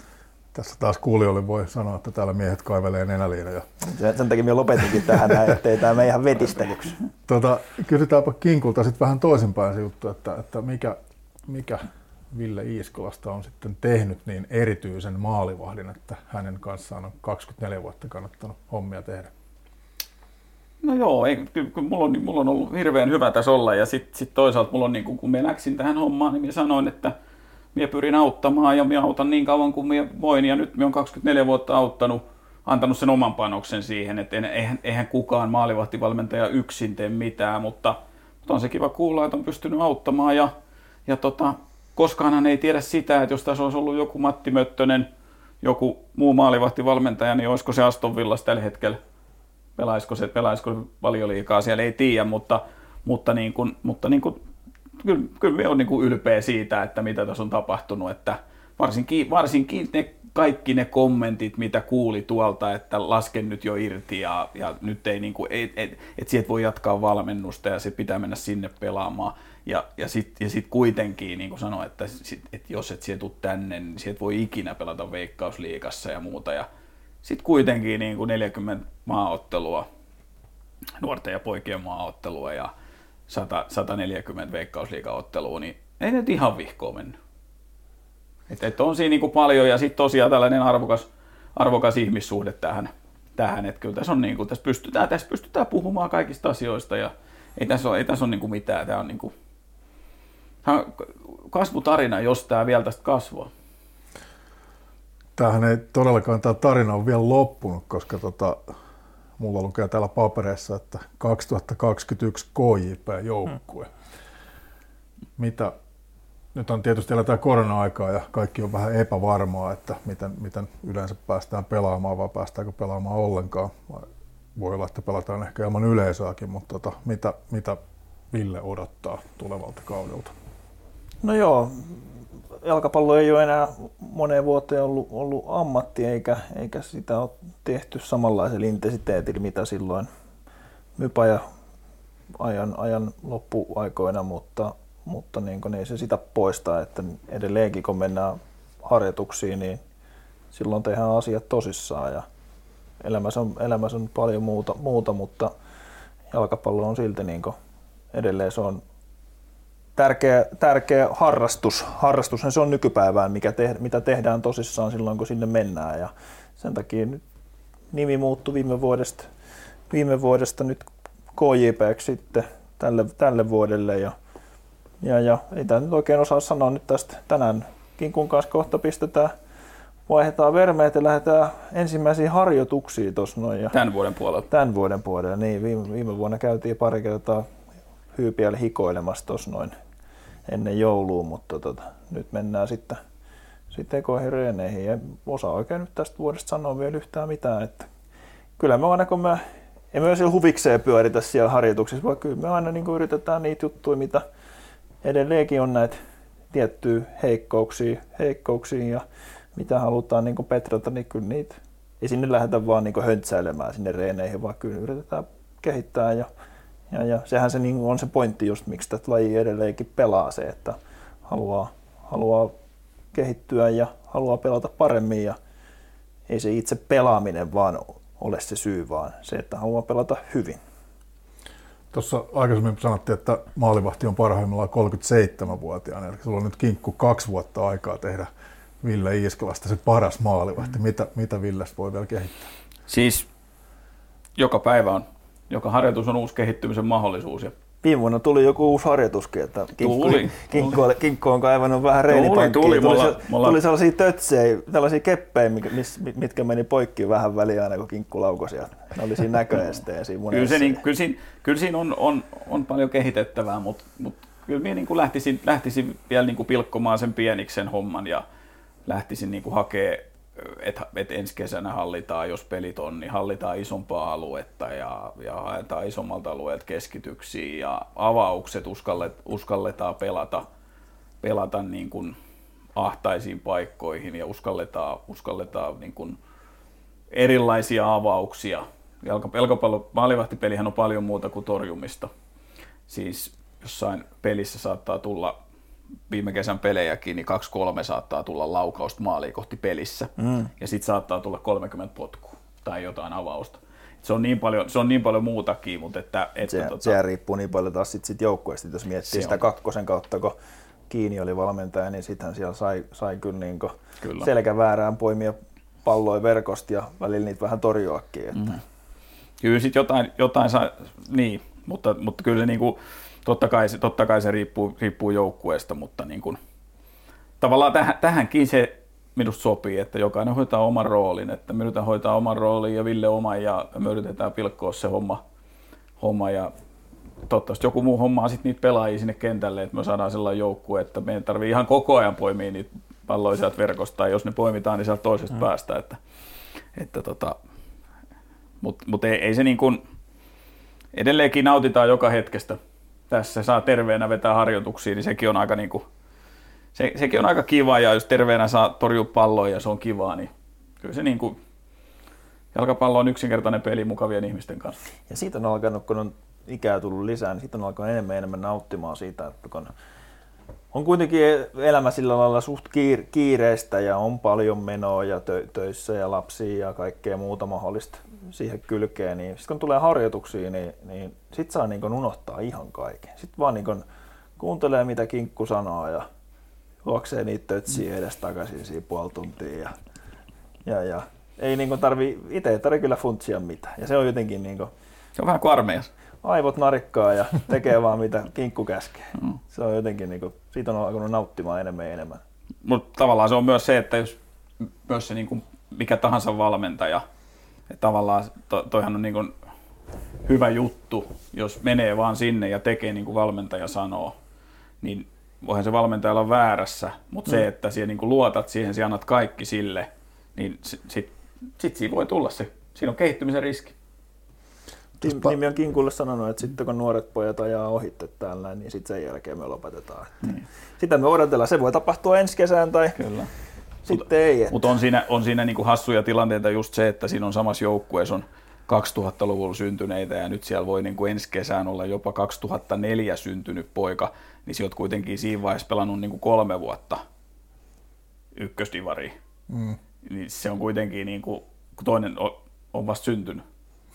Tässä taas kuulijoille voi sanoa, että täällä miehet kaivelee nenäliinoja. Sen, sen takia minä lopetinkin tähän näin, ettei tämä mene ihan vetistelyksi. Tota, kysytäänpä Kinkulta sitten vähän toisinpäin se juttu, että, että mikä, mikä Ville Iiskolasta on sitten tehnyt niin erityisen maalivahdin, että hänen kanssaan on 24 vuotta kannattanut hommia tehdä? No joo, ei, kyllä, kyllä mulla, on, mulla on ollut hirveän hyvä tässä olla ja sitten sit toisaalta mulla on, niin kun me läksin tähän hommaan, niin minä sanoin, että minä pyrin auttamaan ja minä autan niin kauan kuin minä voin ja nyt minä olen 24 vuotta auttanut, antanut sen oman panoksen siihen, että eihän, eihän kukaan maalivahtivalmentaja yksin tee mitään, mutta, mutta on se kiva kuulla, että on pystynyt auttamaan ja, ja tota, koskaanhan ei tiedä sitä, että jos tässä olisi ollut joku Matti Möttönen, joku muu maalivahtivalmentaja, niin olisiko se Aston Villas tällä hetkellä, pelaisiko se, pelaisiko paljon liikaa, siellä ei tiedä, mutta, mutta, niin kuin, mutta niin kuin, kyllä, kyllä me on niin kuin ylpeä siitä, että mitä tässä on tapahtunut, että varsinkin, varsinkin ne kaikki ne kommentit, mitä kuuli tuolta, että lasken nyt jo irti ja, ja nyt ei, niin kuin, et, et, et sieltä voi jatkaa valmennusta ja se pitää mennä sinne pelaamaan. Ja, ja sitten ja sit kuitenkin niin kuin sanoin, että sit, et jos et sieltä tule tänne, niin sieltä voi ikinä pelata veikkausliigassa ja muuta. Ja sitten kuitenkin niin kuin 40 maaottelua, nuorten ja poikien maaottelua ja 100, 140 veikkausliigaottelua, niin ei nyt ihan vihkoon mennyt. Et, et on siinä niin kuin paljon ja sitten tosiaan tällainen arvokas, arvokas ihmissuhde tähän. tähän. Että kyllä tässä, on niin kuin, tässä, pystytään, tässä pystytään puhumaan kaikista asioista ja ei tässä ole, ei tässä ole niin kuin mitään. Tämä on, niin kuin, tämä on kasvutarina, jos tämä vielä tästä kasvaa. Tämähän ei todellakaan tämä tarina ole vielä loppunut, koska tota, mulla lukee täällä papereissa, että 2021 KJP-joukkue. Hmm. Mitä, nyt on tietysti eletään korona-aikaa ja kaikki on vähän epävarmaa, että miten, miten yleensä päästään pelaamaan vai päästäänkö pelaamaan ollenkaan. Voi olla, että pelataan ehkä ilman yleisöäkin, mutta tota, mitä, mitä Ville odottaa tulevalta kaudelta? No joo, jalkapallo ei ole enää moneen vuoteen ollut, ollut ammatti, eikä, eikä sitä ole tehty samanlaisella intensiteetillä, mitä silloin mypaja ajan, ajan loppuaikoina, mutta, mutta niin kuin ei se sitä poista, että edelleenkin kun mennään harjoituksiin, niin silloin tehdään asiat tosissaan ja elämässä on, elämässä on paljon muuta, muuta, mutta jalkapallo on silti niin kuin edelleen se on tärkeä, tärkeä harrastus. Harrastus se on nykypäivään, mikä te, mitä tehdään tosissaan silloin, kun sinne mennään. Ja sen takia nyt nimi muuttui viime vuodesta, viime vuodesta nyt KJP sitten tälle, tälle vuodelle. Ja, ja, ja ei tämä nyt oikein osaa sanoa nyt tästä tänään. Kinkun kanssa kohta pistetään, vaihdetaan vermeet ja lähdetään ensimmäisiin harjoituksiin tuossa noin. Ja tämän vuoden puolella. Tämän vuoden puolella, niin. Viime, viime vuonna käytiin pari kertaa hyypiällä hikoilemassa tuossa noin ennen joulua, mutta tota, nyt mennään sitten, sitten ekoihin reeneihin. Ja osa oikein nyt tästä vuodesta sanoa vielä yhtään mitään. Että kyllä me aina kun me emme me huvikseen pyöritä siellä harjoituksissa, vaan kyllä me aina niin yritetään niitä juttuja, mitä edelleenkin on näitä tiettyjä heikkouksia, heikkouksia ja mitä halutaan niin petrata, niin kyllä niitä ei sinne lähdetä vaan niin höntsäilemään sinne reeneihin, vaan kyllä yritetään kehittää ja ja, ja sehän se niin on se pointti just, miksi tätä lajia edelleenkin pelaa se, että haluaa, haluaa kehittyä ja haluaa pelata paremmin ja ei se itse pelaaminen vaan ole se syy, vaan se, että haluaa pelata hyvin. Tuossa aikaisemmin sanottiin, että maalivahti on parhaimmillaan 37-vuotiaana, eli sulla on nyt kinkku kaksi vuotta aikaa tehdä Ville Iiskalasta se paras maalivahti. Mm. Mitä, mitä Villestä voi vielä kehittää? Siis joka päivä on joka harjoitus on uusi kehittymisen mahdollisuus. Ja Viime vuonna tuli joku uusi harjoituskin, että kinkku, tuli, kinkku, tuli. kinkku on kaivannut vähän reenipankkiin. Tuli, tuli, tuli, mulla, tuli sellaisia tötsejä, tällaisia keppejä, mitkä meni poikki vähän väliin aina, kun kinkku laukoi sieltä. Ne oli siinä näköesteen siinä kyllä, se, niin, kyllä, siinä, kyllä siinä on, on, on, paljon kehitettävää, mutta, mutta kyllä minä niin kuin lähtisin, lähtisin vielä niin kuin pilkkomaan sen pieniksen homman ja lähtisin niin kuin hakemaan että et ensi kesänä hallitaan, jos pelit on, niin hallitaan isompaa aluetta ja, ja haetaan isommalta alueelta keskityksiä ja avaukset uskallet, uskalletaan pelata, pelata niin kuin ahtaisiin paikkoihin ja uskalletaan, uskalletaan niin kuin erilaisia avauksia. Jalkapallo, maalivahtipelihän on paljon muuta kuin torjumista. Siis jossain pelissä saattaa tulla viime kesän pelejäkin, niin 2-3 saattaa tulla laukausta maaliin kohti pelissä. Mm. Ja sitten saattaa tulla 30 potkua tai jotain avausta. Se on niin paljon, se on niin paljon muutakin, mutta että... että se, tota, se riippuu niin paljon taas sit, sit joukkueesta, jos miettii sitä on. kakkosen kautta, kun Kiini oli valmentaja, niin sitten siellä sai, sai kyllä, niin kyllä. selkä väärään poimia palloja verkosta ja välillä niitä vähän torjuakin. Että. Mm. Kyllä sitten jotain, jotain saa, niin, mutta, mutta kyllä se niin kuin, totta kai, se, totta kai se riippuu, riippuu joukkueesta, mutta niin kuin, tavallaan tähän, tähänkin se minusta sopii, että jokainen hoitaa oman roolin, että me yritetään hoitaa oman roolin ja Ville oman ja me yritetään pilkkoa se homma, homma ja toivottavasti joku muu hommaa sitten niitä pelaajia sinne kentälle, että me saadaan sellainen joukkue, että me ei tarvitse ihan koko ajan poimia niitä palloja sieltä verkosta, tai jos ne poimitaan, niin sieltä toisesta mm. päästä, että, että tota, mutta mut ei, ei se niin kuin, edelleenkin nautitaan joka hetkestä, tässä saa terveenä vetää harjoituksia, niin sekin on aika, niin kuin, se, sekin on aika kiva, ja jos terveenä saa torjua palloa ja se on kivaa, niin kyllä se niin kuin, jalkapallo on yksinkertainen peli mukavien ihmisten kanssa. Ja siitä on alkanut, kun on ikää tullut lisää, niin siitä on alkanut enemmän enemmän nauttimaan siitä, että kun on kuitenkin elämä sillä lailla suht kiireistä ja on paljon menoa ja tö- töissä ja lapsia ja kaikkea muuta mahdollista siihen kylkeen, niin sitten kun tulee harjoituksiin, niin, niin sitten saa niin unohtaa ihan kaiken. Sitten vaan niin kuuntelee, mitä kinkku sanoo ja juoksee niitä tötsiä edes takaisin siinä puoli tuntia. Ja, ja, ja ei niin tarvi, itse ei tarvi kyllä funtsia mitään. Ja se on jotenkin niin kuin, Se on vähän kuin armeijassa. aivot narikkaa ja tekee vaan mitä kinkku käskee. Mm. Se on jotenkin, niin kuin, siitä on alkanut nauttimaan enemmän ja enemmän. Mutta tavallaan se on myös se, että jos myös se niin kuin mikä tahansa valmentaja, että tavallaan to, toihan on niin kuin hyvä juttu, jos menee vaan sinne ja tekee niin kuin valmentaja sanoo, niin voihan se valmentaja olla väärässä, mutta mm. se, että siellä niin kuin luotat siihen, sinä annat kaikki sille, niin sitten sit, sit siinä voi tulla se, siinä on kehittymisen riski. Tim, Nimi on Kinkulle sanonut, että sitten kun nuoret pojat ajaa ohitte täällä, niin sitten sen jälkeen me lopetetaan. Niin. Sitä me odotellaan. Se voi tapahtua ensi kesään tai Kyllä. Sitten Mut, ei. Että... Mutta on siinä, on siinä niinku hassuja tilanteita just se, että siinä on samassa joukkueessa on 2000-luvulla syntyneitä ja nyt siellä voi niin kuin ensi kesään olla jopa 2004 syntynyt poika, niin sä oot kuitenkin siinä vaiheessa pelannut niin kuin kolme vuotta ykkösdivari. Mm. Niin se on kuitenkin, niin kuin, kun toinen on, on vasta syntynyt,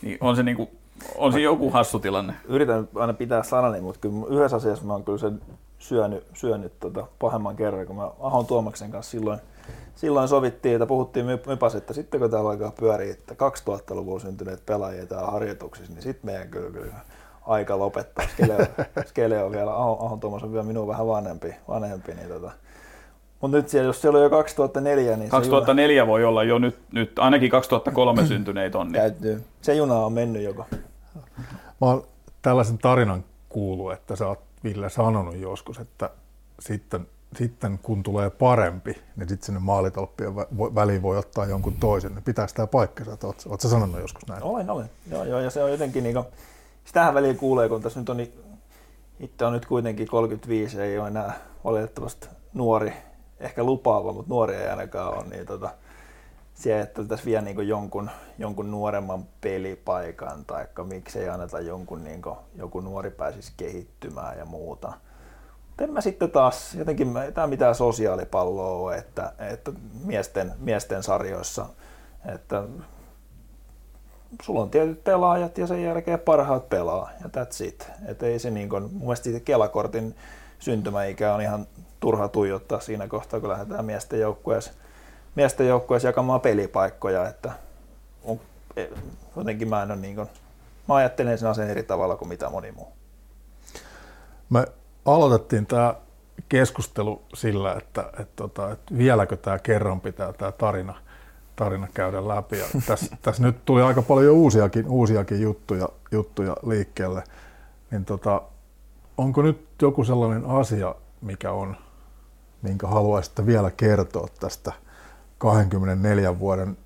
niin on se, niin kuin, on se joku hassu tilanne. Yritän aina pitää sanani, mutta kyllä yhdessä asiassa mä oon kyllä sen syönyt, syönyt tota pahemman kerran, kun mä Ahon Tuomaksen kanssa silloin – silloin sovittiin, että puhuttiin mypas, että sitten kun täällä alkaa pyöriä, että 2000-luvulla syntyneet pelaajia täällä harjoituksissa, niin sitten meidän kyllä, kyllä aika lopettaa. Skele on, Skele on vielä, Ahon, Ahon Tuomas on vielä minun vähän vanhempi, vanhempi niin tota, mutta nyt siellä, jos siellä on jo 2004, niin 2004 juna... voi olla jo nyt, nyt ainakin 2003 syntyneitä on. Niin. Se juna on mennyt joko. Mä oon tällaisen tarinan kuullut, että sä oot Ville sanonut joskus, että sitten sitten kun tulee parempi, niin sitten sinne maalitolppien väliin voi ottaa jonkun toisen. Niin pitääkö tämä paikkansa? Oletko sanonut joskus näin? Olen, olen. Joo, joo, ja se on jotenkin, niin kuin, sitähän väliin kuulee, kun tässä nyt on, niin, itse on nyt kuitenkin 35, ei ole enää valitettavasti nuori, ehkä lupaava, mutta nuori ei ainakaan ole, niin tota, se, että tässä vie niin jonkun, jonkun nuoremman pelipaikan, tai miksei anneta jonkun, niin kuin, joku nuori pääsisi kehittymään ja muuta – en mä sitten taas, jotenkin tämä mitään sosiaalipalloa ole, että, että miesten, miesten sarjoissa, että sulla on tietyt pelaajat ja sen jälkeen parhaat pelaa ja that's it. Et ei se niin kuin, mun mielestä Kelakortin syntymäikä on ihan turha tuijottaa siinä kohtaa, kun lähdetään miesten joukkueessa, miesten joukkueessa jakamaan pelipaikkoja, että on, e, jotenkin mä en ole niin kuin, mä ajattelen sen asian eri tavalla kuin mitä moni muu. Mä aloitettiin tämä keskustelu sillä, että, että, että, tota, että vieläkö tämä kerran pitää tämä tarina, tarina käydä läpi. Ja tässä, tässä nyt tuli aika paljon uusiakin, uusiakin juttuja, juttuja liikkeelle. Niin tota, onko nyt joku sellainen asia, mikä on, minkä haluaisitte vielä kertoa tästä 24 vuoden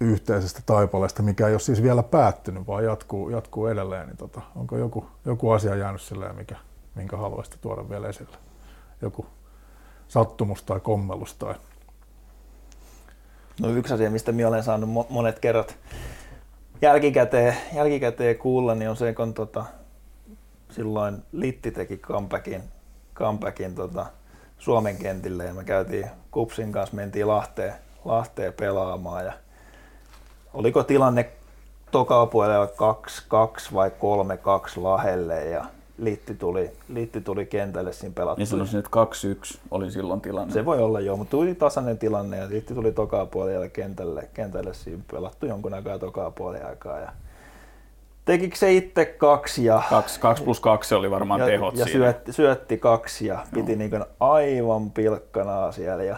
yhteisestä taipaleesta, mikä ei ole siis vielä päättynyt, vaan jatkuu, jatkuu edelleen, niin tota, onko joku, joku asia jäänyt silleen, mikä, minkä haluaisitte tuoda vielä esille? Joku sattumus tai kommellus tai... No yksi asia, mistä minä olen saanut monet kerrat jälkikäteen, jälkikäteen kuulla, niin on se, kun tota, silloin Litti teki comebackin, comebackin tota, Suomen kentille ja me käytiin Kupsin kanssa, mentiin Lahteen, Lahteen pelaamaan ja oliko tilanne toka puolella 2-2 vai 3-2 Lahelle ja Litti tuli, Litti tuli kentälle siinä pelattu. Niin sanoisin, että 2-1 oli silloin tilanne. Se voi olla joo, mutta tuli tasainen tilanne ja Litti tuli tokaa puolella kentälle, kentälle siinä pelattu jonkun aikaa tokaa puolen aikaa. Ja tekikö se itse kaksi ja... Kaksi, kaksi plus kaksi oli varmaan ja, tehot ja siinä. Syötti, syötti kaksi ja piti no. niin aivan pilkkanaa siellä ja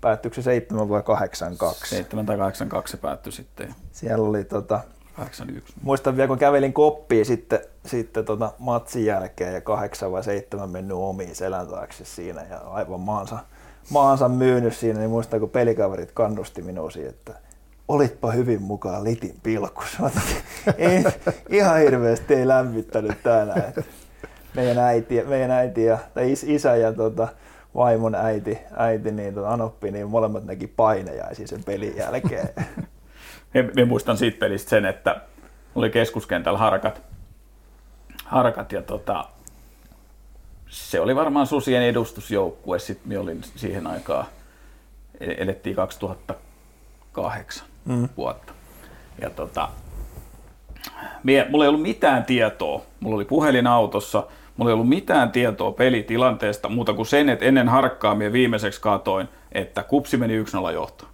päättyykö se 7 vai 8 2? 7 tai 8 2 se päättyi sitten. Siellä oli tota, 81. Muistan vielä, kun kävelin koppiin sitten, sitten tota matsin jälkeen ja kahdeksan vai seitsemän mennyt omiin selän taakse siinä ja aivan maansa, maansa myynyt siinä, niin muistan, kun pelikaverit kannusti minua siihen, että olitpa hyvin mukaan litin pilkus. ei, ihan hirveästi ei lämmittänyt tänään. Meidän äiti, meidän äiti ja, tai isä ja tota, vaimon äiti, äiti niin tota, Anoppi, niin molemmat näki painejaisia sen pelin jälkeen. Me muistan siitä pelistä sen, että oli keskuskentällä harkat, harkat ja tota, se oli varmaan susien edustusjoukkue, sitten me olin siihen aikaan, elettiin 2008 mm. vuotta. Ja tota, mie, mulla ei ollut mitään tietoa, mulla oli puhelin autossa, mulla ei ollut mitään tietoa pelitilanteesta muuta kuin sen, että ennen harkkaa mie viimeiseksi katoin, että kupsi meni 1-0 johtoon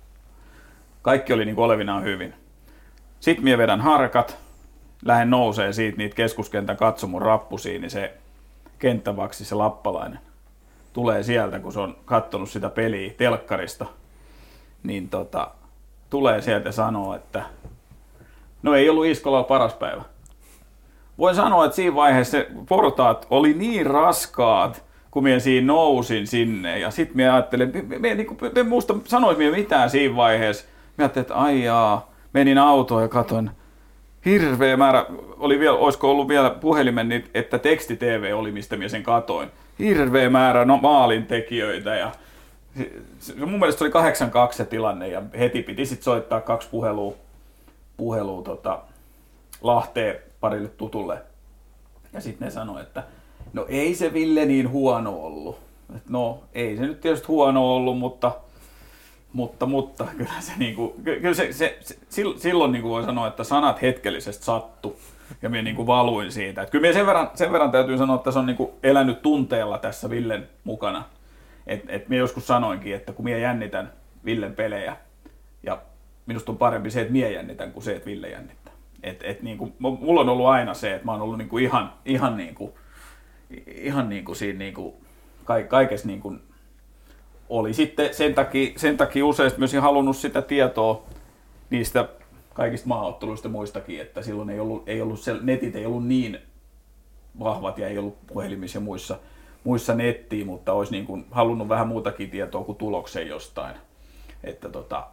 kaikki oli niin kuin olevinaan hyvin. Sitten minä vedän harkat lähden nousee siitä niitä keskuskentän katsomon rappusiin, niin se kenttävaksi, se lappalainen, tulee sieltä, kun se on katsonut sitä peliä telkkarista, niin tota, tulee sieltä ja sanoo, että no ei ollut Iskolalla paras päivä. Voin sanoa, että siinä vaiheessa portaat oli niin raskaat, kun minä siinä nousin sinne. Ja sitten minä ajattelin, me, me, niin me, me muista sanois minä mitään siinä vaiheessa. Minä ajattelin, että aijaa, menin autoon ja katsoin, hirveä määrä, oli vielä, olisiko ollut vielä puhelimen, niin, että teksti-TV oli, mistä minä sen katoin. Hirveä määrä no, maalintekijöitä ja se, mun mielestä oli 8-2 se tilanne ja heti piti sitten soittaa kaksi puhelua, puhelua tota, Lahteen parille tutulle. Ja sitten ne sanoi, että no ei se Ville niin huono ollut. Et no ei se nyt tietysti huono ollut, mutta mutta, mutta kyllä se, niinku, kyllä se, se, se silloin niinku voi sanoa, että sanat hetkellisesti sattu ja minä niinku valuin siitä. Et kyllä minä sen verran, sen verran täytyy sanoa, että se on niinku elänyt tunteella tässä Villen mukana. Et, et minä joskus sanoinkin, että kun minä jännitän Villen pelejä ja minusta on parempi se, että minä jännitän kuin se, että Ville jännittää. Et, et niinku, mulla on ollut aina se, että mä oon ollut niinku ihan, ihan, niinku, ihan niinku siinä niinku, kaikessa niinku oli sitten sen takia, sen takia useasti myös halunnut sitä tietoa niistä kaikista maaotteluista muistakin, että silloin ei ollut, ei ollut netit ei ollut niin vahvat ja ei ollut puhelimissa ja muissa, muissa nettiin, mutta olisi niin kuin halunnut vähän muutakin tietoa kuin tuloksen jostain. Että tota,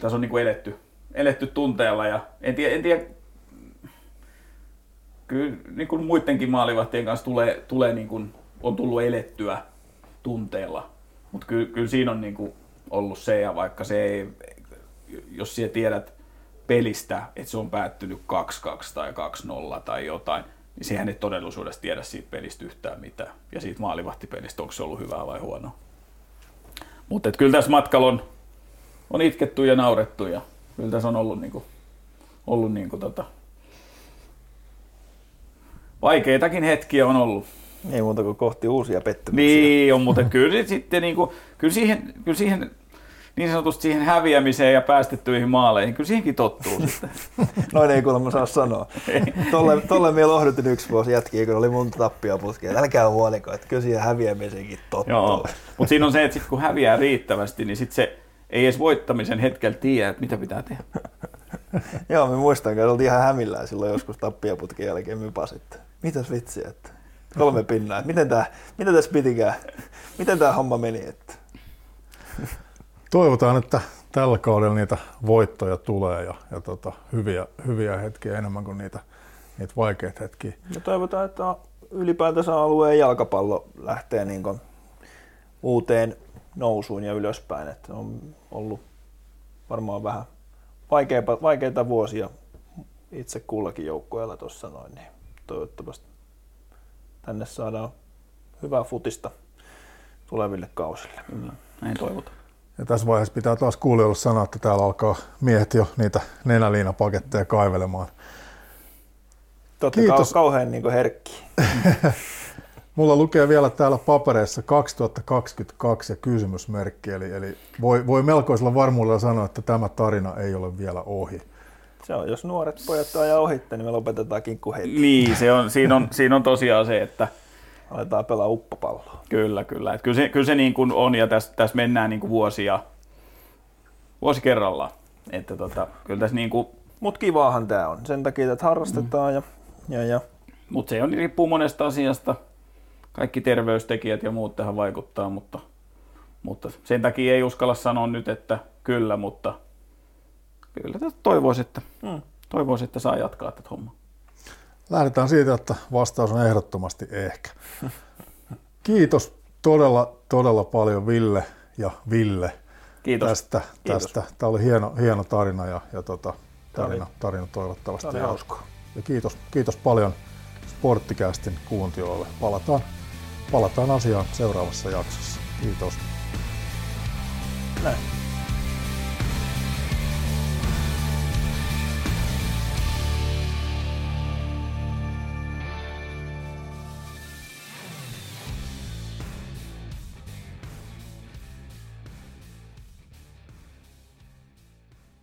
tässä on niin kuin eletty, eletty tunteella ja en tiedä, en tiedä kyllä niin kuin muidenkin maalivahtien kanssa tulee, tulee niin kuin, on tullut elettyä tunteella. Mutta kyllä, kyllä siinä on niinku ollut se, ja vaikka se ei, jos sinä tiedät pelistä, että se on päättynyt 2-2 tai 2-0 tai jotain, niin sehän ei todellisuudessa tiedä siitä pelistä yhtään mitään. Ja siitä maalivahtipelistä, onko se ollut hyvää vai huonoa. Mutta kyllä tässä matkalla on, on itketty ja naurettu ja kyllä tässä on ollut, niinku, ollut niinku tota, vaikeitakin hetkiä on ollut. Ei muuta kuin kohti uusia pettymyksiä. Niin on, mutta kyllä sitten niin kuin, kyllä siihen, kyllä siihen niin sanotusti siihen häviämiseen ja päästettyihin maaleihin, kyllä siihenkin tottuu sitten. Noin ei kuulemma saa sanoa. Tolle, tolle minä lohdutin yksi vuosi jätkiä, kun oli monta tappia putkea. Älkää huoliko, että kyllä siihen häviämiseenkin tottuu. Joo, mutta siinä on se, että sit kun häviää riittävästi, niin sitten se ei edes voittamisen hetkellä tiedä, että mitä pitää tehdä. Joo, me muistan, että oltiin ihan hämillään silloin joskus tappiaputkin jälkeen mypas, että mitäs vitsiä, että kolme pinnaa. Miten, tää, miten tässä pitikään? Miten tämä homma meni? Että? Toivotaan, että tällä kaudella niitä voittoja tulee ja, ja tota, hyviä, hyviä hetkiä enemmän kuin niitä, niitä vaikeita hetkiä. Ja toivotaan, että ylipäätänsä alueen jalkapallo lähtee niin kuin uuteen nousuun ja ylöspäin. Että on ollut varmaan vähän vaikeita, vaikeita vuosia itse kullakin joukkueella tuossa noin, niin toivottavasti tänne saadaan hyvää futista tuleville kausille. Kyllä, näin toivotaan. Ja tässä vaiheessa pitää taas kuulijoille sanoa, että täällä alkaa miehet jo niitä nenäliinapaketteja kaivelemaan. Totta Kiitos. Kau- kauhean niin herkki. Mulla lukee vielä täällä papereissa 2022 ja kysymysmerkki, eli, eli voi, voi melkoisella varmuudella sanoa, että tämä tarina ei ole vielä ohi. Se on, jos nuoret pojat ajaa ohitte, niin me lopetetaan kinkku heti. Niin, se on, siinä, on, siinä on tosiaan se, että... Aletaan pelaa uppopalloa. Kyllä, kyllä. Että kyllä se, kyllä se niin kuin on, ja tässä, tässä mennään niin kuin vuosia, vuosi kerrallaan. Että tota, kyllä tässä niin kuin... Mut kivaahan tämä on. Sen takia, että harrastetaan mm. ja, ja, ja... Mutta se on, riippuu monesta asiasta. Kaikki terveystekijät ja muut tähän vaikuttaa, mutta, mutta sen takia ei uskalla sanoa nyt, että kyllä, mutta kyllä toivoisin, että, mm. toivoisin, että saa jatkaa tätä hommaa. Lähdetään siitä, että vastaus on ehdottomasti ehkä. Kiitos todella, todella paljon Ville ja Ville Kiitos. tästä. Kiitos. tästä. Tämä oli hieno, hieno tarina ja, ja tota, tarina, tarina toivottavasti. Tämä oli hauskaa. Ja kiitos, kiitos paljon Sporttikästin kuuntelijoille. Palataan, palataan asiaan seuraavassa jaksossa. Kiitos. Näin.